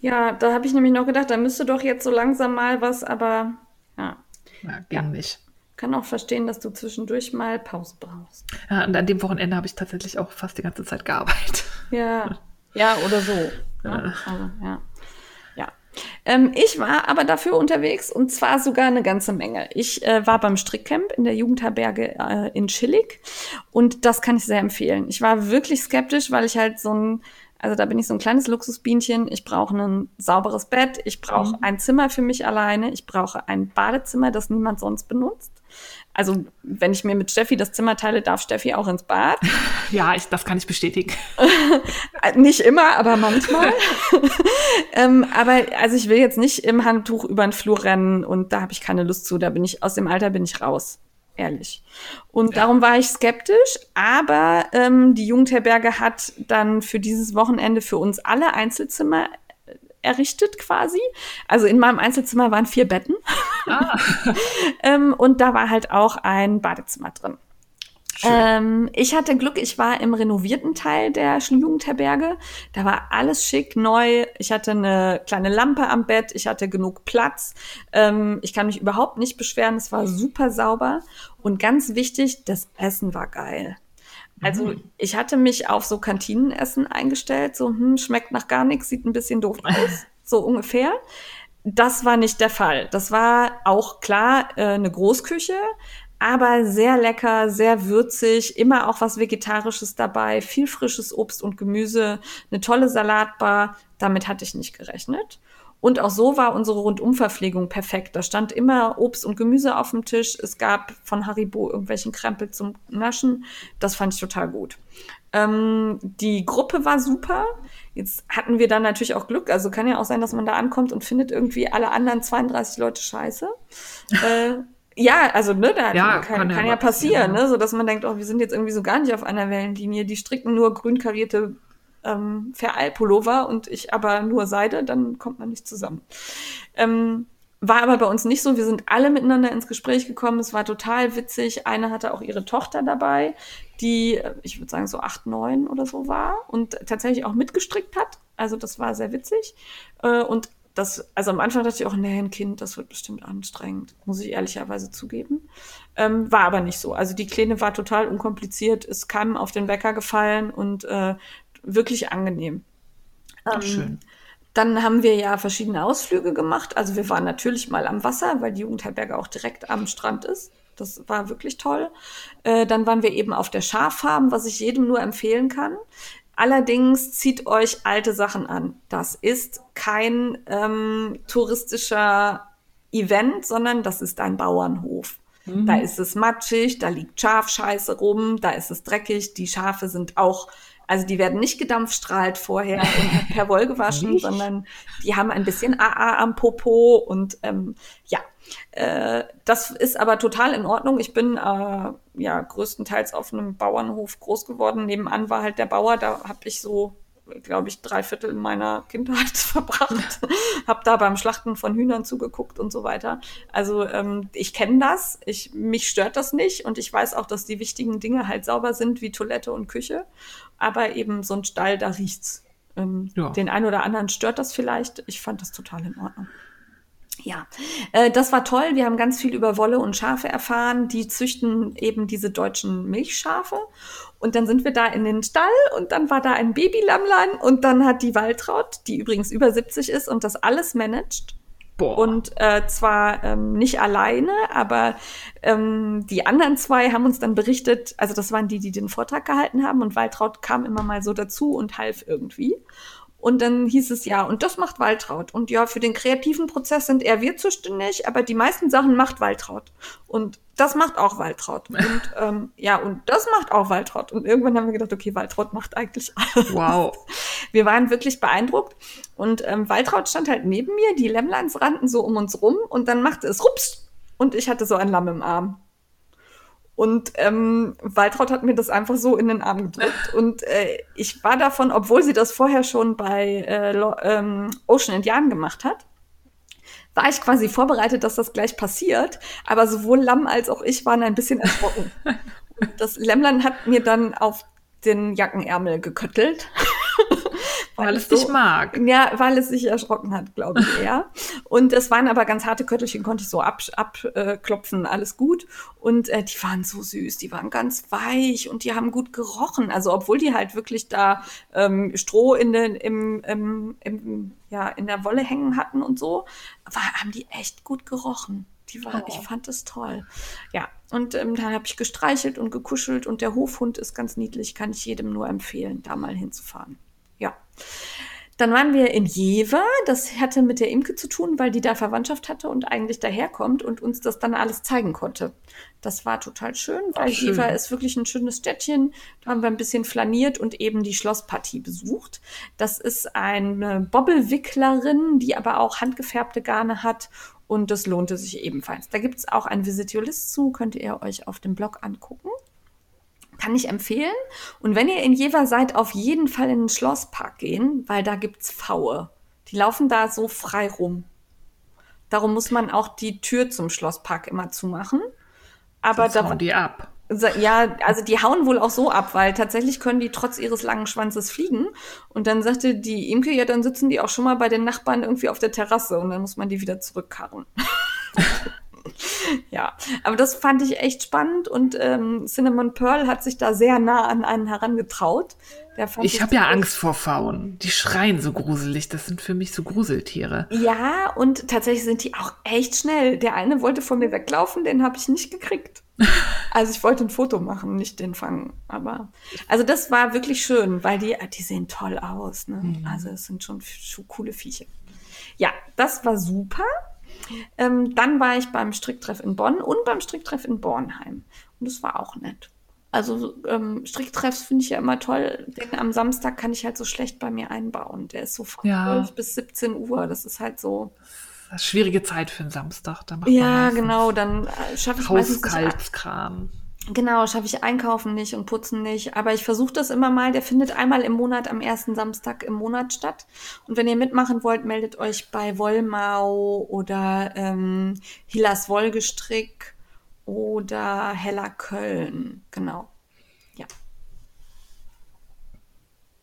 Ja, da habe ich nämlich noch gedacht, da müsste doch jetzt so langsam mal was, aber ja. Ja, ging ja. nicht kann auch verstehen, dass du zwischendurch mal Pause brauchst. Ja, und an dem Wochenende habe ich tatsächlich auch fast die ganze Zeit gearbeitet. Ja, [laughs] ja, oder so. Ja, also, ja. ja. Ähm, ich war aber dafür unterwegs und zwar sogar eine ganze Menge. Ich äh, war beim Strickcamp in der Jugendherberge äh, in Schillig und das kann ich sehr empfehlen. Ich war wirklich skeptisch, weil ich halt so ein also da bin ich so ein kleines Luxusbienchen. Ich brauche ein sauberes Bett. Ich brauche mhm. ein Zimmer für mich alleine. Ich brauche ein Badezimmer, das niemand sonst benutzt. Also, wenn ich mir mit Steffi das Zimmer teile, darf Steffi auch ins Bad. [laughs] Ja, ich, das kann ich bestätigen. [laughs] nicht immer, aber manchmal. [laughs] ähm, aber also ich will jetzt nicht im Handtuch über den Flur rennen und da habe ich keine Lust zu. Da bin ich aus dem Alter bin ich raus ehrlich. Und ja. darum war ich skeptisch, aber ähm, die Jugendherberge hat dann für dieses Wochenende für uns alle Einzelzimmer errichtet quasi. Also in meinem Einzelzimmer waren vier Betten. Ah. [laughs] ähm, und da war halt auch ein Badezimmer drin. Ähm, ich hatte Glück, ich war im renovierten Teil der Jugendherberge. Da war alles schick, neu. Ich hatte eine kleine Lampe am Bett, ich hatte genug Platz. Ähm, ich kann mich überhaupt nicht beschweren, es war super sauber. Und ganz wichtig, das Essen war geil. Also mhm. ich hatte mich auf so Kantinenessen eingestellt, so hm, schmeckt nach gar nichts, sieht ein bisschen doof aus, [laughs] so ungefähr. Das war nicht der Fall. Das war auch klar äh, eine Großküche, aber sehr lecker, sehr würzig, immer auch was Vegetarisches dabei, viel frisches Obst und Gemüse, eine tolle Salatbar. Damit hatte ich nicht gerechnet. Und auch so war unsere Rundumverpflegung perfekt. Da stand immer Obst und Gemüse auf dem Tisch. Es gab von Haribo irgendwelchen Krempel zum Naschen. Das fand ich total gut. Ähm, die Gruppe war super. Jetzt hatten wir dann natürlich auch Glück. Also kann ja auch sein, dass man da ankommt und findet irgendwie alle anderen 32 Leute scheiße. [laughs] äh, ja, also ne, da ja, kann, kann, kann ja passieren, ne, so dass man denkt, oh, wir sind jetzt irgendwie so gar nicht auf einer Wellenlinie. Die stricken nur grün karierte ähm, Vereil-Pullover und ich aber nur Seide, dann kommt man nicht zusammen. Ähm, war aber bei uns nicht so. Wir sind alle miteinander ins Gespräch gekommen. Es war total witzig. Eine hatte auch ihre Tochter dabei, die, ich würde sagen, so acht, neun oder so war und tatsächlich auch mitgestrickt hat. Also das war sehr witzig. Äh, und das, also am Anfang dachte ich auch, nee, ein Kind, das wird bestimmt anstrengend, muss ich ehrlicherweise zugeben. Ähm, war aber nicht so. Also die Kleine war total unkompliziert, ist keinem auf den Wecker gefallen und äh, wirklich angenehm. Ähm, schön. Dann haben wir ja verschiedene Ausflüge gemacht. Also wir waren natürlich mal am Wasser, weil die Jugendherberge auch direkt am Strand ist. Das war wirklich toll. Äh, dann waren wir eben auf der Schaffarm, was ich jedem nur empfehlen kann. Allerdings zieht euch alte Sachen an. Das ist kein ähm, touristischer Event, sondern das ist ein Bauernhof. Mhm. Da ist es matschig, da liegt Schafscheiße rum, da ist es dreckig. Die Schafe sind auch also die werden nicht gedampfstrahlt vorher [laughs] und per Woll gewaschen, sondern die haben ein bisschen AA am Popo und ähm, ja, äh, das ist aber total in Ordnung. Ich bin äh, ja größtenteils auf einem Bauernhof groß geworden. Nebenan war halt der Bauer, da habe ich so glaube ich, drei Viertel meiner Kindheit [laughs] verbracht. habe da beim Schlachten von Hühnern zugeguckt und so weiter. Also ähm, ich kenne das, ich, mich stört das nicht und ich weiß auch, dass die wichtigen Dinge halt sauber sind, wie Toilette und Küche. Aber eben so ein Stall, da riecht's. Ähm, ja. Den einen oder anderen stört das vielleicht. Ich fand das total in Ordnung. Ja, äh, das war toll. Wir haben ganz viel über Wolle und Schafe erfahren. Die züchten eben diese deutschen Milchschafe. Und dann sind wir da in den Stall und dann war da ein Babylammlein und dann hat die Waltraud, die übrigens über 70 ist und das alles managt. Boah. Und äh, zwar ähm, nicht alleine, aber ähm, die anderen zwei haben uns dann berichtet, also das waren die, die den Vortrag gehalten haben und Waltraud kam immer mal so dazu und half irgendwie. Und dann hieß es ja, und das macht Waltraud. Und ja, für den kreativen Prozess sind eher wir zuständig, aber die meisten Sachen macht Waltraud. Und das macht auch Waltraud. [laughs] Und ähm, ja, und das macht auch Waltraud. Und irgendwann haben wir gedacht, okay, Waltraud macht eigentlich alles. Wow. [laughs] Wir waren wirklich beeindruckt. Und ähm, Waltraud stand halt neben mir, die Lämmleins rannten so um uns rum und dann machte es rups und ich hatte so ein Lamm im Arm. Und ähm, Waltraud hat mir das einfach so in den Arm gedrückt. [laughs] Und äh, ich war davon, obwohl sie das vorher schon bei äh, ähm, Ocean Indian gemacht hat, war ich quasi vorbereitet, dass das gleich passiert. Aber sowohl Lamm als auch ich waren ein bisschen erschrocken. [laughs] Und das Lämmlein hat mir dann auf den Jackenärmel geköttelt. Weil, es dich so, mag. Ja, weil es sich erschrocken hat, glaube ich [laughs] eher. und es waren aber ganz harte Köttelchen, konnte ich so abklopfen, ab, äh, alles gut. Und äh, die waren so süß, die waren ganz weich und die haben gut gerochen. Also obwohl die halt wirklich da ähm, Stroh in den, im, im, im, ja, in der Wolle hängen hatten und so, war, haben die echt gut gerochen. Die war, oh. ich fand es toll. Ja, und ähm, dann habe ich gestreichelt und gekuschelt und der Hofhund ist ganz niedlich, kann ich jedem nur empfehlen, da mal hinzufahren. Ja. Dann waren wir in Jever. Das hatte mit der Imke zu tun, weil die da Verwandtschaft hatte und eigentlich daherkommt und uns das dann alles zeigen konnte. Das war total schön, weil schön. Jever ist wirklich ein schönes Städtchen. Da haben wir ein bisschen flaniert und eben die Schlosspartie besucht. Das ist eine Bobbelwicklerin, die aber auch handgefärbte Garne hat und das lohnte sich ebenfalls. Da gibt es auch ein Visit Your List zu, könnt ihr euch auf dem Blog angucken. Kann ich empfehlen. Und wenn ihr in Jever seid, auf jeden Fall in den Schlosspark gehen, weil da gibt's Pfaue. Die laufen da so frei rum. Darum muss man auch die Tür zum Schlosspark immer zumachen. Aber da die ab. Ja, also die hauen wohl auch so ab, weil tatsächlich können die trotz ihres langen Schwanzes fliegen. Und dann sagte die Imke, ja, dann sitzen die auch schon mal bei den Nachbarn irgendwie auf der Terrasse und dann muss man die wieder zurückkarren. [laughs] [laughs] ja, aber das fand ich echt spannend und ähm, Cinnamon Pearl hat sich da sehr nah an einen herangetraut. ich habe ja Angst vor Pfauen. Die schreien so gruselig. Das sind für mich so Gruseltiere. Ja, und tatsächlich sind die auch echt schnell. Der eine wollte von mir weglaufen, den habe ich nicht gekriegt. [laughs] Also ich wollte ein Foto machen, nicht den fangen. Aber also das war wirklich schön, weil die, die sehen toll aus. Ne? Mhm. Also es sind schon, schon coole Viecher. Ja, das war super. Ähm, dann war ich beim Stricktreff in Bonn und beim Stricktreff in Bornheim. Und das war auch nett. Also ähm, Stricktreffs finde ich ja immer toll, denn am Samstag kann ich halt so schlecht bei mir einbauen. Der ist so von ja. 12 bis 17 Uhr. Das ist halt so. Das ist schwierige Zeit für einen Samstag. Da macht ja, genau. Dann äh, schaffe ich Hauskalbskram. Genau, schaffe ich Einkaufen nicht und Putzen nicht. Aber ich versuche das immer mal. Der findet einmal im Monat am ersten Samstag im Monat statt. Und wenn ihr mitmachen wollt, meldet euch bei Wollmau oder ähm, Hillas Wollgestrick oder Heller Köln. Genau. Ja.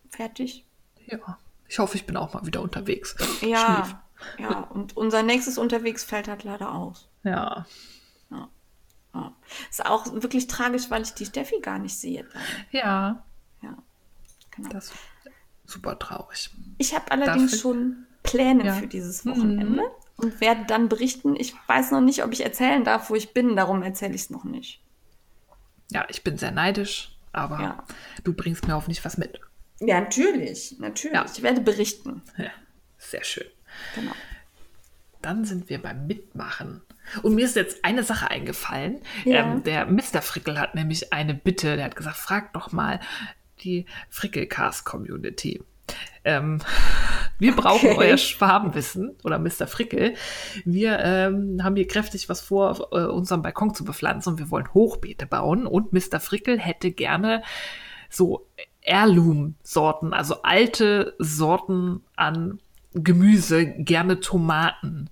Fertig? Ja. Ich hoffe, ich bin auch mal wieder unterwegs. Ja. Schlief. Ja, und unser nächstes unterwegs fällt halt leider aus. Ja. Ja. Ist auch wirklich tragisch, weil ich die Steffi gar nicht sehe. Ja. Ja. Genau. Das ist super traurig. Ich habe allerdings Dafür, schon Pläne ja. für dieses Wochenende mhm. und werde dann berichten. Ich weiß noch nicht, ob ich erzählen darf, wo ich bin. Darum erzähle ich es noch nicht. Ja, ich bin sehr neidisch, aber ja. du bringst mir hoffentlich was mit. Ja, natürlich. Natürlich. Ja. Ich werde berichten. Sehr schön. Genau. Dann sind wir beim Mitmachen. Und mir ist jetzt eine Sache eingefallen. Ja. Ähm, der Mr. Frickel hat nämlich eine Bitte. Der hat gesagt, frag doch mal die Frickelcast-Community. Ähm, [laughs] wir brauchen okay. euer Schwabenwissen oder Mr. Frickel. Wir ähm, haben hier kräftig was vor, auf äh, unserem Balkon zu bepflanzen und wir wollen Hochbeete bauen. Und Mr. Frickel hätte gerne so Heirloom-Sorten, also alte Sorten an Gemüse, gerne Tomaten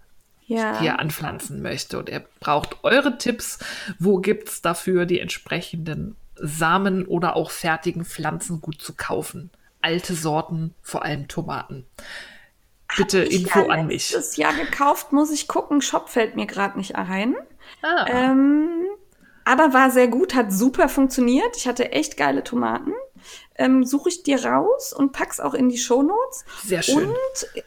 ja. hier anpflanzen möchte. Und er braucht eure Tipps. Wo gibt es dafür die entsprechenden Samen oder auch fertigen Pflanzen gut zu kaufen? Alte Sorten, vor allem Tomaten. bitte Info ja an mich. letztes Jahr gekauft, muss ich gucken. Shop fällt mir gerade nicht ein. Ah, Ähm, aber war sehr gut, hat super funktioniert. Ich hatte echt geile Tomaten. Ähm, Suche ich dir raus und pack's auch in die Shownotes. sehr schön. Und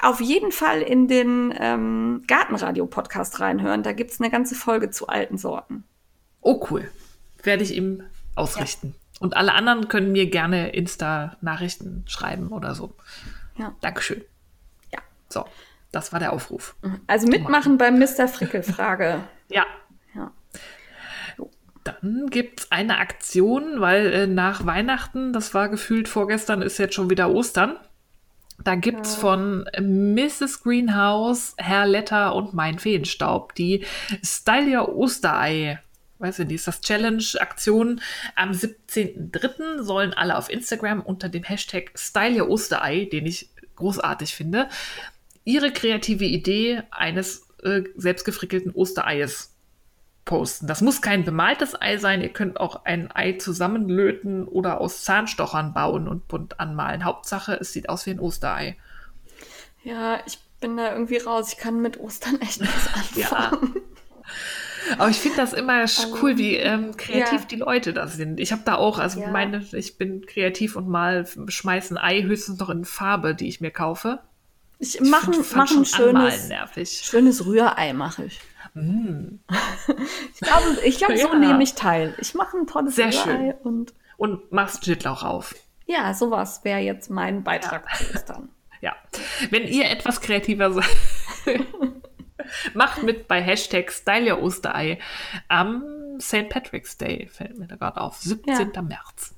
auf jeden Fall in den ähm, Gartenradio-Podcast reinhören. Da gibt's eine ganze Folge zu alten Sorten. Oh, cool. Werde ich ihm ausrichten. Und alle anderen können mir gerne Insta-Nachrichten schreiben oder so. Ja. Dankeschön. Ja. So, das war der Aufruf. Also mitmachen beim Mr. Frickel-Frage. Ja. Dann gibt's eine Aktion, weil äh, nach Weihnachten, das war gefühlt vorgestern, ist jetzt schon wieder Ostern. Da gibt's von Mrs. Greenhouse, Herr Letter und Mein Feenstaub die Style Your Osterei. Weiß ich nicht, ist das Challenge-Aktion. Am 17.03. sollen alle auf Instagram unter dem Hashtag Style Your Osterei, den ich großartig finde, ihre kreative Idee eines äh, selbstgefrickelten Ostereies posten. Das muss kein bemaltes Ei sein. Ihr könnt auch ein Ei zusammenlöten oder aus Zahnstochern bauen und bunt anmalen. Hauptsache, es sieht aus wie ein Osterei. Ja, ich bin da irgendwie raus. Ich kann mit Ostern echt [laughs] nichts Ja. anfangen. Aber ich finde das immer sch- cool, wie ähm, kreativ ja. die Leute da sind. Ich habe da auch, also Ja. meine, ich bin kreativ und mal schmeiße ein Ei höchstens noch in Farbe, die ich mir kaufe. Ich mache mach ein schönes, schönes Rührei mache ich. [laughs] ich glaube, ich glaube so Ja. nehme ich teil. Ich mache ein tolles Sehr schön. und Und machst Schnittlauch auf. ja, sowas wäre jetzt mein Beitrag zu Ostern. [laughs] Ja. Wenn ihr etwas kreativer seid, [laughs] macht mit bei Hashtag Style Osterei am St. Patrick's Day, fällt mir da gerade auf. 17. März.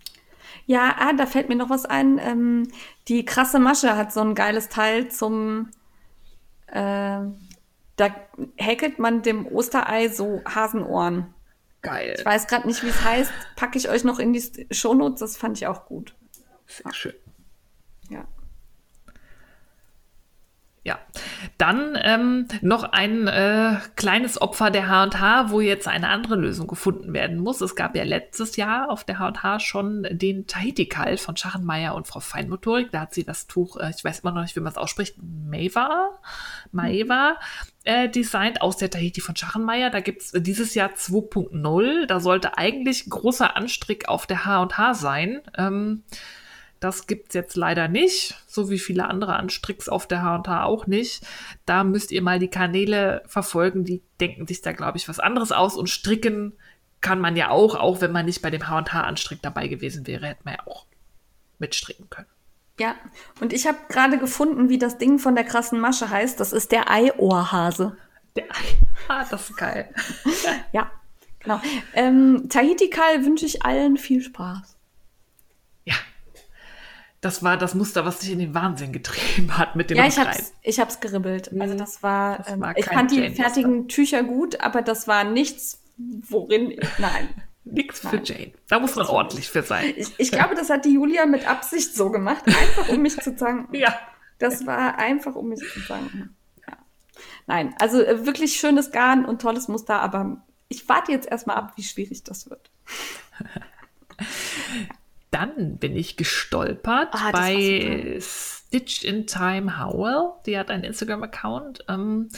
Ja, ah, da fällt mir noch was ein. Ähm, die krasse Masche hat so ein geiles Teil zum. Äh, da häkelt man dem Osterei so Hasenohren. Geil. Ich weiß gerade nicht, wie es heißt. Packe ich euch noch in die Shownotes. Das fand ich auch gut. Sehr schön. Ja. Ja, dann ähm, noch ein äh, kleines Opfer der H&H, wo jetzt eine andere Lösung gefunden werden muss. Es gab ja letztes Jahr auf der H&H schon den Tahiti-Kal von Schachenmeier und Frau Feinmotorik. Da hat sie das Tuch, äh, ich weiß immer noch nicht, wie man es ausspricht, Maeva, Maeva, äh, designt aus der Tahiti von Schachenmeier. Da gibt's dieses Jahr 2.0. Da sollte eigentlich großer Anstrick auf der H&H sein. Ähm, das gibt's jetzt leider nicht, so wie viele andere Anstricks auf der H&H auch nicht. Da müsst ihr mal die Kanäle verfolgen, die denken sich da, glaube ich, was anderes aus und stricken kann man ja auch, auch wenn man nicht bei dem H&H-Anstrick dabei gewesen wäre, hätte man ja auch mitstricken können. Ja, und ich habe gerade gefunden, wie das Ding von der krassen Masche heißt. Das ist der Eiohrhase. Der, [laughs] ah, das ist geil. [laughs] Ja, genau. Ähm, Tahiti-Kal wünsche ich allen viel Spaß. Ja. Das war das Muster, was sich in den Wahnsinn getrieben hat mit dem Ja, ich Rein. hab's, ich hab's geribbelt. Also das war, Das ähm, war ich kein fand die Jane-Muster. fertigen Tücher gut, aber das war nichts, worin, nein. [laughs] Nix für. Jane. Da muss man ordentlich für sein. Ich, ich glaube, das hat die Julia mit Absicht so gemacht, einfach um mich zu zanken. [laughs] Ja. Das war einfach, um mich zu zanken. Ja. Nein, also äh, wirklich schönes Garn und tolles Muster, aber ich warte jetzt erstmal ab, wie schwierig das wird. [laughs] Dann bin ich gestolpert Ah, bei Stitch in Time Howell. Die hat einen Instagram-Account. Ähm,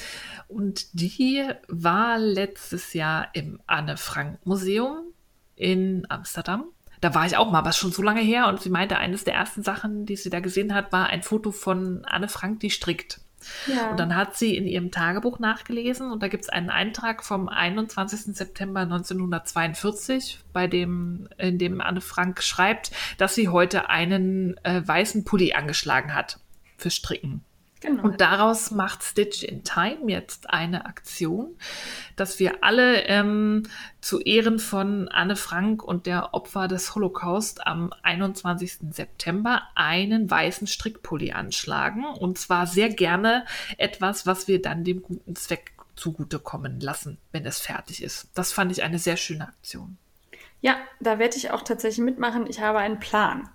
und die war letztes Jahr im Anne-Frank-Museum in Amsterdam. Da war ich auch mal, aber ist schon so lange her. Und sie meinte, eines der ersten Sachen, die sie da gesehen hat, war ein Foto von Anne Frank, die strickt. Ja. Und dann hat sie in ihrem Tagebuch nachgelesen und da gibt es einen Eintrag vom 21. September 1942, bei dem, in dem Anne Frank schreibt, dass sie heute einen äh, weißen Pulli angeschlagen hat für Stricken. Genau. Und daraus macht Stitch in Time jetzt eine Aktion, dass wir alle ähm, zu Ehren von Anne Frank und der Opfer des Holocaust am 21. September einen weißen Strickpulli anschlagen. Und zwar sehr gerne etwas, was wir dann dem guten Zweck zugutekommen lassen, wenn es fertig ist. Das fand ich eine sehr schöne Aktion. ja, da werde ich auch tatsächlich mitmachen. Ich habe einen Plan.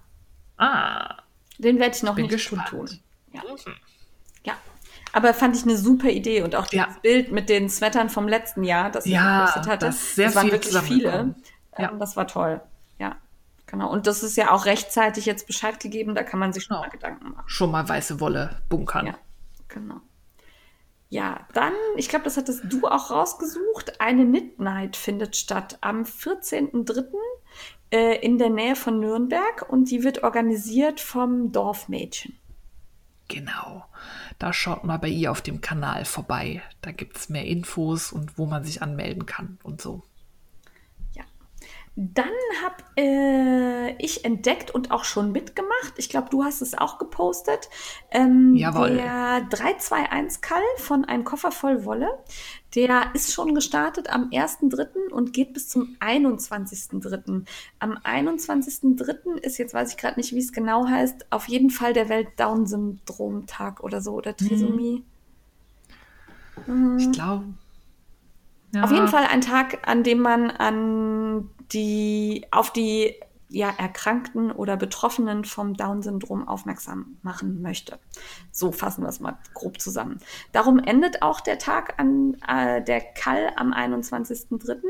Ah, Den werde ich noch bin nicht gespannt. tun. Ja. Ja. Aber fand ich eine super Idee und auch Ja. das Bild mit den Sweatern vom letzten Jahr, das ich Ja, gepostet hatte, das sehr waren viel wirklich viele. zusammengekommen. Ja. Ähm, Das war toll. Ja, genau. Und das ist ja auch rechtzeitig jetzt Bescheid gegeben, da kann man sich schon Genau. mal Gedanken machen. schon mal weiße Wolle bunkern. Ja. Genau. Ja, dann, ich glaube, das hattest du auch rausgesucht. Eine Midnight findet statt am 14.03. Äh, in der Nähe von Nürnberg und die wird organisiert vom Dorfmädchen. Genau. Da schaut mal bei ihr auf dem Kanal vorbei. Da gibt es mehr Infos und wo man sich anmelden kann und so. Dann habe äh, ich entdeckt und auch schon mitgemacht. Ich glaube, du hast es auch gepostet. Ähm, Jawohl. Der 321 Kall von Ein Koffer voll Wolle. Der ist schon gestartet am 1.3. und geht bis zum 21.3. Am 21.3. ist, jetzt weiß ich gerade nicht, wie es genau heißt, auf jeden Fall der Welt-Down-Syndrom-Tag oder so oder Trisomie. Mhm. Ich glaube. Ja. Auf jeden Fall ein Tag, an dem man an die auf die ja, Erkrankten oder Betroffenen vom Down-Syndrom aufmerksam machen möchte. So fassen wir es mal grob zusammen. Darum endet auch der Tag an äh, der Kall am 21.03.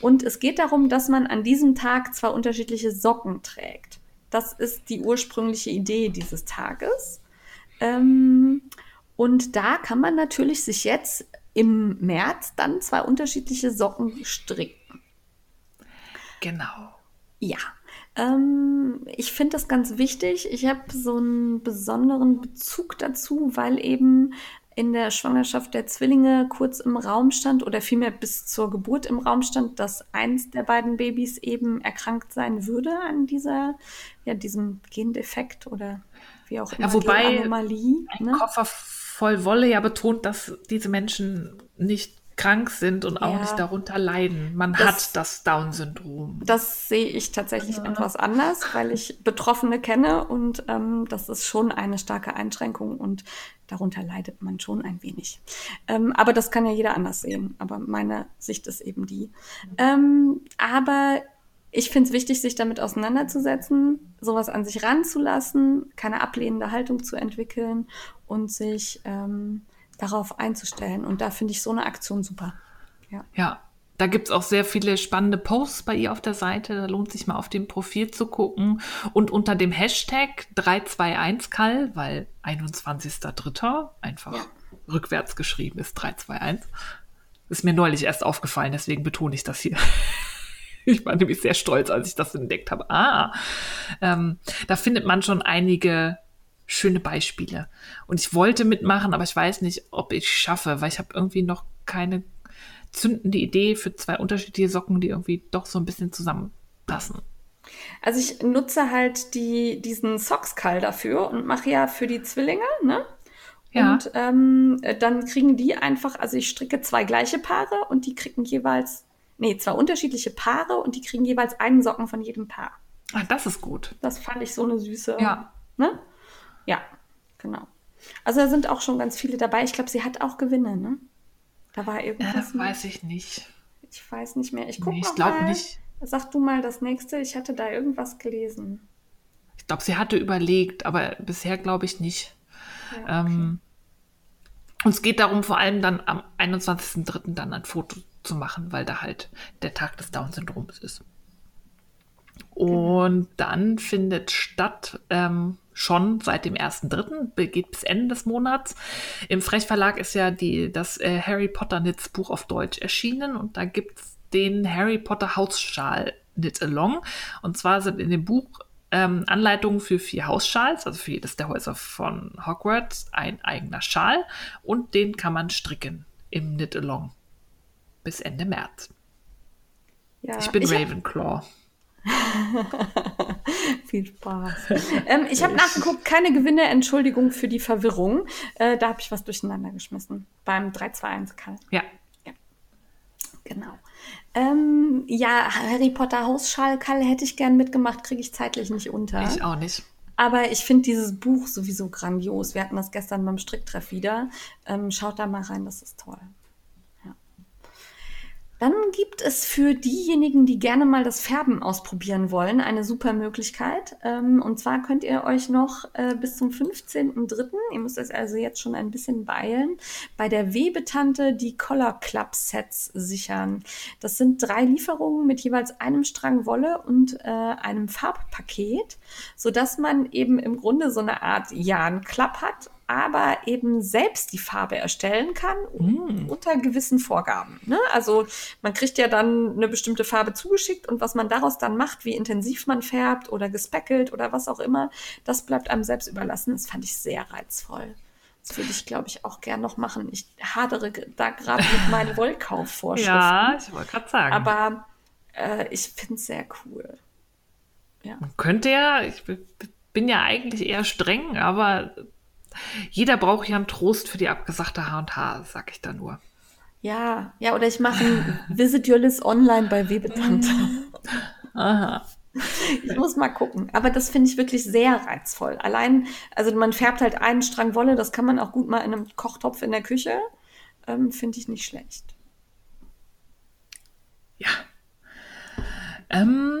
Und es geht darum, dass man an diesem Tag zwei unterschiedliche Socken trägt. Das ist die ursprüngliche Idee dieses Tages. Ähm, und da kann man natürlich sich jetzt im März dann zwei unterschiedliche Socken stricken. Genau. Ja. Ähm, ich finde das ganz wichtig. Ich habe so einen besonderen Bezug dazu, weil eben in der Schwangerschaft der Zwillinge kurz im Raum stand oder vielmehr bis zur Geburt im Raum stand, dass eins der beiden Babys eben erkrankt sein würde an dieser, ja, diesem Gendefekt oder wie auch immer. Ja, wobei Anomalie, ein ne? Koffer voll Wolle ja betont, dass diese Menschen nicht krank sind und auch ja, nicht darunter leiden. Man das, hat das Down-Syndrom. Das sehe ich tatsächlich ja. etwas anders, weil ich Betroffene kenne und ähm, das ist schon eine starke Einschränkung und darunter leidet man schon ein wenig. Ähm, aber das kann ja jeder anders sehen. Aber meine Sicht ist eben die. Ähm, aber ich finde es wichtig, sich damit auseinanderzusetzen, sowas an sich ranzulassen, keine ablehnende Haltung zu entwickeln und sich ähm, darauf einzustellen. Und da finde ich so eine Aktion super. Ja. ja. Da gibt es auch sehr viele spannende Posts bei ihr auf der Seite. Da lohnt sich mal auf dem Profil zu gucken. Und unter dem Hashtag 321kall, weil 21.03. einfach ja. rückwärts geschrieben ist 321. Ist mir neulich erst aufgefallen, deswegen betone ich das hier. [laughs] ich war nämlich sehr stolz, als ich das entdeckt habe. Ah, ähm, da findet man schon einige schöne Beispiele. Und ich wollte mitmachen, aber ich weiß nicht, ob ich schaffe, weil ich habe irgendwie noch keine zündende Idee für zwei unterschiedliche Socken, die irgendwie doch so ein bisschen zusammenpassen. Also ich nutze halt die, diesen Sockskall dafür und mache ja für die Zwillinge, ne? Ja. Und ähm, dann kriegen die einfach, also ich stricke zwei gleiche Paare und die kriegen jeweils, nee, zwei unterschiedliche Paare und die kriegen jeweils einen Socken von jedem Paar. Ah, das ist gut. Das fand ich so eine süße. Ja. Ne? Ja, genau. Also da sind auch schon ganz viele dabei. Ich glaube, sie hat auch Gewinne, ne? Da war irgendwas. Äh, weiß ich nicht. Ich weiß nicht mehr. Ich gucke nee, Ich glaube nicht. Sag du mal das nächste. Ich hatte da irgendwas gelesen. Ich glaube, sie hatte überlegt, aber bisher glaube ich nicht. Ja, okay. ähm, und es geht darum, vor allem dann am 21.03. dann ein Foto zu machen, weil da halt der Tag des Down-Syndroms ist. Genau. Und dann findet statt ähm, schon seit dem 1.3., geht bis Ende des Monats. Im Frech-Verlag ist ja die, das äh, Harry Potter Knits Buch auf Deutsch erschienen und da gibt es den Harry Potter Hausschal Knit Along. Und zwar sind in dem Buch ähm, Anleitungen für vier Hausschals, also für jedes der Häuser von Hogwarts ein eigener Schal und den kann man stricken im Knit Along bis Ende März. Ja, ich bin ich Ravenclaw. [laughs] Viel Spaß. [laughs] ähm, ich habe nachgeguckt, keine Gewinne, Entschuldigung für die Verwirrung. Äh, da habe ich was durcheinander geschmissen. Beim 321 Karl. Ja. ja. Genau. Ähm, ja, Harry Potter Hausschal, Karl, hätte ich gern mitgemacht, kriege ich zeitlich nicht unter. Ich auch nicht. Aber ich finde dieses Buch sowieso grandios. Wir hatten das gestern beim Stricktreff wieder. Ähm, schaut da mal rein, das ist toll. Dann gibt es für diejenigen, die gerne mal das Färben ausprobieren wollen, eine super Möglichkeit. Ähm, und zwar könnt ihr euch noch äh, bis zum 15.03., ihr müsst es also jetzt schon ein bisschen beeilen, bei der Webetante die Color Club Sets sichern. Das sind drei Lieferungen mit jeweils einem Strang Wolle und äh, einem Farbpaket, sodass man eben im Grunde so eine Art Jahn-Klapp hat aber eben selbst die Farbe erstellen kann mm. unter gewissen Vorgaben. Ne? Also man kriegt ja dann eine bestimmte Farbe zugeschickt und was man daraus dann macht, wie intensiv man färbt oder gespeckelt oder was auch immer, das bleibt einem selbst überlassen. Das fand ich sehr reizvoll. Das würde ich, glaube ich, auch gern noch machen. Ich hadere da gerade mit meinen [laughs] Wollkaufvorschriften. Ja, ich wollte gerade sagen. Aber äh, ich finde es sehr cool. Ja. Man könnte ja, ich bin ja eigentlich eher streng, aber jeder braucht ja einen Trost für die abgesagte H&H, sag ich da nur. Ja, ja, oder ich mache ein Visit Your List online bei Webetante. [laughs] Aha. Ich muss mal gucken. Aber das finde ich wirklich sehr reizvoll. Allein, also man färbt halt einen Strang Wolle, das kann man auch gut mal in einem Kochtopf in der Küche. Ähm, finde ich nicht schlecht. Ja, ähm,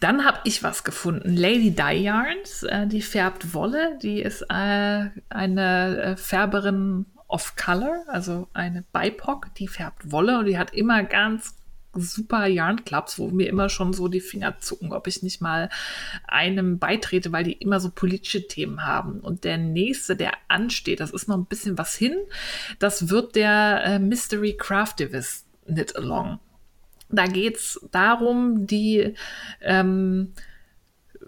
dann habe ich was gefunden. Lady Dye Yarns, äh, die färbt Wolle. Die ist äh, eine äh, Färberin of Color, also eine BIPOC, die färbt Wolle und die hat immer ganz super Yarnclubs, wo mir immer schon so die Finger zucken, ob ich nicht mal einem beitrete, weil die immer so politische Themen haben. Und der nächste, der ansteht, das ist noch ein bisschen was hin, das wird der äh, Mystery Craftivist Knit Along. Da geht es darum, die ähm,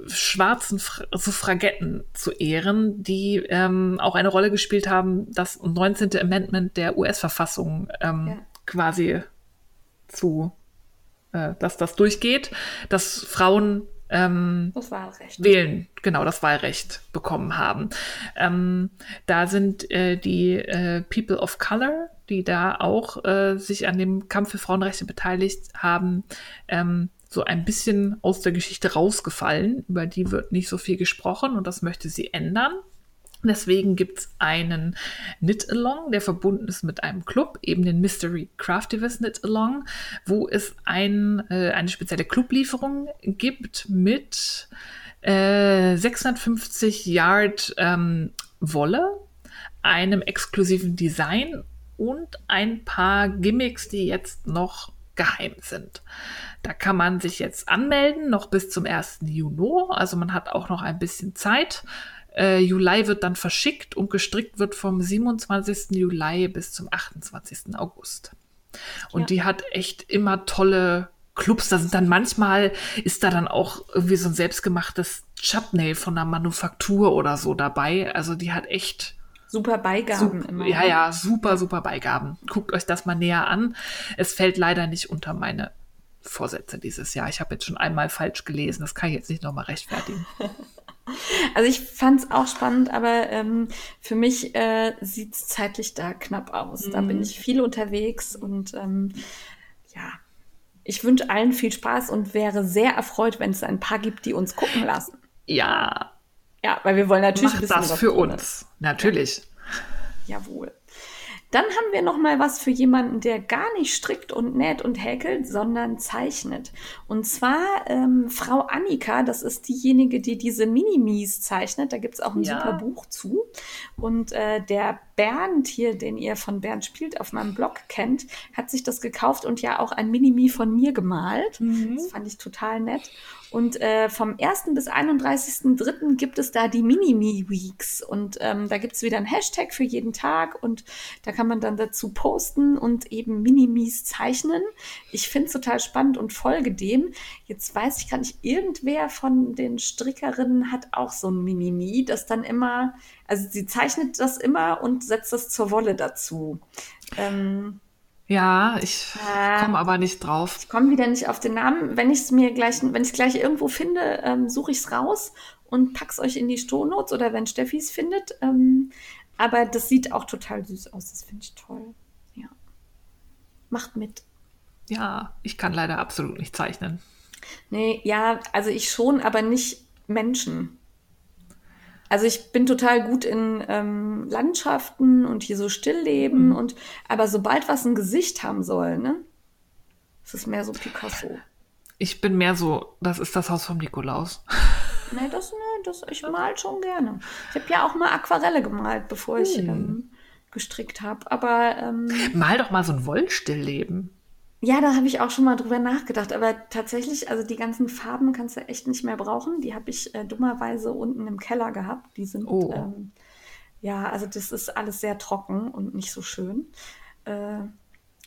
schwarzen Suffragetten zu ehren, die ähm, auch eine Rolle gespielt haben, das 19. Amendment der US-Verfassung ähm, ja. quasi zu, äh, dass das durchgeht, dass Frauen ähm, das wählen, genau, das Wahlrecht bekommen haben. Ähm, da sind äh, die äh, People of Color, die da auch äh, sich an dem Kampf für Frauenrechte beteiligt haben, ähm, so ein bisschen aus der Geschichte rausgefallen. Über die wird nicht so viel gesprochen und das möchte sie ändern. Deswegen gibt es einen Knit-Along, der verbunden ist mit einem Club, eben den Mystery Craftivist Knit-Along, wo es ein, äh, eine spezielle Clublieferung gibt mit äh, 650 Yard ähm, Wolle, einem exklusiven Design und ein paar Gimmicks, die jetzt noch geheim sind. Da kann man sich jetzt anmelden, noch bis zum 1. Juni. Also man hat auch noch ein bisschen Zeit. Äh, Juli wird dann verschickt und gestrickt wird vom 27. Juli bis zum 28. August. Und ja. die hat echt immer tolle Clubs. Da sind dann manchmal, ist da dann auch irgendwie so ein selbstgemachtes Chutney von einer Manufaktur oder so dabei. Also die hat echt Super Beigaben super, immer. Ja, ne? ja, super, super Beigaben. Guckt euch das mal näher an. Es fällt leider nicht unter meine Vorsätze dieses Jahr. Ich habe jetzt schon einmal falsch gelesen. Das kann ich jetzt nicht nochmal rechtfertigen. [laughs] Also ich fand es auch spannend, aber ähm, für mich äh, sieht es zeitlich da knapp aus. Mhm. Da bin mhm. ich viel unterwegs und ähm, ja, ich wünsche allen viel Spaß und wäre sehr erfreut, wenn es ein paar gibt, die uns gucken lassen. Ja. Ja, weil wir wollen natürlich Macht wissen, das für uns. Natürlich. Ja. Jawohl. Dann haben wir noch mal was für jemanden, der gar nicht strickt und näht und häkelt, sondern zeichnet. Und zwar ähm, Frau Annika, das ist diejenige, die diese Minimis zeichnet. Da gibt es auch ein ja. super Buch zu. Und äh, der Bernd hier, den ihr von Bernd spielt auf meinem Blog kennt, hat sich das gekauft und ja auch ein Minimi von mir gemalt. Mhm. Das fand ich total nett. Und äh, vom 1. bis 31.03. gibt es da die Mini-Me-Weeks. Und ähm, da gibt es wieder ein Hashtag für jeden Tag und da kann man dann dazu posten und eben Minimis zeichnen. Ich finde es total spannend und folge dem. Jetzt weiß ich gar nicht, irgendwer von den Strickerinnen hat auch so ein Minimi, das dann immer, also sie zeichnet das immer und setzt das zur Wolle dazu. Ähm, ja, ich äh, komme aber nicht drauf. Ich komme wieder nicht auf den Namen. Wenn ich es mir gleich, wenn ich es gleich irgendwo finde, ähm, suche ich es raus und pack's euch in die Shownotes oder wenn Steffi es findet. Ähm, aber das sieht auch total süß aus. Das finde ich toll. Ja. Macht mit. Ja, ich kann leider absolut nicht zeichnen. Nee, ja, also ich schon, aber nicht Menschen. Also ich bin total gut in ähm, Landschaften und hier so Stillleben mhm. und aber sobald was ein Gesicht haben soll, ne, ist es mehr so Picasso. Ich bin mehr so, das ist das Haus vom Nikolaus. Nee, das, nee, das, ich mal schon gerne. Ich habe ja auch mal Aquarelle gemalt, bevor ich hm. ähm, gestrickt habe. Aber ähm, mal doch mal so ein Wollstillleben. Ja, da habe ich auch schon mal drüber nachgedacht. Aber tatsächlich, also die ganzen Farben kannst du echt nicht mehr brauchen. Die habe ich äh, dummerweise unten im Keller gehabt. Die sind, oh. ähm, Ja, also das ist alles sehr trocken und nicht so schön. Äh,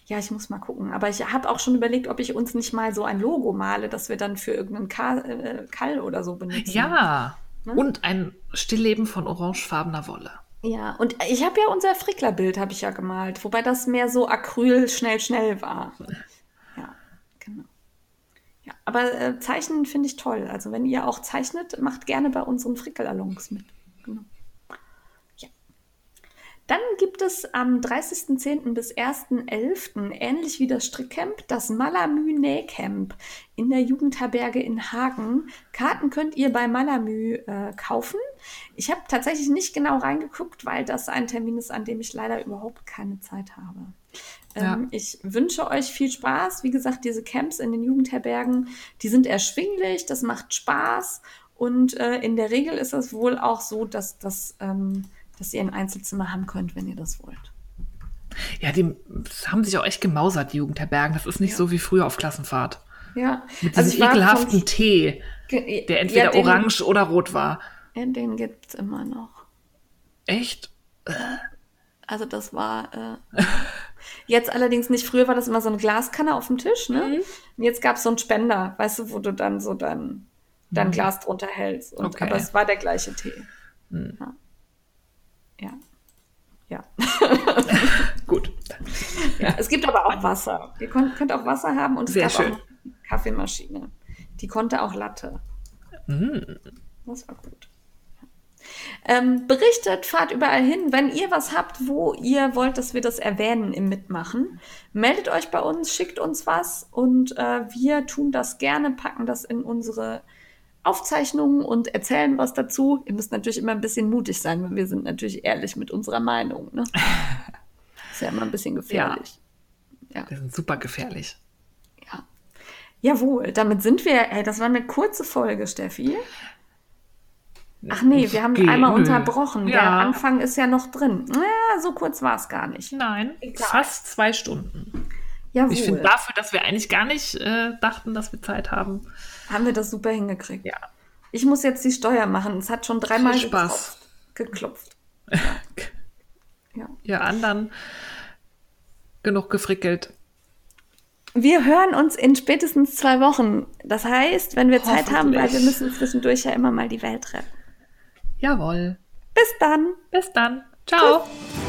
ja, ich muss mal gucken. Aber ich habe auch schon überlegt, ob ich uns nicht mal so ein Logo male, das wir dann für irgendeinen Kall, äh, Kall oder so benutzen. Ja. Ne? Und ein Stillleben von orangefarbener Wolle. Ja, und ich habe ja unser Fricklerbild habe ich ja gemalt, wobei das mehr so Acryl schnell schnell war. Ja, genau. Ja, aber äh, Zeichnen finde ich toll. Also wenn ihr auch zeichnet, macht gerne bei unseren Frickelalongs mit. Genau. Dann gibt es am 30.10. bis 1.11. ähnlich wie das Strickcamp das Malamü Nähcamp in der Jugendherberge in Hagen. Karten könnt ihr bei Malamü äh, kaufen. Ich habe tatsächlich nicht genau reingeguckt, weil das ein Termin ist, an dem ich leider überhaupt keine Zeit habe. Ja. Ähm, ich wünsche euch viel Spaß. Wie gesagt, diese Camps in den Jugendherbergen, die sind erschwinglich, das macht Spaß und äh, in der Regel ist es wohl auch so, dass das ähm, dass ihr ein Einzelzimmer haben könnt, wenn ihr das wollt. Ja, die haben sich auch echt gemausert, die Jugendherbergen. Das ist nicht ja. so wie früher auf Klassenfahrt. Ja. Mit also diesem ekelhaften Tee, der entweder ja, den, orange oder rot war. Ja, den gibt es immer noch. Echt? Also das war äh, jetzt allerdings nicht. Früher war das immer so eine Glaskanne auf dem Tisch, ne? Mhm. Und jetzt gab es so einen Spender, weißt du, wo du dann so dein, dein mhm. Glas drunter hältst. Und, okay. Aber es war der gleiche Tee. Mhm. Ja. Ja. Ja. [laughs] Gut. Ja, es gibt aber auch Wasser. Ihr könnt, könnt auch Wasser haben und es Sehr gab schön. auch eine Kaffeemaschine. Die konnte auch Latte. Mm. Das war gut. Ähm, berichtet, fahrt überall hin. Wenn ihr was habt, wo ihr wollt, dass wir das erwähnen im Mitmachen, meldet euch bei uns, schickt uns was und äh, wir tun das gerne, packen das in unsere Aufzeichnungen und erzählen was dazu. Ihr müsst natürlich immer ein bisschen mutig sein, weil wir sind natürlich ehrlich mit unserer Meinung. Ne? [laughs] Ist ja immer ein bisschen gefährlich. Ja. ja. Wir sind super gefährlich. Ja. Jawohl, damit sind wir, ey, das war eine kurze Folge, Steffi. Ach nee, wir haben Ge einmal unterbrochen. Ja. Der Anfang ist ja noch drin. Ja, so kurz war es gar nicht. Nein, Egal. fast zwei Stunden. Jawohl. Ich finde dafür, dass wir eigentlich gar nicht äh, dachten, dass wir Zeit haben, haben wir das super hingekriegt. Ja. Ich muss jetzt die Steuer machen. Es hat schon dreimal Viel Spaß. geklopft. [laughs] ja. Ihr anderen genug gefrickelt. Wir hören uns in spätestens zwei Wochen. Das heißt, wenn wir Zeit haben, weil wir müssen zwischendurch ja immer mal die Welt retten. Jawohl. Bis dann. Bis dann. Ciao. Tschüss.